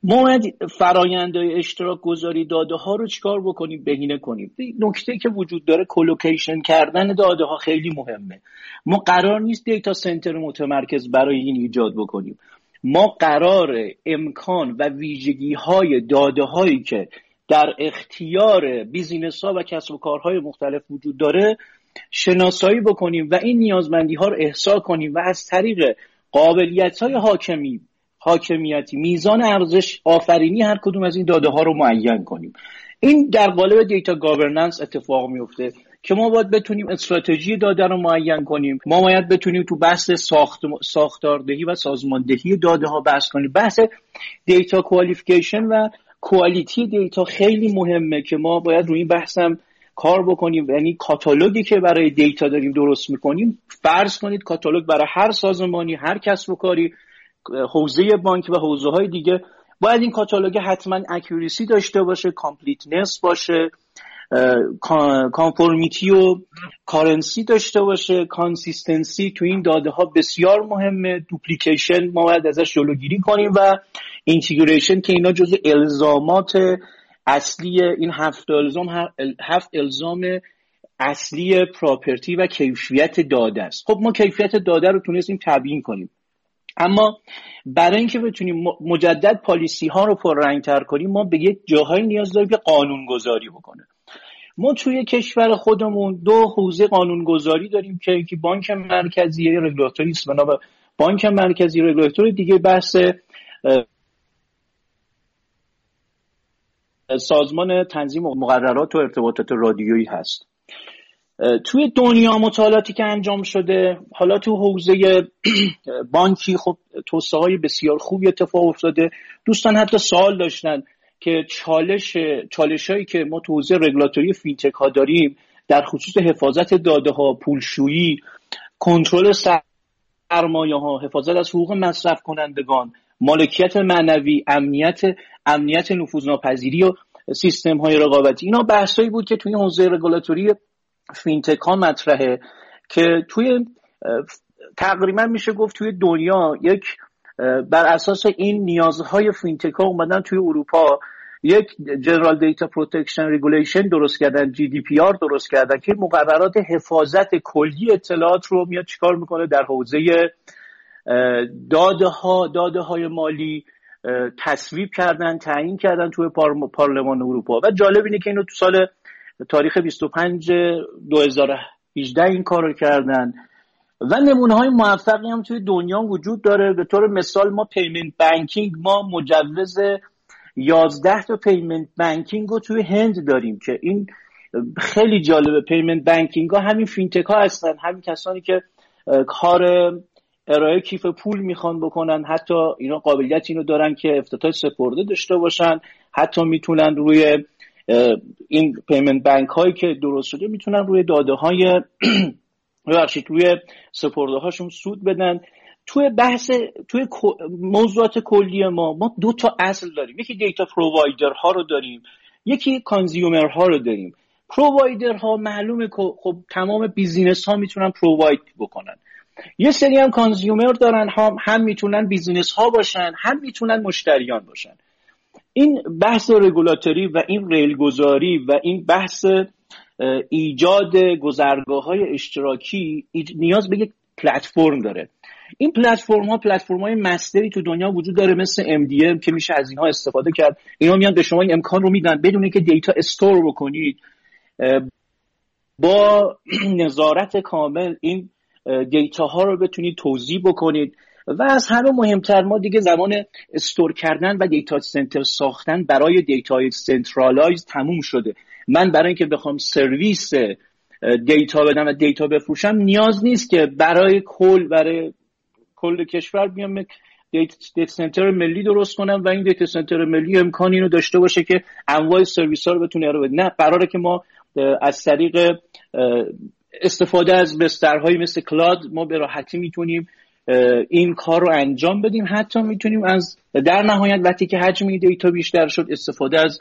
ما باید فرایندهای اشتراک گذاری داده ها رو چیکار بکنیم؟ بهینه کنیم. نکته که وجود داره collocation کردن داده ها خیلی مهمه. ما قرار نیست data center متمرکز برای این ایجاد بکنیم. ما قرار امکان و ویژگی های داده هایی که در اختیار business ها و کسب و کارهای مختلف وجود داره شناسایی بکنیم و این نیازمندی ها رو احصا کنیم و از طریق قابلیت های حاکمی حاکمیتی میزان ارزش آفرینی هر کدوم از این داده ها رو معین کنیم. این در قالب data governance اتفاق میفته که ما باید بتونیم استراتژی داده رو معین کنیم. ما باید بتونیم تو بحث ساخت ساختاردهی و سازماندهی داده ها بحث کنیم. بحث data qualification و quality data خیلی مهمه که ما باید روی این بحثم کار بکنیم. یعنی کاتالوگی که برای data داریم درست می‌کنیم فرض کنید کاتالوگ برای هر سازمانی هر کسب و کاری حوزه بانک و حوزه های دیگه باید این کاتالوگ حتما accuracy داشته باشه completeness باشه conformity و currency داشته باشه consistency تو این داده ها بسیار مهمه. duplication ما باید ازش جلوگیری کنیم و integration که اینا جزء الزامات اصلی این هفت الزام هفت الزام اصلی property و کیفیت داده است. خب ما کیفیت داده رو تونستیم تبیین کنیم. اما برای اینکه بتونیم مجدد policy ها رو پررنگتر کنیم ما به یک جاهایی نیاز داریم که قانون گذاری بکنه. ما توی کشور خودمون دو حوزه قانونگذاری داریم که یکی بانک مرکزی رگولاتوری است بنا بانک مرکزی رگولاتور دیگه بحث سازمان تنظیم مقررات و ارتباطات رادیویی هست. توی دنیا مطالعاتی که انجام شده حالا تو حوزه بانکی خب توسعه های بسیار خوبی اتفاق افتاده. دوستان حتی سوال داشتن که چالش چالش هایی که ما تو حوزه رگولاتوری فینتک ها داریم در خصوص حفاظت داده ها پولشویی کنترل سرمایه ها حفاظت از حقوق مصرف کنندگان مالکیت معنوی امنیت امنیت نفوذناپذیری و سیستم های رقابتی. اینا بحثایی بود که توی حوزه regulatory fintech ها مطرحه که توی تقریبا میشه گفت توی دنیا یک بر اساس این نیازهای fintech ها اومدن توی اروپا. یک General Data Protection Regulation درست کردن GDPR درست کردن که مقررات حفاظت کلی اطلاعات رو میاد چیکار می‌کنه؟ در حوزه داده ها داده های مالی تصویب کردن تعیین کردن توی پارلمان اروپا. و جالب اینه که اینو تو سال تاریخ 25 2018 این کار رو کردن. و نمونه های موفقی هم توی دنیا وجود داره. به طور مثال ما payment banking ما مجوز 11 تا payment banking رو توی هند داریم که این خیلی جالبه. payment banking ها همین fintech ها هستن همین کسانی که کار ارائه کیف پول می‌خوان بکنن. حتی اینا قابلیت اینو دارن که افتتاح سپرده داشته باشن. حتی می‌تونن روی این پیمنت بانک هایی که درست شده می‌تونن روی داده های ببخشید روی سپرده هاشون سود بدن. توی بحث توی موضوعات کلی ما ما دو تا اصل داریم. یکی دیتا پرووایدر ها رو داریم یکی کانزیومر ها رو داریم. provider ها معلومه که خب تمام business ها می‌تونن provide بکنن. یه سری هم consumer دارن هم, هم می‌تونن business ها باشن هم می‌تونن مشتریان باشن. این بحث رگولاتوری و این ریلگذاری و این بحث ایجاد گذرگاه های اشتراکی نیاز به یک پلتفرم داره. این پلتفرم ها پلتفرم های master ی تو دنیا وجود داره مثل MDM که میشه از اینها استفاده کرد. اینا میان به شما این امکان رو میدن بدون اینکه data store بکنید. با نظارت کامل این data ها رو بتونید توزیع بکنید. و از همه مهمتر ما دیگه زمان store کردن و data center ساختن برای data centralize تموم شده. من برای اینکه بخوام سرویس data بدم و data بفروشم نیاز نیست که برای کل برای کل کشور بیام data center ملی درست کنم و این data center ملی امکان اینو داشته باشه که انواع سرویس ها رو بتونه ارائه بده. نه قراره که ما از طریق استفاده از بسترهایی مثل cloud ما به راحتی می‌تونیم این کار رو انجام بدیم. حتی می‌تونیم از در نهایت وقتی که حجم data بیشتر شد استفاده از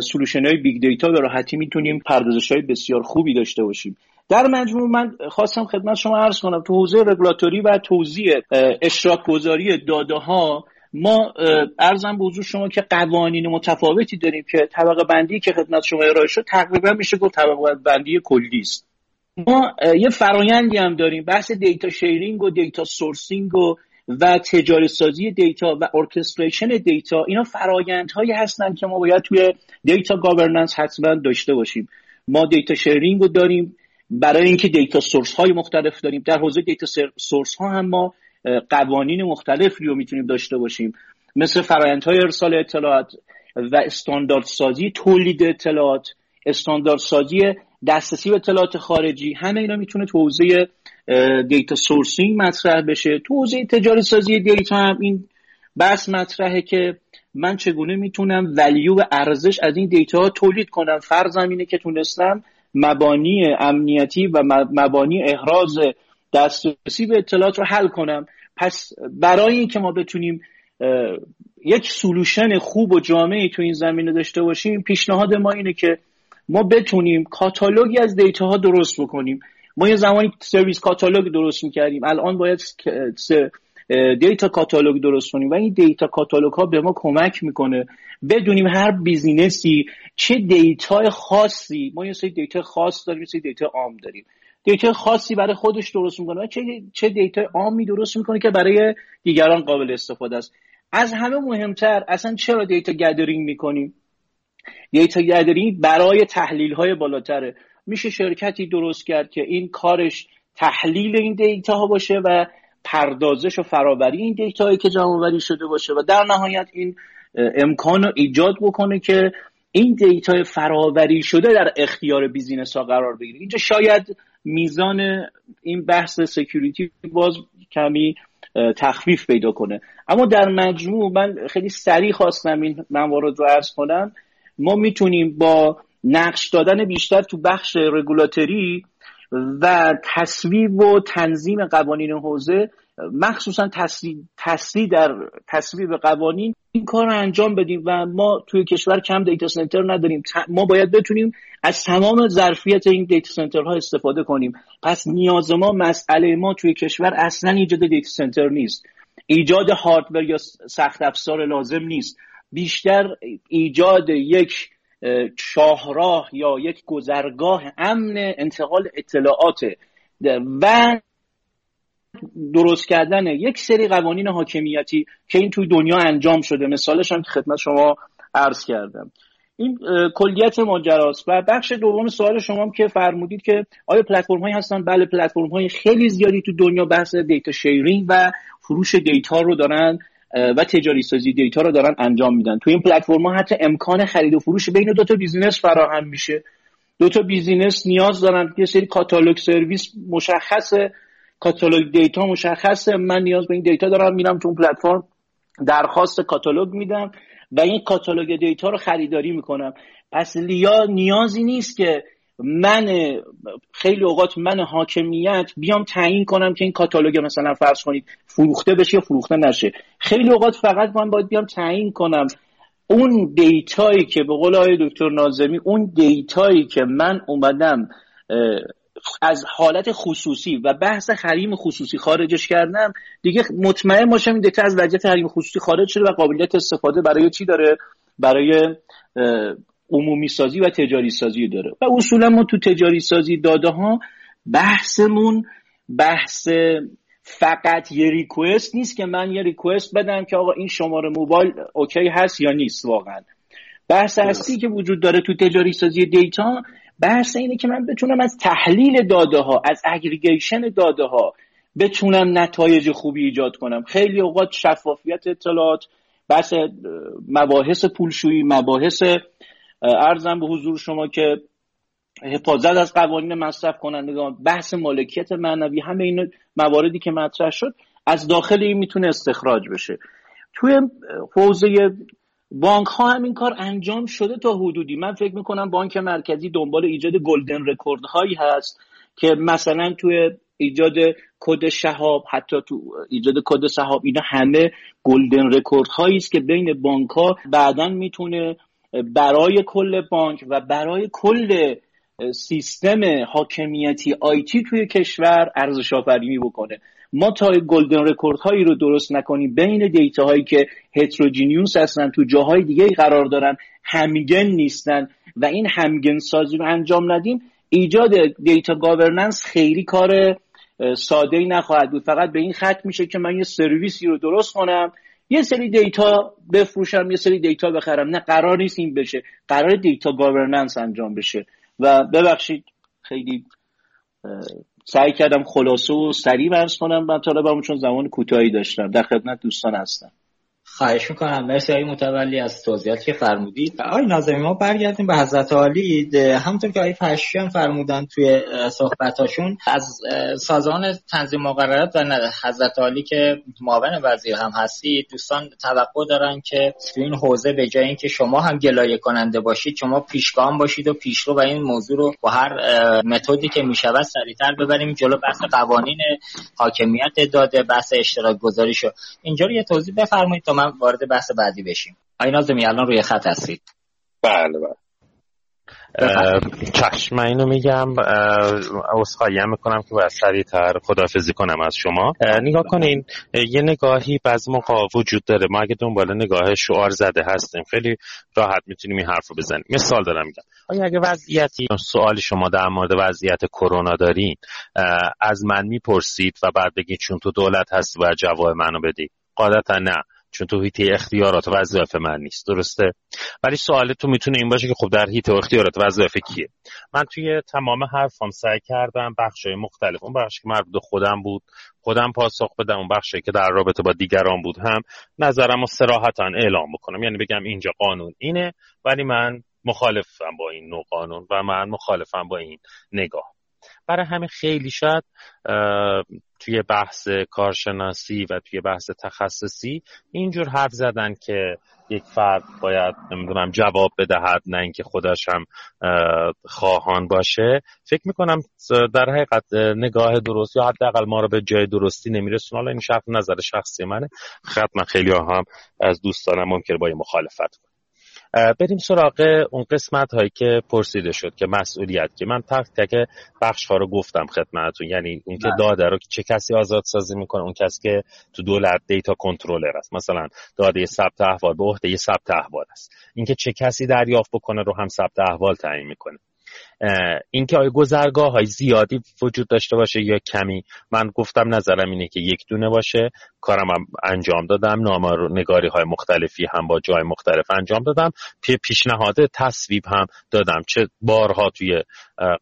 solution های big data به راحتی می‌تونیم پردازش های بسیار خوبی داشته باشیم. در مجموع من خواستم خدمت شما عرض کنم تو حوزه رگولاتوری و توزیع اشتراک گذاری داده ها ما عرضم به حضور شما که قوانین متفاوتی داریم که طبقه بندی که خدمت شما ارائه شد تقریبا میشه گفت طبقه بندی کلی است ما یه فرایندی هم داریم. بحث data sharing و data sourcing و و تجاری سازی data و orchestration data. اینا فرایندهایی هستن که ما باید توی data governance حتما داشته باشیم. ما data sharing رو داریم. برای اینکه data source های مختلف داریم. در حوزه data source ها هم ما قوانین مختلفی رو می‌تونیم داشته باشیم. مثل فرایندهای ارسال اطلاعات و استاندارد سازی تولید اطلاعات. استاندارد سازی دسترسی به اطلاعات خارجی همه اینا می‌تونه تو حوزه data sourcing مطرح بشه. تو حوزه تجاری سازی data هم این بحث مطرحه که من چگونه می‌تونم value و ارزش از این data ها تولید کنم؟ فرضم اینه که تونستم مبانی امنیتی و مبانی احراز دسترسی به اطلاعات رو حل کنم. پس برای اینکه ما بتونیم یک solution خوب و جامعی تو این زمینه داشته باشیم پیشنهاد ما اینه که ما بتونیم کاتالوگی از data ها درست بکنیم. ما یه زمانی service catalog درست می‌کردیم. الان باید data catalog درست کنیم. و این data catalog ها به ما کمک می‌کنه بدونیم هر business ی چه data خاصی. ما یه سری data خاص داریم یه سری data عام داریم. data خاصی برای خودش درست می‌کنه و چه چه data عامی درست می‌کنه که برای دیگران قابل استفاده است. از همه مهمتر اصلا چرا data gathering می‌کنیم؟ data gathering برای تحلیل های بالاتره. میشه شرکتی درست کرد که این کارش تحلیل این data ها باشه و پردازش و فراوری این data هایی که جمع شده باشه و در نهایت این امکان رو ایجاد بکنه که این data فراوری شده در اختیار business ها قرار بگیره. اینجا شاید میزان این بحث security باز کمی تخفیف پیدا کنه. اما در مجموع من خیلی سریع خواستم این موارد رو عرض کنم. ما می‌تونیم با نقش دادن بیشتر تو بخش رگولاتوری و تصویب و تنظیم قوانین حوزه مخصوصا تصویب در تصویب قوانین این کار رو انجام بدیم و ما توی کشور کم data center نداریم. ما باید بتونیم از تمام ظرفیت این دیتا سنتر ها استفاده کنیم. پس نیاز ما مسئله ما توی کشور اصلا ایجاد دیتا سنتر نیست. ایجاد هاردور یا سخت افزار لازم نیست. بیشتر ایجاد یک شاهراه یا یک گذرگاه امن انتقال اطلاعات و درست کردن یک سری قوانین حاکمیتی که این توی دنیا انجام شده. مثالش هم خدمت شما عرض کردم. این کلیت ماجراست. و بخش دوم سوال شما هم که فرمودید که آیا پلتفرم هایی هستن؟ بله پلتفرم های خیلی زیادی تو دنیا بحث data sharing و فروش data رو دارن. و تجاری سازی data رو دارن انجام میدن. تو این پلتفرم ها حتی امکان خرید و فروش بین دو تا business فراهم میشه. دو تا business نیاز دارن. یه سری کاتالوگ سرویس مشخصه. کاتالوگ data مشخصه. من نیاز به این data دارم. میرم تو اون پلتفرم درخواست کاتالوگ میدم و این کاتالوگ data رو خریداری می‌کنم. پس لیا نیازی نیست که من خیلی اوقات من حاکمیت بیام تعیین کنم که این کاتالوگ مثلا فرض کنید فروخته بشه یا فروخته نشه. خیلی اوقات فقط من باید بیام تعیین کنم اون data یی که به قول آقای دکتر نازمی اون data یی که من اومدم از حالت خصوصی و بحث حریم خصوصی خارجش کردم دیگه مطمئن باشم این data از وضعیت حریم خصوصی خارج شده و قابلیت استفاده برای چی داره؟ برای عمومی سازی و تجاری سازی داره. و اصولا ما تو تجاری سازی داده ها بحثمون بحث فقط یه request نیست که من یه request بدم که آقا این شماره موبایل OK هست یا نیست واقعا. بحث اصلی که وجود داره تو تجاری سازی data بحث اینه که من بتونم از تحلیل داده ها از aggregation داده ها بتونم نتایج خوبی ایجاد کنم. خیلی اوقات شفافیت اطلاعات بحث مباحث پولشویی مباحث ارزم به حضور شما که حفاظت از قوانین مصرف کنندگان بحث مالکیت معنوی همه این مواردی که مطرح شد از داخل این می‌تونه استخراج بشه. توی حوزه بانک ها هم این کار انجام شده تا حدودی. من فکر می‌کنم بانک مرکزی دنبال ایجاد گلدن رکورد هایی هست که مثلا توی ایجاد کد شهاب حتی تو ایجاد کد شهاب اینا همه golden record هایی است که بین بانک ها بعدا می‌تونه برای کل بانک و برای کل سیستم حاکمیتی IT توی کشور ارزش آفرینی بکنه. ما تا golden record هایی رو درست نکنیم بین data هایی که heterogeneous هستن تو جاهای دیگه قرار دارن همگن نیستن و این همگن سازی رو انجام ندیم. ایجاد data governance خیلی کار ساده ای نخواهد بود. فقط به این خط میشه که من یه سرویسی رو درست کنم. یه سری data بفروشم یه سری data بخرم. نه قرار نیست این بشه. قراره data governance انجام بشه. و ببخشید خیلی سعی کردم خلاصه و سریع عرض کنم. من طالبم چون زمان کوتاهی داشتم. در خدمت دوستان هستم. خواهش می‌کنم. مرسی های متولی از توضیحاتی که فرمودید. آقای ناظمی ما برگردیم به حضرت عالی. همونطور که آقای فشیان فرمودن توی صحبتاشون از سازمان تنظیم مقررات و حضرت عالی که معاون وزیر هم هستید دوستان توقع دارن که تو این حوزه به جای اینکه شما هم گلایه کننده باشید شما پیشگام باشید و پیشرو و این موضوع رو با هر متدی که می‌شود سریعتر ببریم جلو بحث قوانین حاکمیت داده بحث اشتراک گذاری شو اینجا یه توضیح بفرمایید تا من وارد بحث بعدی بشیم. آقای نازمی الان روی خط هستید. بله بله. چشم اینو میگم اصخایی هم می‌کنم که باید سریعتر خدافزی کنم از شما. نگاه کنین یه نگاهی بعض موقع وجود داره. ما اگه دنبال نگاه شعار زده هستیم خیلی راحت می‌تونیم این حرف رو بزنیم. مثال دارم میگم. آیا اگه وضعیتی سوال شما در مورد وضعیت کرونا دارین از من می‌پرسید و بعد بگید چون تو دولت هستی باید جواب منو بدی؟ قاعدتا نه. چون تو هیته اختیارات و وظایف من نیست. درسته؟ ولی سوال تو می‌تونه این باشه که خب در هیته اختیارات و وظایف کیه؟ من توی تمام حرفام سعی کردم بخشای مختلف اون بخشی که مربوط خودم بود خودم پاسخ بدم اون بخشی که در رابطه با دیگران بود هم نظرم رو اعلام بکنم. یعنی بگم اینجا قانون اینه ولی من مخالفم با این نوع قانون و من مخالفم با این نگاه. برای همین خیلی شاید توی بحث کارشناسی و توی بحث تخصصی اینجور حرف زدن که یک فرد باید نمی‌دونم جواب بدهد نه اینکه خودش هم خواهان باشه. فکر می‌کنم در حقیقت نگاه درست یا حداقل ما رو به جای درستی نمیرسونه. حالا این شخص نظر شخصی منه. خطما خیلی هم از دوستانم ممکن با این مخالفت بریم سراغ اون قسمت هایی که پرسیده شد که مسئولیت که من تک تک بخش ها رو گفتم خدمتتون. یعنی اون که بله. داده رو چه کسی آزاد سازی می‌کنه اون کسی که تو دولت دیتا کنترلر است. مثلا داده ثبت احوال به عهده ثبت احوال است. اینکه چه کسی دریافت بکنه رو هم ثبت احوال تعیین می‌کنه. اینکه آیا گذرگاه های زیادی وجود داشته باشه یا کمی. من گفتم نظرم اینه که یک دونه باشه. کارم هم انجام دادم. نگاری های مختلفی هم با جای مختلف انجام دادم. پیشنهاد تصویب هم دادم. چه بارها توی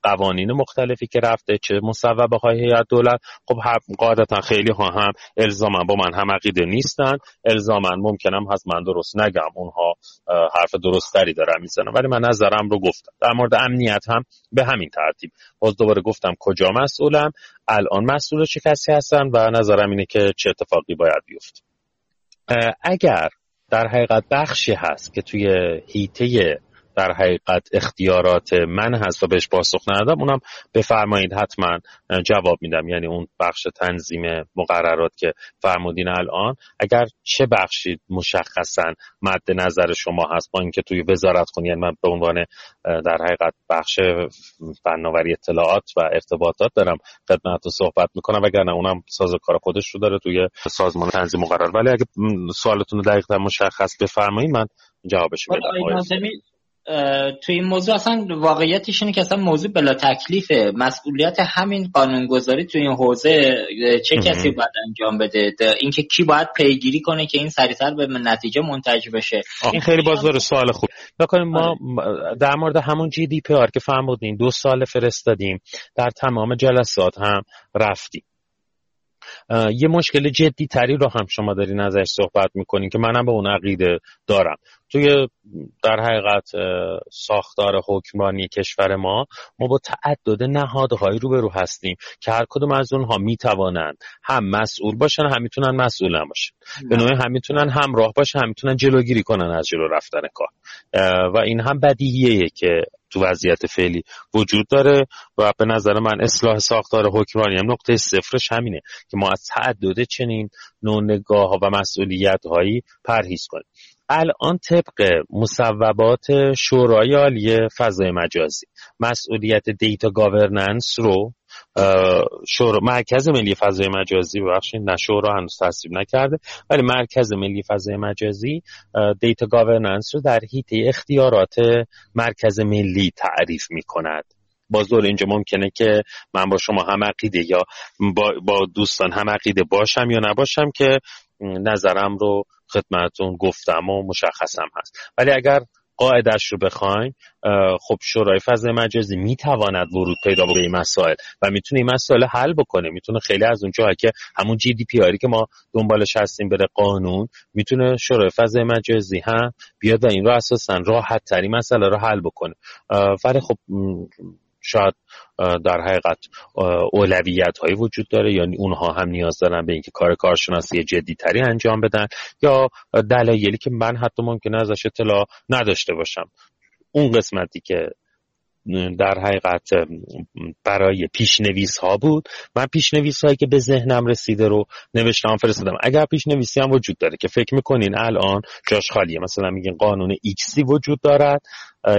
قوانین مختلفی که رفته چه مصوبه های هیئت دولت. خب قاعدتا خیلی ها هم الزاما با من هم عقیده نیستن. الزاما ممکنم هست من درست نگم. اونها حرف درستری دارم می‌زنم ولی من نظرم رو گفتم. در مورد امنیت هم به همین ترتیب. باز دوباره گفتم کجا مسئولم الان مسئول چه کسی هستن و نظرم اینه که چه اتفاقی باید بیفت. اگر در حقیقت بخشی هست که توی هیته در حقیقت اختیارات من هست و بهش پاسخ ندادم. اونم بفرمایید حتما جواب میدم. یعنی اون بخش تنظیم مقررات که فرمودین الان. اگر چه بخشی مشخصا مد نظر شما هست با اینکه توی وزارت خونی یعنی من به عنوان در حقیقت بخش فناوری اطلاعات و ارتباطات دارم خدمت صحبت می‌کنم. نه اونم ساز کار خودش رو داره توی سازمان تنظیم مقرر ولی اگه سوالتون رو دقیق مشخص بفرمایید من جوابش بدم تو این موضوع اصلا واقعیتش اینه که اصلا موضوع بلا تکلیفه. مسئولیت همین قانونگذاری تو این حوزه چه کسی باید انجام بده؟ اینکه کی باید پیگیری کنه که این سریعتر به نتیجه منتج بشه. این خیلی باز داره سوال خوب. بکنیم ما آره. در مورد همون جی دی پی آر که فهمیدین دو سال فرستادیم در تمام جلسات هم رفتیم. یه مشکل جدی تری رو هم شما دارین ازش صحبت می‌کنین که منم به اون عقیده دارم. توی در حقیقت ساختار حکمرانی کشور ما ما با تعدد نهادهایی روبرو هستیم که هر کدوم از اونها می‌توانند هم مسئول باشن هم می‌تونن مسئول نباشن به نوعی هم می‌تونن همراه باشن هم می‌تونن جلوگیری کنن از جلو رفتن کار. و این هم بدیهیه که تو وضعیت فعلی وجود داره و به نظر من اصلاح ساختار حکمرانی هم نقطه صفرش همینه که ما از تعدد چنین نوع نگاه و مسئولیت هایی پرهیز کنیم. الان طبق مصوبات شورای عالی فضای مجازی مسئولیت دیتا گاورننس رو شورا مرکز ملی فضای مجازی ببخشید نه شورا هنوز تصویب نکرده ولی مرکز ملی فضای مجازی دیتا گاورننس رو در حیطه اختیارات مرکز ملی تعریف می کند باز دور اینجا ممکنه که من با شما هم عقیده یا با, با دوستان هم عقیده باشم یا نباشم که نظرم رو خدمتون گفتم و مشخصم هست. ولی اگر قاعدش رو بخوایم خب شورای فضای مجازی می‌تواند ورود پیدا به این مسائل و می‌تونه این مسائل حل بکنه. می‌تونه خیلی از اون که همون جی دی پی آری که ما دنبالش هستیم بره قانون می‌تونه شورای فضای مجازی هم بیاد و این رو اساسا راحت تری مسئله رو حل بکنه. ولی خب شاید در حقیقت اولویت هایی وجود داره یعنی اونها هم نیاز دارن به اینکه کار کارشناسی جدی تری انجام بدن یا دلایلی که من حتی ممکنه ازش اطلاع نداشته باشم. اون قسمتی که در حقیقت برای پیش‌نویس ها بود من پیش‌نویس هایی که به ذهنم رسیده رو نوشتم فرستادم. اگر پیش‌نویسی هم وجود داره که فکر می‌کنین الان جاش خالیه مثلا میگین قانون X ی وجود دارد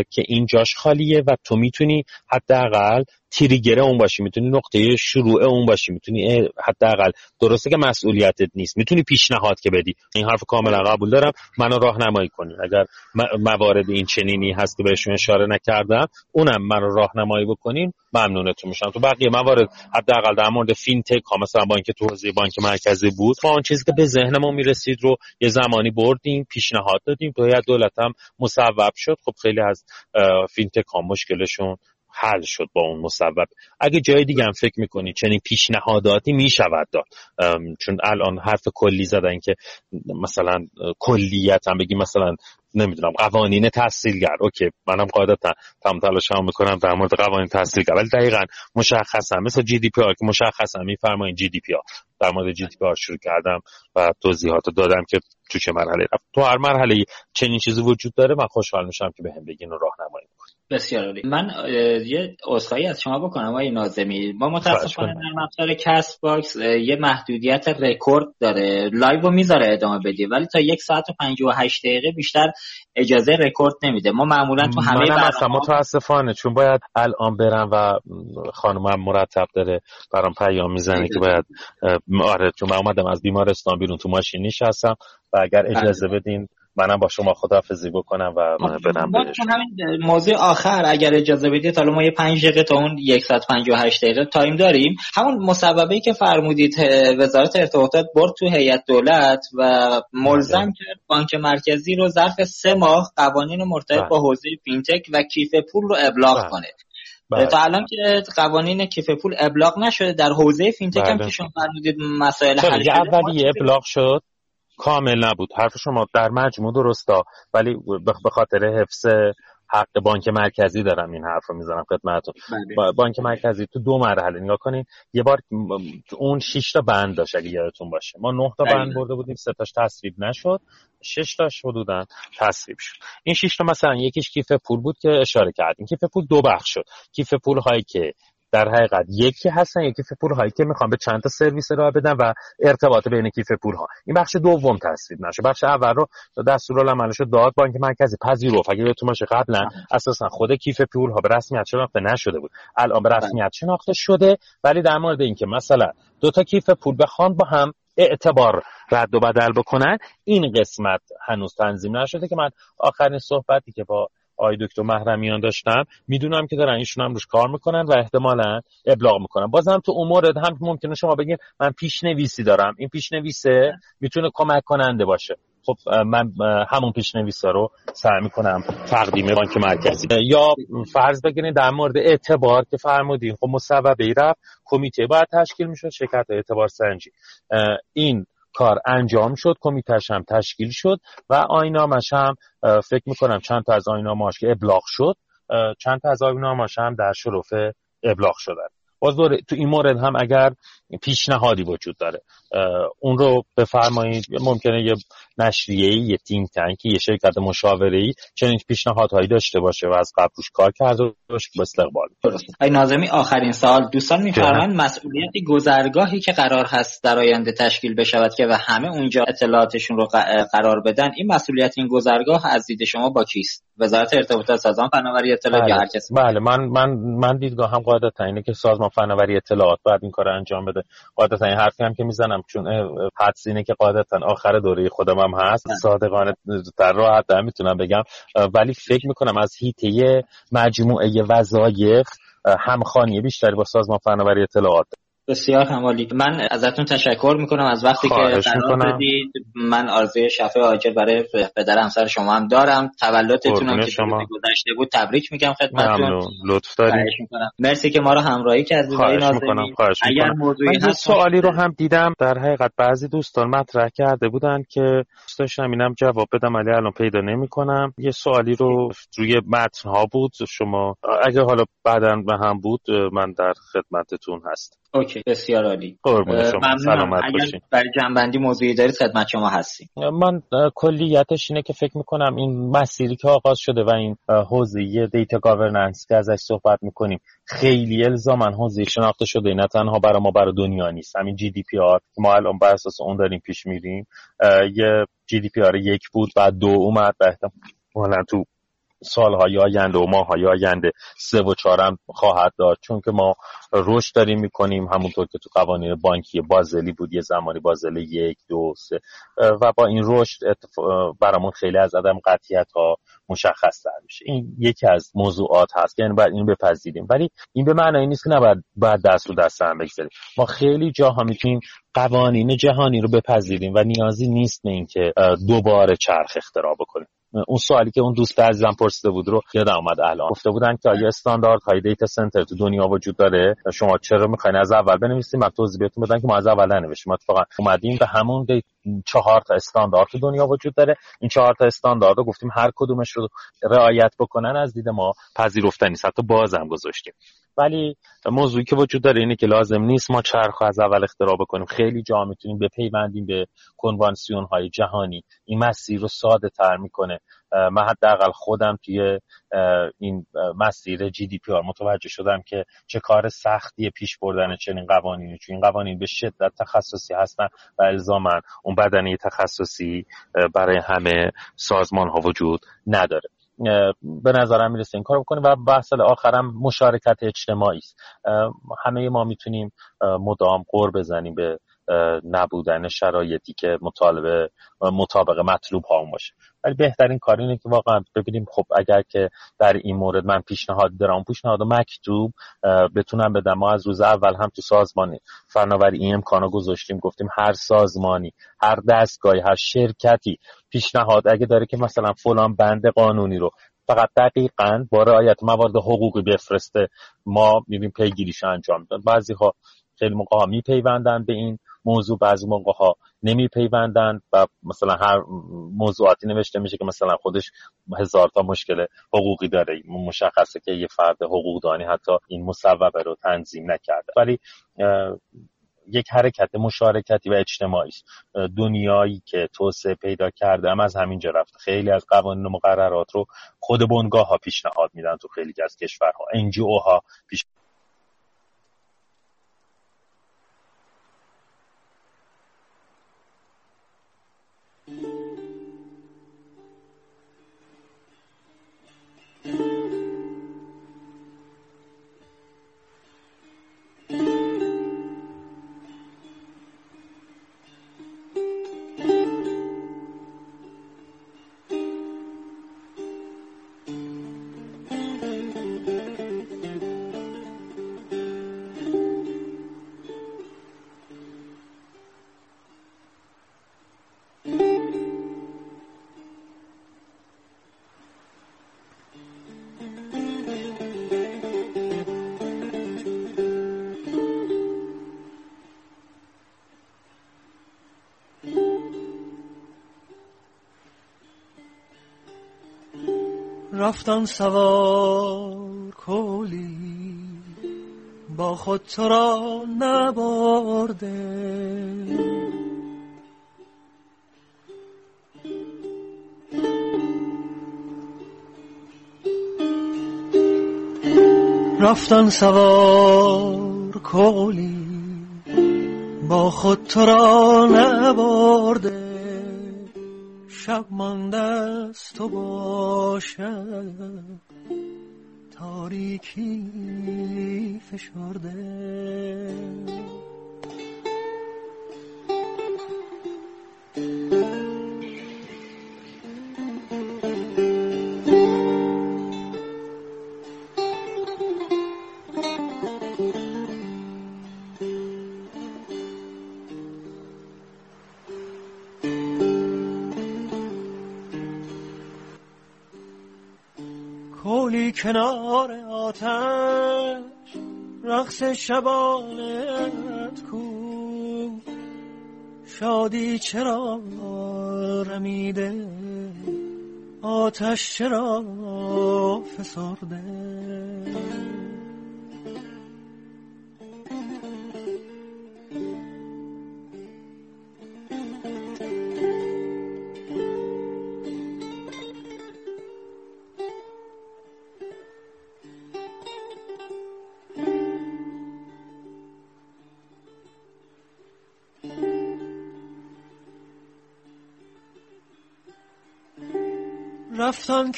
که این جاش خالیه و تو می‌تونی حداقل trigger اون باشی می‌تونی نقطه شروع اون باشی می‌تونی حداقل. درسته که مسئولیتت نیست می‌تونی پیشنهاد که بدی. این حرف کاملا قبول دارم. منو راهنمایی کنی. اگر موارد این چنینی هست که بهشون اشاره نکردم اونم منو راهنمایی بکنین. ممنونتون میشم. تو بقیه موارد حداقل در مورد فینتک ها مثلا بانک تو حوزه بانک مرکزی بود ما اون چیزی که به ذهن ما می‌رسید رو یه زمانی بردیم پیشنهاد دادیم. تو دولت هم مصوب شد. خب خیلی از فینتک ها مشکلشون حل شد با اون مصوب. اگه جای دیگه هم فکر می‌کنی چنین پیشنهاداتی می‌شود داد. چون الان حرف کلی زدن که مثلا کلیت هم بگی مثلا نمی‌دونم قوانین تسهیلگر. okay منم قاعدتا تم تلاشم می‌کنم در مورد قوانین تسهیلگر. ولی دقیقا مشخصا مثل GDPR که مشخصا میفرمایین GDPR در مورد GDPR شروع کردم و توضیحات دادم که تو چه مرحله رفت. تو هر مرحله چنین چیزی وجود داره من خوشحال میشم که بهم بگین و راهنمایی بسیار عالی. من یه عذرخواهی از شما بکنم آقای نازمی ما متاسفانه در ابزار Castbox یه محدودیت رکورد داره. live رو می‌ذاره ادامه بدی ولی تا یک ساعت و 58 دقیقه بیشتر اجازه رکورد نمیده. ما معمولا تو همه برنامه متاسفانه چون باید الان برم و خانمم مرتب داره برام پیام می‌زنه که باید آره چون من اومدم از بیمارستان بیرون تو ماشین نشستم. و اگر اجازه بله. بدین منم با شما خداحافظی بکنم و من برم همین موضوع آخر اگر اجازه بدید حالا ما یه 5 دقیقه تا اون 158 دقیقه time داریم همون مصوبه که فرمودید وزارت ارتباطات برد تو هیئت دولت و ملزم بله. کرد بانک مرکزی رو ظرف سه ماه قوانین مرتبط بله. با حوزه فینتک و کیف پول رو ابلاغ بله. کنه بله. تا الان که قوانین کیف پول ابلاغ نشده در حوزه فینتک هم که شما فرمودید مسائل حل شده اولی ابلاغ شد کامل نبود. حرف شما در مجموع درستا ولی به خاطر حفظ حق بانک مرکزی دارم این حرف رو می‌زنم خدمتتون. بله. بانک مرکزی تو دو مرحله نگاه کنین. یه بار اون 6 تا بند داشت اگه یادتون باشه. ما 9 تا بند برده بودیم سه تاش تصویب نشد. 6 تاش حدودا تصویب شد. این 6 تا مثلا یکیش کیف پول بود که اشاره کردیم. کیف پول دو بخش شد. کیف پول هایی که در حقیقت یکی هستن یکی کیف پول هایی که می‌خوان به چند تا سرویس راه بدن و ارتباط بین کیف پول ها. این بخش دوم تصویب نشه بخش اول رو دستورالعملش داد بانک مرکزی پذیرفت. اگه تو باشه قبلا اساسا خود کیف پول ها به رسمیت شناخته نشده بود. الان به رسمیت شناخته شده ولی در مورد اینکه مثلا دو تا کیف پول بخوان با هم اعتبار رد و بدل بکنن این قسمت هنوز تنظیم نشده که من آخرین صحبتی که با آی دکتر محرمیان داشتم. می‌دونم که دارن ایشون هم روش کار می‌کنن و احتمالا ابلاغ می‌کنن. بازم تو اون مورد هم ممکنه شما بگین من پیشنویسی دارم. این پیشنویسه می‌تونه کمک کننده باشه. خب من همون پیشنویسا رو سعی می‌کنم تقدیم بانک مرکزی. یا فرض بگیرید در مورد اعتبار که فرمودین خب مصوبه ای رفت کمیته باید تشکیل می‌شد شرکت اعتبار سنجی. این کار انجام شد کمیتش هم تشکیل شد و آینامش هم فکر می‌کنم چند تا از آیناماش که ابلاغ شد چند تا از آیناماش هم در شرفه ابلاغ شدن. باز تو این مورد هم اگر پیشنهادی وجود داره. اون رو بفرمایید. ممکنه یه نشریه یه تیم تنکی یه شرکت مشاوره ای چنین پیشنهادهایی داشته باشه و از قبل روش کار کرده باشه به استقبال. ای ناظمی آخرین سال دوستان میفرمایند مسئولیت گذرگاهی که قرار هست در آینده تشکیل بشود که و همه اونجا اطلاعاتشون رو قرار بدن این مسئولیت این گذرگاه از دید شما با کیست؟ وزارت ارتباطات سازمان فناوری اطلاعات بله. یا هر کسی؟ بله. من من من دیدگاه هم قاعدتا اینه که سازمان فناوری اطلاعات باید این کار انجام بده. قاعدتا این حرفی هم که می‌زنم. چون حدس اینه که قاعدتا آخر دوره خودم هم هست. صادقانه در راحت می‌تونم بگم. ولی فکر می‌کنم از هیته مجموعه وظایف همخانی بیشتری با سازمان فناوری اطلاعات. بسیار همالی من ازتون تشکر می‌کنم از وقتی که قرار بدید من آرزوی شفای عاجل برای پدر همسر شما هم دارم. تولدتون هم که شما. گذشته بود تبریک میگم خدمتتون. لطف دارید. مرسی که ما رو همراهی کردید اگر موضوعی هست سوالی رو هم دیدم. در حقیقت بعضی دوستان مطرح کرده بودن که داشتم اینم جواب بدم ولی الان پیدا نمی‌کنم. یه سوالی رو روی متن ها بود. شما اگر حالا بعدا به هم بود من در خدمتتون هست اوکی بسیار عالی. سلامت باشین. برای جمع‌بندی موضوعی دارید خدمت شما هستیم. من کلیتش اینه که فکر می‌کنم این مسیری که آغاز شده و این حوزه data governance که ازش صحبت می‌کنیم خیلی الزاما حوزه شناخته شده نه تنها برای ما برای دنیا نیست. همین GDPR که ما الان بر اساس اون داریم پیش میریم. یه GDPR یک بود بعد دو اومد. و احتمالا تو سالهای آینده و ماهای آینده سه و چهارم خواهد داد چون که ما رشد داریم می‌کنیم همونطور که تو قوانین بانکی بازلی بود یه زمانی بازل یک دو سه و با این رشد برامون خیلی از عدم قطعیت ها مشخص تر میشه. این یکی از موضوعات هست یعنی باید این بپذیریم. ولی این به معنی نیست که نباید بعد دست رو دست هم بگذاریم. ما خیلی جاها می‌تونیم قوانین جهانی رو بپذیریم و نیازی نیست به اینکه دوباره چرخ اختراع بکنیم. اون سوالی که اون دوست عزیزم پرسیده بود رو یادم اومد الان. گفته بودن که آیا استاندارد های دیتا سنتر تو دنیا وجود داره؟ شما چرا می‌خواین از اول بنویسیم من توضیح بهتون بدم که ما از اول ننوشیم. اتفاقا اومدیم به همون چهار تا استاندارد تو دنیا وجود داره. این چهار تا استاندارد رو گفتیم هر کدومش رو رعایت بکنن از دید ما پذیرفتنی. حتی بازم گذاشتیم. ولی موضوعی که وجود داره اینه که لازم نیست ما چرخ از اول اختراع بکنیم. خیلی جا می‌تونیم بپیوندیم به کنوانسیون های جهانی. این مسیر رو ساده تر می‌کنه. من حداقل خودم توی این مسیر جی دی پی آر متوجه شدم که چه کار سختی پیش بردن چنین قوانینی. چون این قوانین به شدت تخصصی هستن و الزاما اون بدنه تخصصی برای همه سازمان ها وجود نداره. به نظرم می‌رسه این کار بکنیم و بحث آخرم مشارکت اجتماعی است. همه ما می‌تونیم مدام قور بزنیم به نبودن شرایطی که مطالبه مطابق مطلوب ها باشه. ولی بهترین کار اینه که واقعا ببینیم خب اگر که در این مورد من پیشنهاد دارم پیشنهاد مکتوب بتونم بدم. ما از روز اول هم تو سازمانی فناوری این امکانو گذاشتیم گفتیم هر سازمانی هر دستگاهی هر شرکتی پیشنهاد اگه داره که مثلا فلان بند قانونی رو فقط دقیقا با رعایت موارد حقوقی بفرسته ما می‌بینیم پیگیریش انجام بعضی ها خیلی موقع ها میپیوندن به این. موضوع بعضی موقع ها نمیپیوندن و مثلا هر موضوعاتی نوشته میشه که مثلا خودش هزار تا مشکل حقوقی داره مشخصه که یه فرد حقوقدانی حتی این مصوبه رو تنظیم نکرده. ولی یک حرکت مشارکتی و اجتماعی است. دنیایی که توسعه پیدا کرده هم از همینجا رفته. خیلی از قوانین و مقررات رو خود بنگاه ها پیشنهاد میدن تو خیلی از کشورها. انجیو ها پیش رفتن سوار کولی. با خود تو را نبرده. رفتن سوار کولی. با خود تو را نبرده. شب مانده تو باشد تاریکی فشرده. کنار آتش رقص شبانت کو شادی چرا رمیده؟ آتش چرا فسرده؟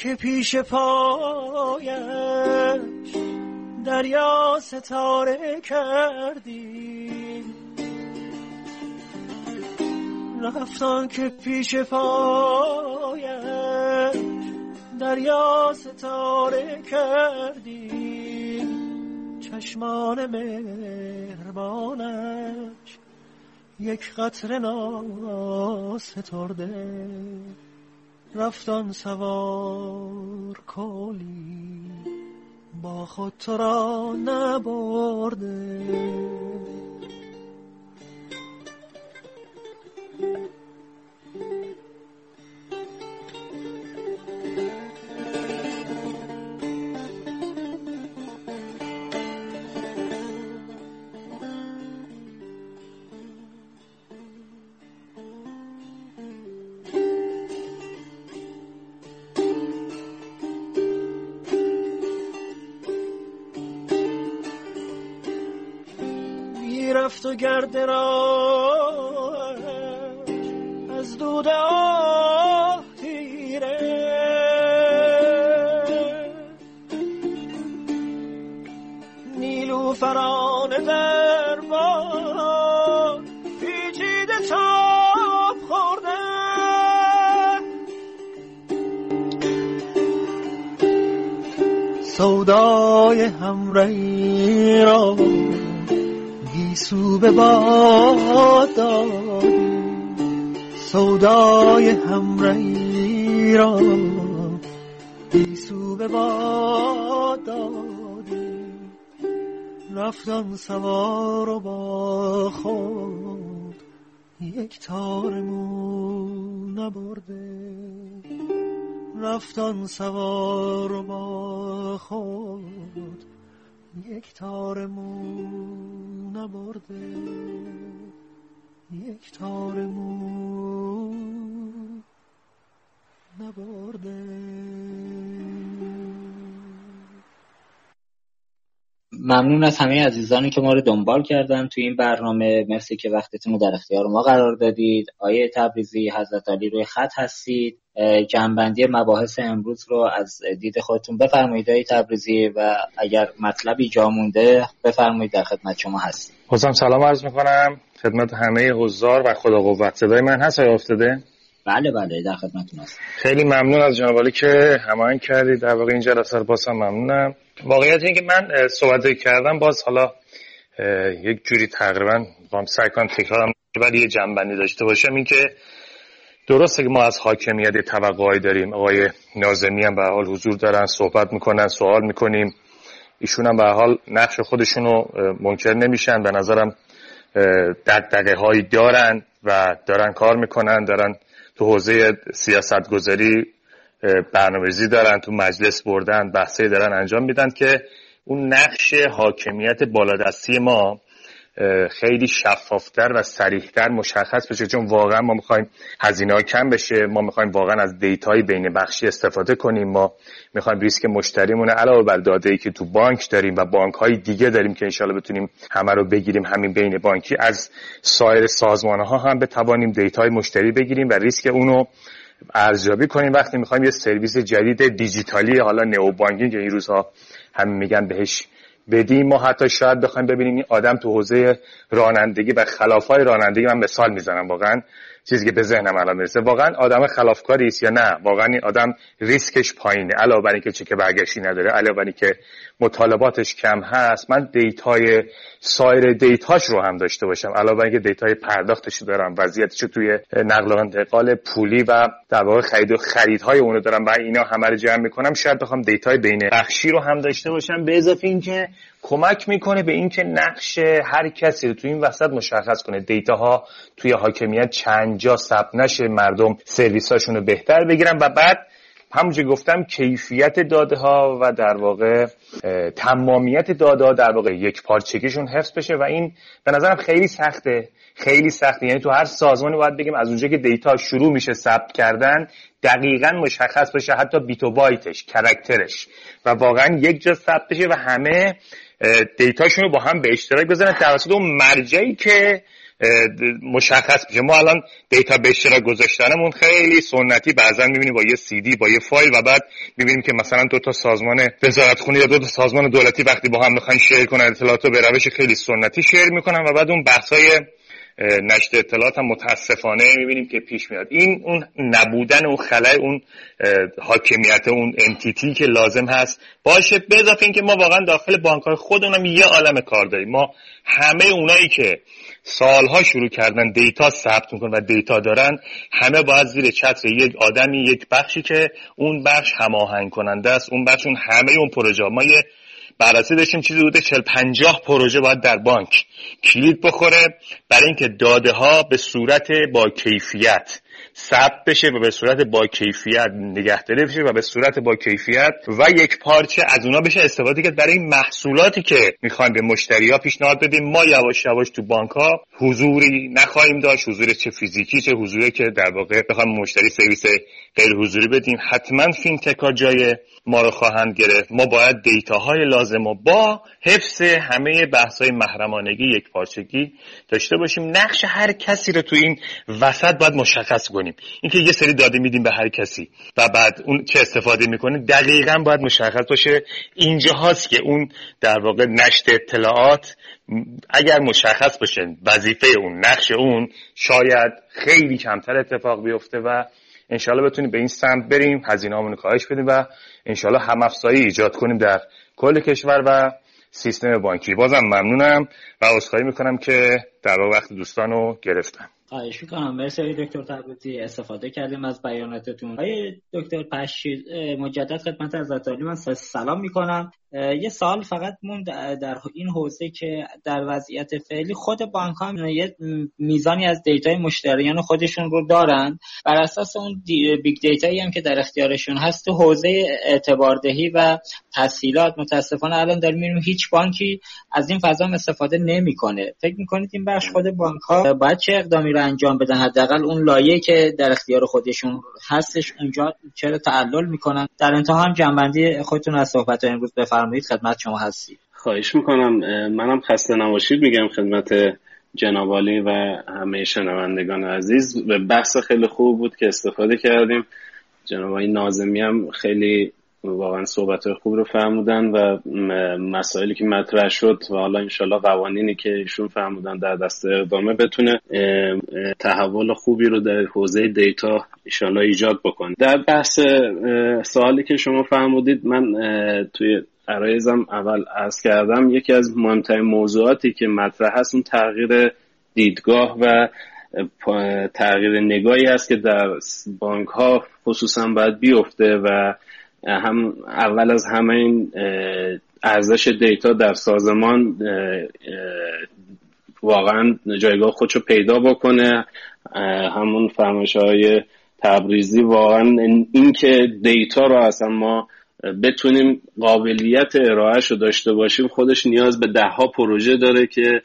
که پیش پایش دریا ستاره کردی. رفتان که پیش پایش دریا ستاره کردی. چشمان مهربانش یک قطره ناسترده. رفتان سوار کلی با خود تو را نبرده. رفت رفتم سوار و با خود یک تار مو نبرده. رفتن سوار و با خود یک تار مو نبرده. یک تار مو نبرده. ممنون از همه عزیزانی که ما رو دنبال کردن توی این برنامه. مرسی که وقتتون رو در اختیار ما قرار دادید. آیه تبریزی حضرت علی روی خط هستید. جنبندی مباحث امروز رو از دید خودتون بفرمایید آیه تبریزی و اگر مطلبی جا مونده بفرمایید در خدمت شما هستید بازم سلام عرض می‌کنم. خدمت همه حضار و خدا قوت صدای من هست آیا افتاده؟ بله بله در خدمتتون هست خیلی ممنون از جناب که هماهنگ کردید. در واقع این جلسه رو بازم ممنونم. واقعیت این که من صحبت کردم باز حالا یک جوری تقریبا با سعی کنم تکرارم ولی یه جنبندی داشته باشم. این که درسته که ما از حاکمیت توقعی داریم. آقای نازمی هم به حال حضور دارن صحبت می‌کنن سوال می‌کنیم. ایشون هم به حال نقش خودشون رو منکر نمیشن. به نظرم دقدقه هایی دارن و دارن کار می‌کنن دارن تو حوزه سیاست گذاری برنامه‌ریزی دارن تو مجلس بردن بحثی دارن انجام میدن که اون نقش حاکمیت بالادستی ما خیلی شفافتر و صریحتر مشخص بشه. چون واقعا ما می‌خوایم هزینه کم بشه ما می‌خوایم واقعا از data ی بین بخشی استفاده کنیم. ما می‌خوایم ریسک مشتریمون علاوه بر داده ای که تو بانک داریم و بانک های دیگه داریم که انشالله بتونیم همه رو بگیریم همین بین بانکی از سایر سازمان ها هم بتوانیم data ی مشتری بگیریم و ریسک اونو ارزیابی کنیم. وقتی می‌خوایم یه سرویس جدید دیجیتالی حالا neobanking این روزها هم میگن بهش بدیم. ما حتی شاید بخوایم ببینیم این آدم تو حوزه رانندگی و خلافای رانندگی من مثال می‌زنم. واقعا چیزی که به ذهنم الان می‌رسه. واقعا آدم خلافکاری است یا نه؟ واقعا این آدم ریسکش پایینه. علاوه بر اینکه چک برگشتی نداره علاوه بر اینکه مطالباتش کم هست من data ی سایر data ش رو هم داشته باشم. علاوه بر اینکه data ی پرداختش رو دارم وضعیتش رو توی نقل و انتقال پولی و در واقع خرید و خریدهای اون رو دارم و اینا همه رو جمع می‌کنم شاید بخوام data ی بین بخشی رو هم داشته باشم. به اضافه اینکه کمک می‌کنه به اینکه نقش هر کسی رو توی این وسط مشخص کنه. data ها توی حاکمیت چند جا ثبت نشه مردم سرویس هاشون رو بهتر بگیرن و بعد همونجور گفتم کیفیت داده ها و در واقع تمامیت داده ها در واقع یک پارچگیشون حفظ بشه و این به نظرم خیلی سخته. خیلی سخته. یعنی تو هر سازمانی باید بگیم از اونجا که data شروع میشه ثبت کردن دقیقا مشخص بشه حتی bit و byte ش character ش و واقعا یک جا ثبت بشه و همه دیتاشون رو با هم به اشتراک بزنن توسط اون مرجعی که مشخص میشه. ما الان دیتا به اشتراک گذاشتنمون خیلی سنتی. بعضا می‌بینیم با یه سی دی با یه فایل و بعد می‌بینیم که مثلا دو تا سازمان وزارتخونه یا دو تا سازمان دولتی وقتی با هم می‌خوان شیر کنن اطلاعات رو به روش خیلی سنتی شیر می‌کنن و بعد اون بحثای نشر اطلاعات هم متاسفانه می‌بینیم که پیش میاد. این اون نبودن اون خلای اون حاکمیت اون انتیتی که لازم هست. باشه به اضافه اینکه ما واقعا داخل بانک های خودمون یه عالم کار داریم. ما همه اونایی که سالها شروع کردن دیتا ثبت می‌کنن و دیتا دارن همه باید زیر چتر یک آدمی یک بخشی که اون بخش هماهنگ کننده است. اون بخش اون همه اون پروژه. ما یه بررسی داشتیم چیزی بوده 40 50 پروژه باید در بانک کلید بخوره برای اینکه داده ها به صورت با کیفیت ثبت بشه و به صورت با کیفیت نگهداری بشه و به صورت با کیفیت و یک پارچه از اونا بشه استفاده کرد برای محصولاتی که می‌خوایم به مشتری ها پیشنهاد بدیم. ما یواش یواش تو بانک ها حضوری نخواهیم داشت حضور چه فیزیکی چه حضوری که در واقع بخوایم مشتری سرویس غیر حضوری بدیم. حتما fintech جای ما رو خواهند گرفت. ما باید data های لازم و با حفظ همه بحث محرمانگی یک پارچگی داشته باشیم. نقش هر کسی رو تو این وسط باید مشخص کنیم. اینکه یه سری داده میدیم به هر کسی و بعد اون چه استفاده می‌کنه دقیقا باید مشخص باشه. اینجا هاست که اون در واقع نشت اطلاعات اگر مشخص باشه وظیفه اون نقش اون شاید خیلی کمتر اتفاق بیفته و انشالله بتونیم به این سمت بریم هزینه رو کاهش بدیم و انشالله هم افزایی ایجاد کنیم در کل کشور و سیستم بانکی. بازم ممنونم و عذرخواهی می‌کنم که در وقت دوستان رو گرفتم. خواهش می‌کنم. مرسی دکتر تبوتی استفاده کردیم از بیاناتتون. های دکتر پشیر مجدد خدمت از من سلام می‌کنم. یه سال فقط مون در این حوزه که در وضعیت فعلی خود بانک ها یه میزانی از دیتای مشتریان خودشون رو دارن. بر اساس اون big data یی هم که در اختیارشون هست تو حوزه اعتباردهی و تسهیلات متاسفانه الان در میریم هیچ بانکی از این فضا استفاده نمی‌کنه. فکر می‌کنید این بخش خود بانک ها باید چه اقدامی انجام بدن. حداقل اون لایه که در اختیار خودشون هستش اونجا چرا تعلل می‌کنن؟ در انتها هم جمع‌بندی خودتون از صحبت امروز بفرمایید. خدمت شما هستید خواهش می‌کنم. منم خسته نباشید. میگم خدمت جنابعالی و همه شنوندگان عزیز. به بحث خیلی خوب بود که استفاده کردیم. جناب نازمی هم خیلی واقعا صحبت خوب رو فرمودن و مسائلی که مطرح شد و حالا انشالله قوانینی که ایشون فرمودن در دست اقدامه بتونه تحول خوبی رو در حوزه دیتا انشالله ایجاد بکنه. در بحث سوالی که شما فرمودید من توی عرایزم اول از کردم یکی از مهمترین موضوعاتی که مطرح هست اون تغییر دیدگاه و تغییر نگاهی است که در بانک ها خصوصا باید بیفته و هم اول از همه این ارزش دیتا در سازمان واقعا جایگاه خودشو پیدا بکنه. همون فرمایش های تبریزی واقعا این که دیتا رو اصلا ما بتونیم قابلیت ارائهش رو داشته باشیم خودش نیاز به ده ها پروژه داره که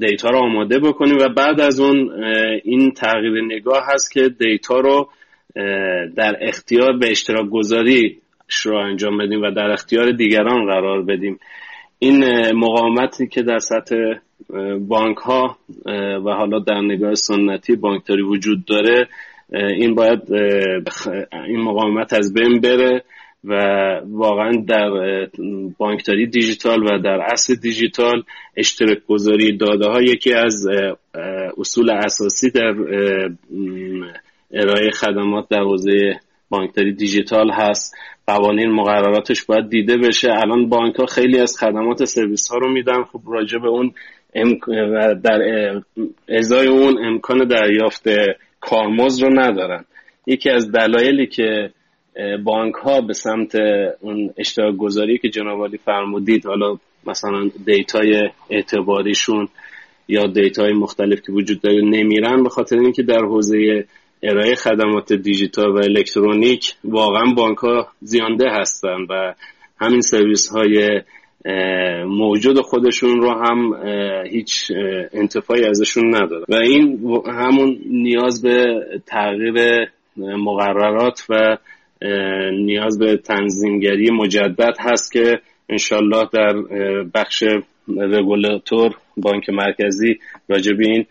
دیتا رو آماده بکنیم. و بعد از اون این تغییر نگاه هست که دیتا رو در اختیار به اشتراک گذاری رو انجام بدیم و در اختیار دیگران قرار بدیم. این مقاومتی که در سطح بانک ها و حالا در نگاه سنتی بانکداری وجود داره این باید این مقاومت از بین بره و واقعا در بانکداری دیجیتال و در اصل دیجیتال اشتراک گذاری داده ها یکی از اصول اساسی در ارائه خدمات در حوزه بانکداری دیجیتال هست. قوانین مقرراتش باید دیده بشه. الان بانک ها خیلی از خدمات سرویس ها رو میدن. خب راجع به اون در ازای اون امکان دریافت کارمز رو ندارن. یکی از دلایلی که بانک ها به سمت اون اشتراک گذاری که جناب فرمودید حالا مثلا data ی اعتباریشون یا data ی مختلف که وجود داره نمیرن به خاطر اینکه در حوزه ارائه خدمات دیجیتال و الکترونیک واقعا بانک ها زیانده هستن و همین سرویس های موجود خودشون رو هم هیچ انتفاعی ازشون نداره. و این همون نیاز به تغییر مقررات و نیاز به تنظیمگری مجدد هست که انشالله در بخش رگولاتور بانک مرکزی راجب این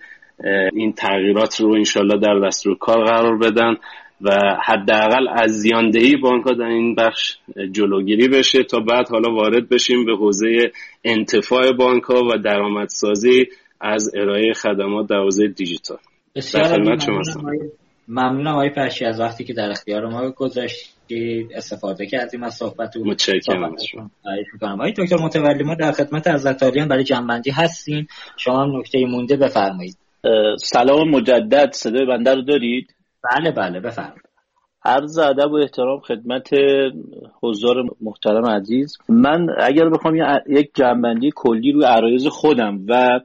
این تغییرات رو انشالله در دستور کار قرار بدن و حداقل از زیاندهی بانک ها در این بخش جلوگیری بشه تا بعد حالا وارد بشیم به حوزه انتفاع بانک ها و درآمدسازی از ارائه خدمات در حوزه دیجیتال. بسیار ممنونم آقای پرشی از وقتی که در اختیار ما گذاشتید استفاده کردیم از صحبت و متشکرم آقای دکتر متولی ما در خدمت از برای جنبندی هستیم. شما نکته مونده بفرمایید. سلام مجدد صدای بنده رو دارید؟ بله بله بفرمایید. عرض ادب و احترام خدمت حضار محترم عزیز. من اگر بخوام یک جمع‌بندی کلی روی عرایض خودم و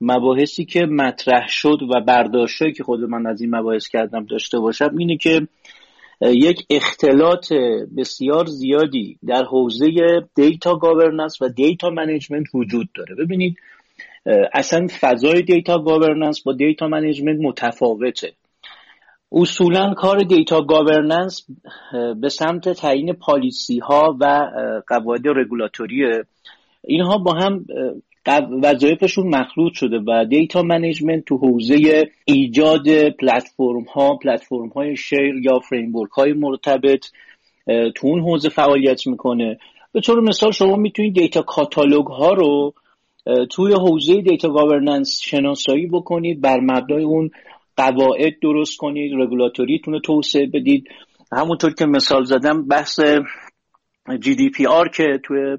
مباحثی که مطرح شد و برداشتهایی که خود من از این مباحث کردم داشته باشم اینه که یک اختلاط بسیار زیادی در حوزه data governance و data management وجود داره. ببینید اصلا فضای data governance با data management متفاوته. اصولا کار data governance به سمت تعیین policy ها و قواعد رگولاتوری اینها با هم وظایفشون مخلوط شده و data management تو حوزه ایجاد پلتفرم ها پلتفرم های share یا framework های مرتبط تو اون حوزه فعالیت می‌کنه. به طور مثال شما می‌تونید data catalog ها رو توی حوزه data governance شناسایی بکنید بر مبنای اون قواعد درست کنید رگولاتوریتون رو توسعه بدید. همونطور که مثال زدم بحث GDPR که توی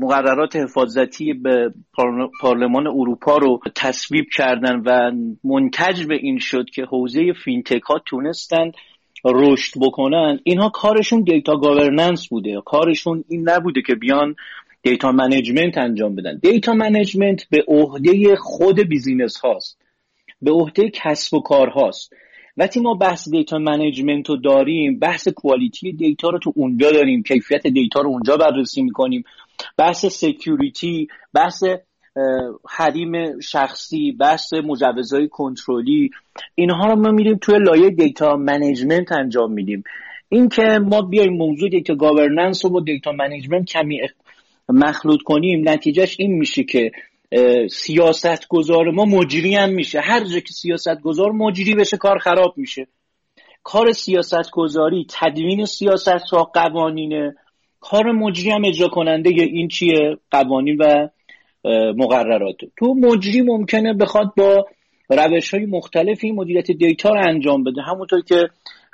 مقررات حفاظتی به پارلمان اروپا رو تصویب کردن و منتج به این شد که حوزه فینتک ها تونستن رشد بکنن اینها کارشون data governance بوده. کارشون این نبوده که بیان data management انجام بدن. data management به عهده خود business هاست. به عهده کسب و کار هاست. وقتی ما بحث data management رو داریم بحث quality data رو تو اونجا داریم کیفیت دیتا رو اونجا بررسی می‌کنیم. بحث security بحث حریم شخصی بحث مجوزهای کنترلی اینها رو ما میریم توی لایه data management انجام میدیم. این که ما بیایم موضوع data governance رو با data management کمی مخلوط کنیم نتیجهش این میشه که سیاست گذار ما مجری هم میشه. هر جا که سیاست گذار مجری بشه کار خراب میشه. کار سیاست گذاری تدوین سیاست ها قوانینه. کار مجری هم اجرا کننده این چیه؟ قوانین و مقررات. تو مجری ممکنه بخواد با روش های مختلفی مدیریت دیتا رو انجام بده. همونطور که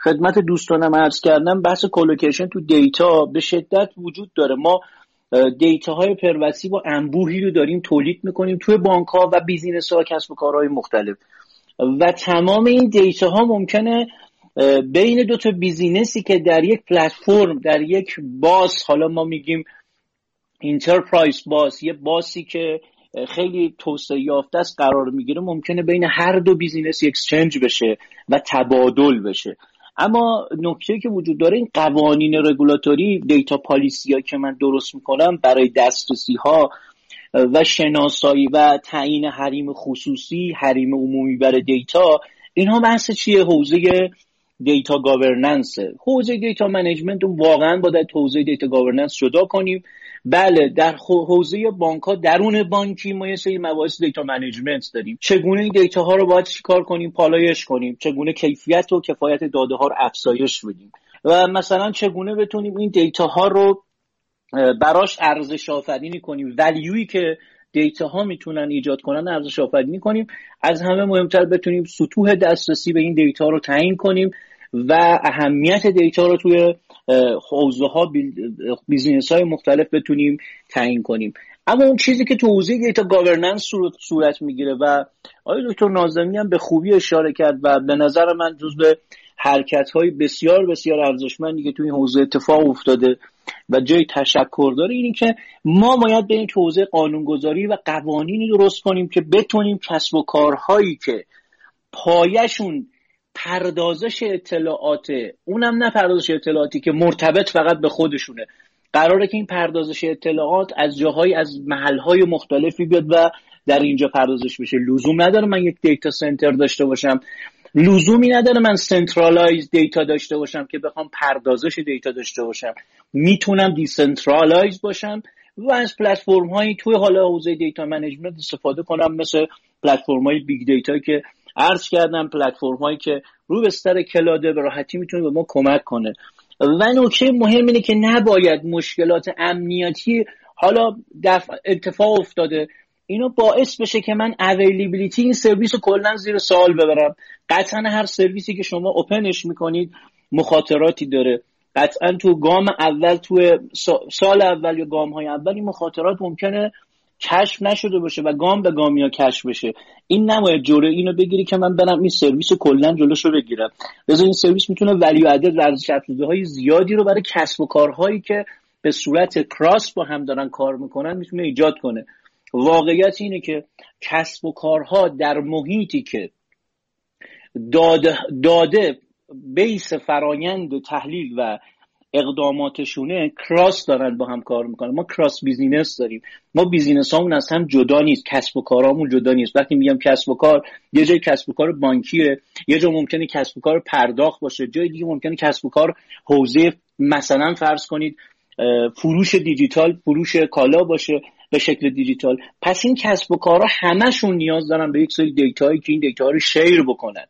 خدمت دوستانم عرض کردم بحث کلوکیشن تو دیتا به شدت وجود داره. ما دیتا های پروسی با انبوهی رو داریم تولید می‌کنیم توی بانک ها و business ها کسب و کارهای مختلف. و تمام این دیتا ها ممکنه بین دو تا business ی که در یک پلتفرم در یک bus حالا ما میگیم enterprise bus یه bus ی که خیلی توسعه یافته است قرار می‌گیره ممکنه بین هر دو business exchange بشه و تبادل بشه. اما نکته که وجود داره این قوانین رگولاتوری data policy که من درست می‌کنم برای دسترسی ها و شناسایی و تعیین حریم خصوصی حریم عمومی برای دیتا اینها بحث چیه؟ حوزه data governance حوزه data management واقعا با در حوزه data governance جدا کنیم. بله در حوزه بانک ها درون بانکی ما یه سری مباحث data management داریم. چگونه این دیتا ها رو باید چیکار کنیم پالایش کنیم؟ چگونه کیفیت و کفایت داده ها رو افزایش بدیم؟ و مثلا چگونه بتونیم این دیتا ها رو براش ارزش آفرینی کنیم؟ value یی که دیتا ها می‌تونن ایجاد کنن ارزش آفرینی کنیم. از همه مهمتر بتونیم سطوح دسترسی به این دیتا رو تعیین کنیم. و اهمیت دیتا رو توی حوزه ها business های مختلف بتونیم تعیین کنیم. اما اون چیزی که تو حوزه data governance صورت می‌گیره و آقای دکتر نازمی هم به خوبی اشاره کرد و به نظر من جز به حرکت های بسیار بسیار ارزشمندی که توی این حوزه اتفاق افتاده و جای تشکر داره اینی که ما باید بریم تو حوزه قانونگذاری و قوانینی درست کنیم که بتونیم کسب و کارهایی که پایشون پردازش اطلاعات اونم نه پردازش اطلاعاتی که مرتبط فقط به خودشونه. قراره که این پردازش اطلاعات از جاهای از محلهای مختلفی بیاد و در اینجا پردازش بشه. لزوم نداره من یک data center داشته باشم. لزومی نداره من centralized data داشته باشم که بخوام پردازش دیتا داشته باشم. می‌تونم decentralize باشم و از پلتفرم هایی توی حالا حوزه data management استفاده کنم مثل پلتفرم های big data که عرض کردم پلتفرم هایی که رو بستر cloud ه به راحتی می‌تونه به ما کمک کنه. و نکته مهم اینه که نباید مشکلات امنیتی حالا دفع اتفاق افتاده. اینو باعث بشه که من availability این سرویس رو کلا زیر سوال ببرم. قطعا هر سرویسی که شما open ش می‌کنید مخاطراتی داره. قطعا تو گام اول تو سال اول یا گام های اول این مخاطرات ممکنه کشف نشده باشه و گام به گام یا کشف بشه. این نباید جوره اینو بگیری که من برم این سرویس کلا جلوشو رو بگیرم. لذا این سرویس می‌تونه ولیو ادد ارزش های زیادی رو برای کسب و کارهایی که به صورت کراس با هم دارن کار می‌کنن می‌تونه ایجاد کنه. واقعیت اینه که کسب و کارها در محیطی که داده, data base فرایند تحلیل و اقداماتشونه cross دارن با هم کار می‌کنن. ما cross business داریم. ما business همون از هم جدا نیست. کسب و کارامون جدا نیست. وقتی میگم کسب و کار یه جای کسب و کار بانکیه. یه جا ممکنه کسب و کار پرداخت باشه. جای دیگه ممکنه کسب و کار حوزه مثلا فرض کنید فروش دیجیتال فروش کالا باشه به شکل دیجیتال. پس این کسب و کارها همشون نیاز دارن به یک سری دیتایی که این دیتا رو share بکنن.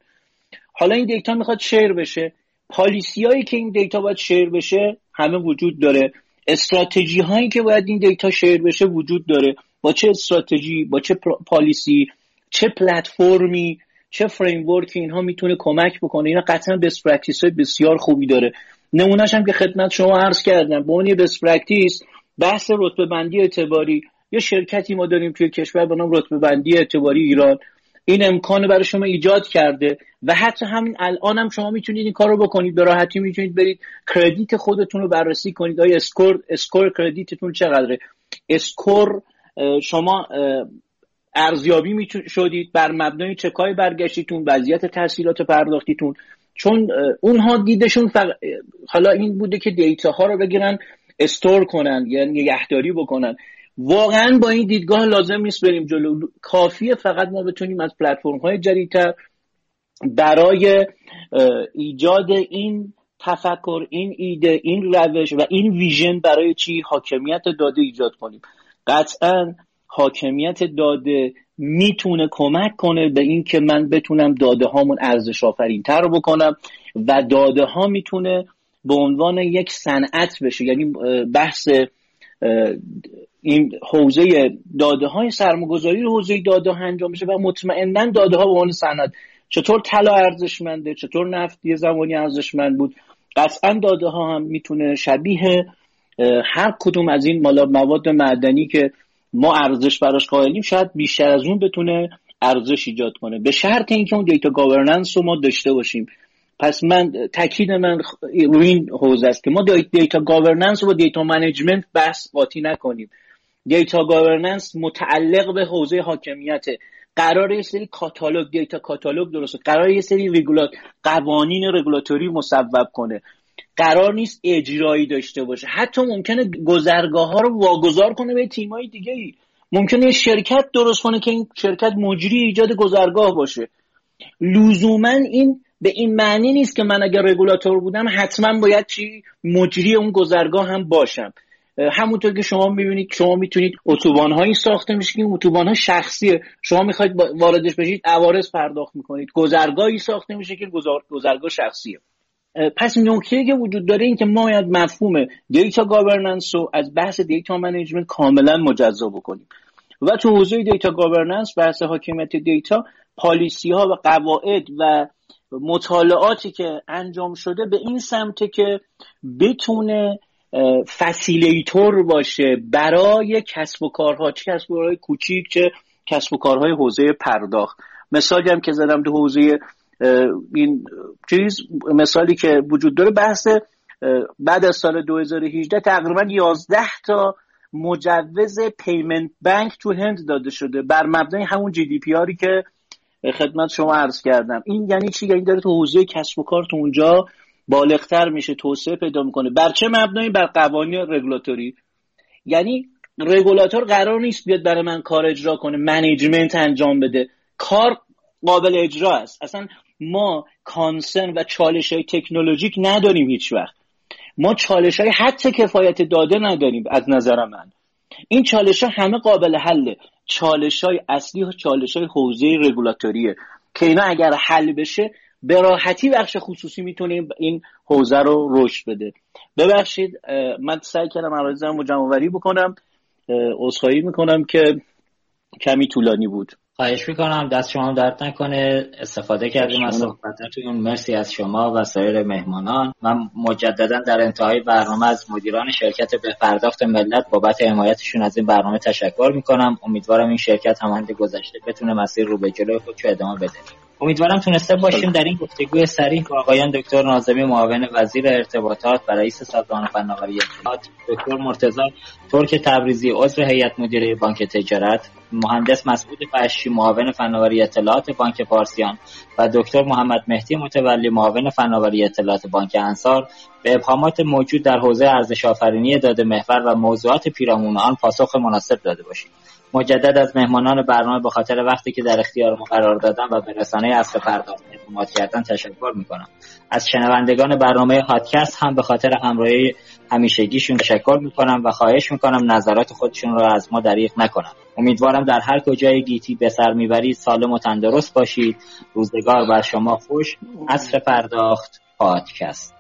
حالا این دیتا می‌خواد share بشه. policy هایی که این دیتا باید share بشه همه وجود داره. استراتژی هایی که باید این دیتا share بشه وجود داره. با چه استراتژی با چه policy چه پلتفرمی چه framework اینها می‌تونه کمک بکنه. اینا قطعا best practice های بسیار خوبی داره. نمونهش هم که خدمت شما عرض کردم. به عنوان best practice بحث رتبه بندی اعتباری. یه شرکتی ما داریم توی کشور به نام رتبه بندی اعتباری ایران. این امکان برای شما ایجاد کرده و حتی همین الان هم شما می‌تونید این کار رو بکنید. به راحتی می‌تونید برید credit خودتون رو بررسی کنید. آیا score score credit تون چقدره؟ score شما ارزیابی شدید. بر مبنای چکای برگشتیتون؟ وضعیت تسهیلات پرداختیتون؟ چون اونها دیدشون فق... حالا این بوده که دیتا ها رو بگیرن store کنن یعنی نگهداری بکنن. واقعا با این دیدگاه لازم نیست بریم جلو. کافیه فقط ما بتونیم از پلتفرم های جدیدتر برای ایجاد این تفکر این ایده این روش و این ویژن برای چی حاکمیت داده ایجاد کنیم. قطعا حاکمیت داده می‌تونه کمک کنه به این که من بتونم داده هامون ارزش آفرین تر بکنم و داده ها می‌تونه به عنوان یک صنعت بشه. یعنی بحث این حوزه داده های سرمایه‌گذاری رو حوزه داده ها انجام بشه و مطمئنا داده ها به عنوان صنعت. چطور طلا ارزشمنده چطور نفت یه زمانی ارزشمند بود. قطعا داده ها هم می‌تونه شبیه هر کدوم از این مالا مواد معدنی که ما ارزش براش قائلیم شاید بیشتر از اون بتونه ارزش ایجاد کنه. به شرط اینکه اون دیتا گاورننس رو ما داشته باشیم. پس من تاکید من روی این حوزه است که ما data governance و data management بحث قاطی نکنیم. data governance متعلق به حوزه حاکمیت. قرار یه سری کاتالوگ data catalog درسته قرار یه سری رگولات قوانین رگولاتوری مصوب کنه. قرار نیست اجرایی داشته باشه. حتی ممکنه گذرگاه ها رو واگذار کنه به تیمای دیگه ای ممکنه شرکت درست کنه که این شرکت مجری ایجاد گذرگاه باشه. لزوما این به این معنی نیست که من اگر رگولاتور بودم حتما باید چی؟ مجری اون گذرگاه هم باشم. همونطور که شما می‌بینید شما می‌تونید اتوبان هایی ساخته میشه که اتوبان ها شخصیه. شما می‌خواید واردش بشید عوارض پرداخت می‌کنید. گذرگاهی ساخته میشه که گذرگاه شخصیه. پس نکته که وجود داره این که ما باید مفهوم data governance رو از بحث data management کاملا مجزا بکنیم. و تو حوزه data governance بحث حاکمیت data policy ها و قواعد و مطالعاتی که انجام شده به این سمته که بتونه facilitator باشه برای کسب و کارها چه کسب و کارهای کوچیک چه کسب و کارهای حوزه پرداخت. مثالی هم که زدم تو حوزه این چیز مثالی که وجود داره بحث بعد از سال 2018 تقریبا 11 تا مجوز payment bank تو هند داده شده بر مبنای همون GDPR ی که خدمت شما عرض کردم. این یعنی چی؟ یعنی داره تو حوزه کسب و کار تو اونجا بالغتر میشه توسعه پیدا می‌کنه. بر چه مبنایی؟ بر قوانین رگولاتوری. یعنی رگولاتور قرار نیست بیاد برای من کار اجرا کنه management انجام بده. کار قابل اجرا است. اصلا ما concern و چالش های تکنولوژیک نداریم هیچ وقت. ما چالش های حتی کفایت داده نداریم از نظر من. این چالش ها همه قابل حله. چالش های اصلی و چالش های حوزه رگولاتوریه. که اینا اگر حل بشه به راحتی بخش خصوصی می‌تونه این حوزه رو رشد بده. ببخشید من سعی کردم عرایزم رو جمع بکنم. عذرخواهی می‌کنم که کمی طولانی بود. خواهش می‌کنم دست شما درد نکنه. استفاده کردیم از صحبتاتون. مرسی از شما و سایر مهمانان. من مجددا در انتهای برنامه از مدیران شرکت به پرداخت ملت بابت حمایتشون از این برنامه تشکر می‌کنم. امیدوارم این شرکت همانند گذشته بتونه مسیر رو به جلوی خودشو ادامه بده. امیدوارم تونسته باشیم در این گفتگوی سریح با آقایان دکتر نازمی معاون وزیر ارتباطات و رئیس سازمان فناوری اطلاعات دکتر مرتضی ترک تبریزی عضو هیئت مدیره بانک تجارت مهندس مسعود فشی معاون فناوری اطلاعات بانک پارسیان و دکتر محمد مهدی متولی معاون فناوری اطلاعات بانک انصار. به ابهامات موجود در حوزه ارزش آفرینی داده محور و موضوعات پیرامون آن پاسخ مناسب داده باشید مجدد از مهمانان برنامه به خاطر وقتی که در اختیار ما قرار دادن و به رسانه اصل پرداخت اعتماد کردن تشکر می‌کنم. از شنوندگان برنامه هادکست هم به خاطر همراهی همیشگیشون تشکر می‌کنم و خواهش می‌کنم نظرات خودشون رو از ما دریغ نکنم امیدوارم در هر کجای گیتی به سر می‌برید سالم و تندرست باشید. روزگار بر شما خوش. اصر پرداخت پادکست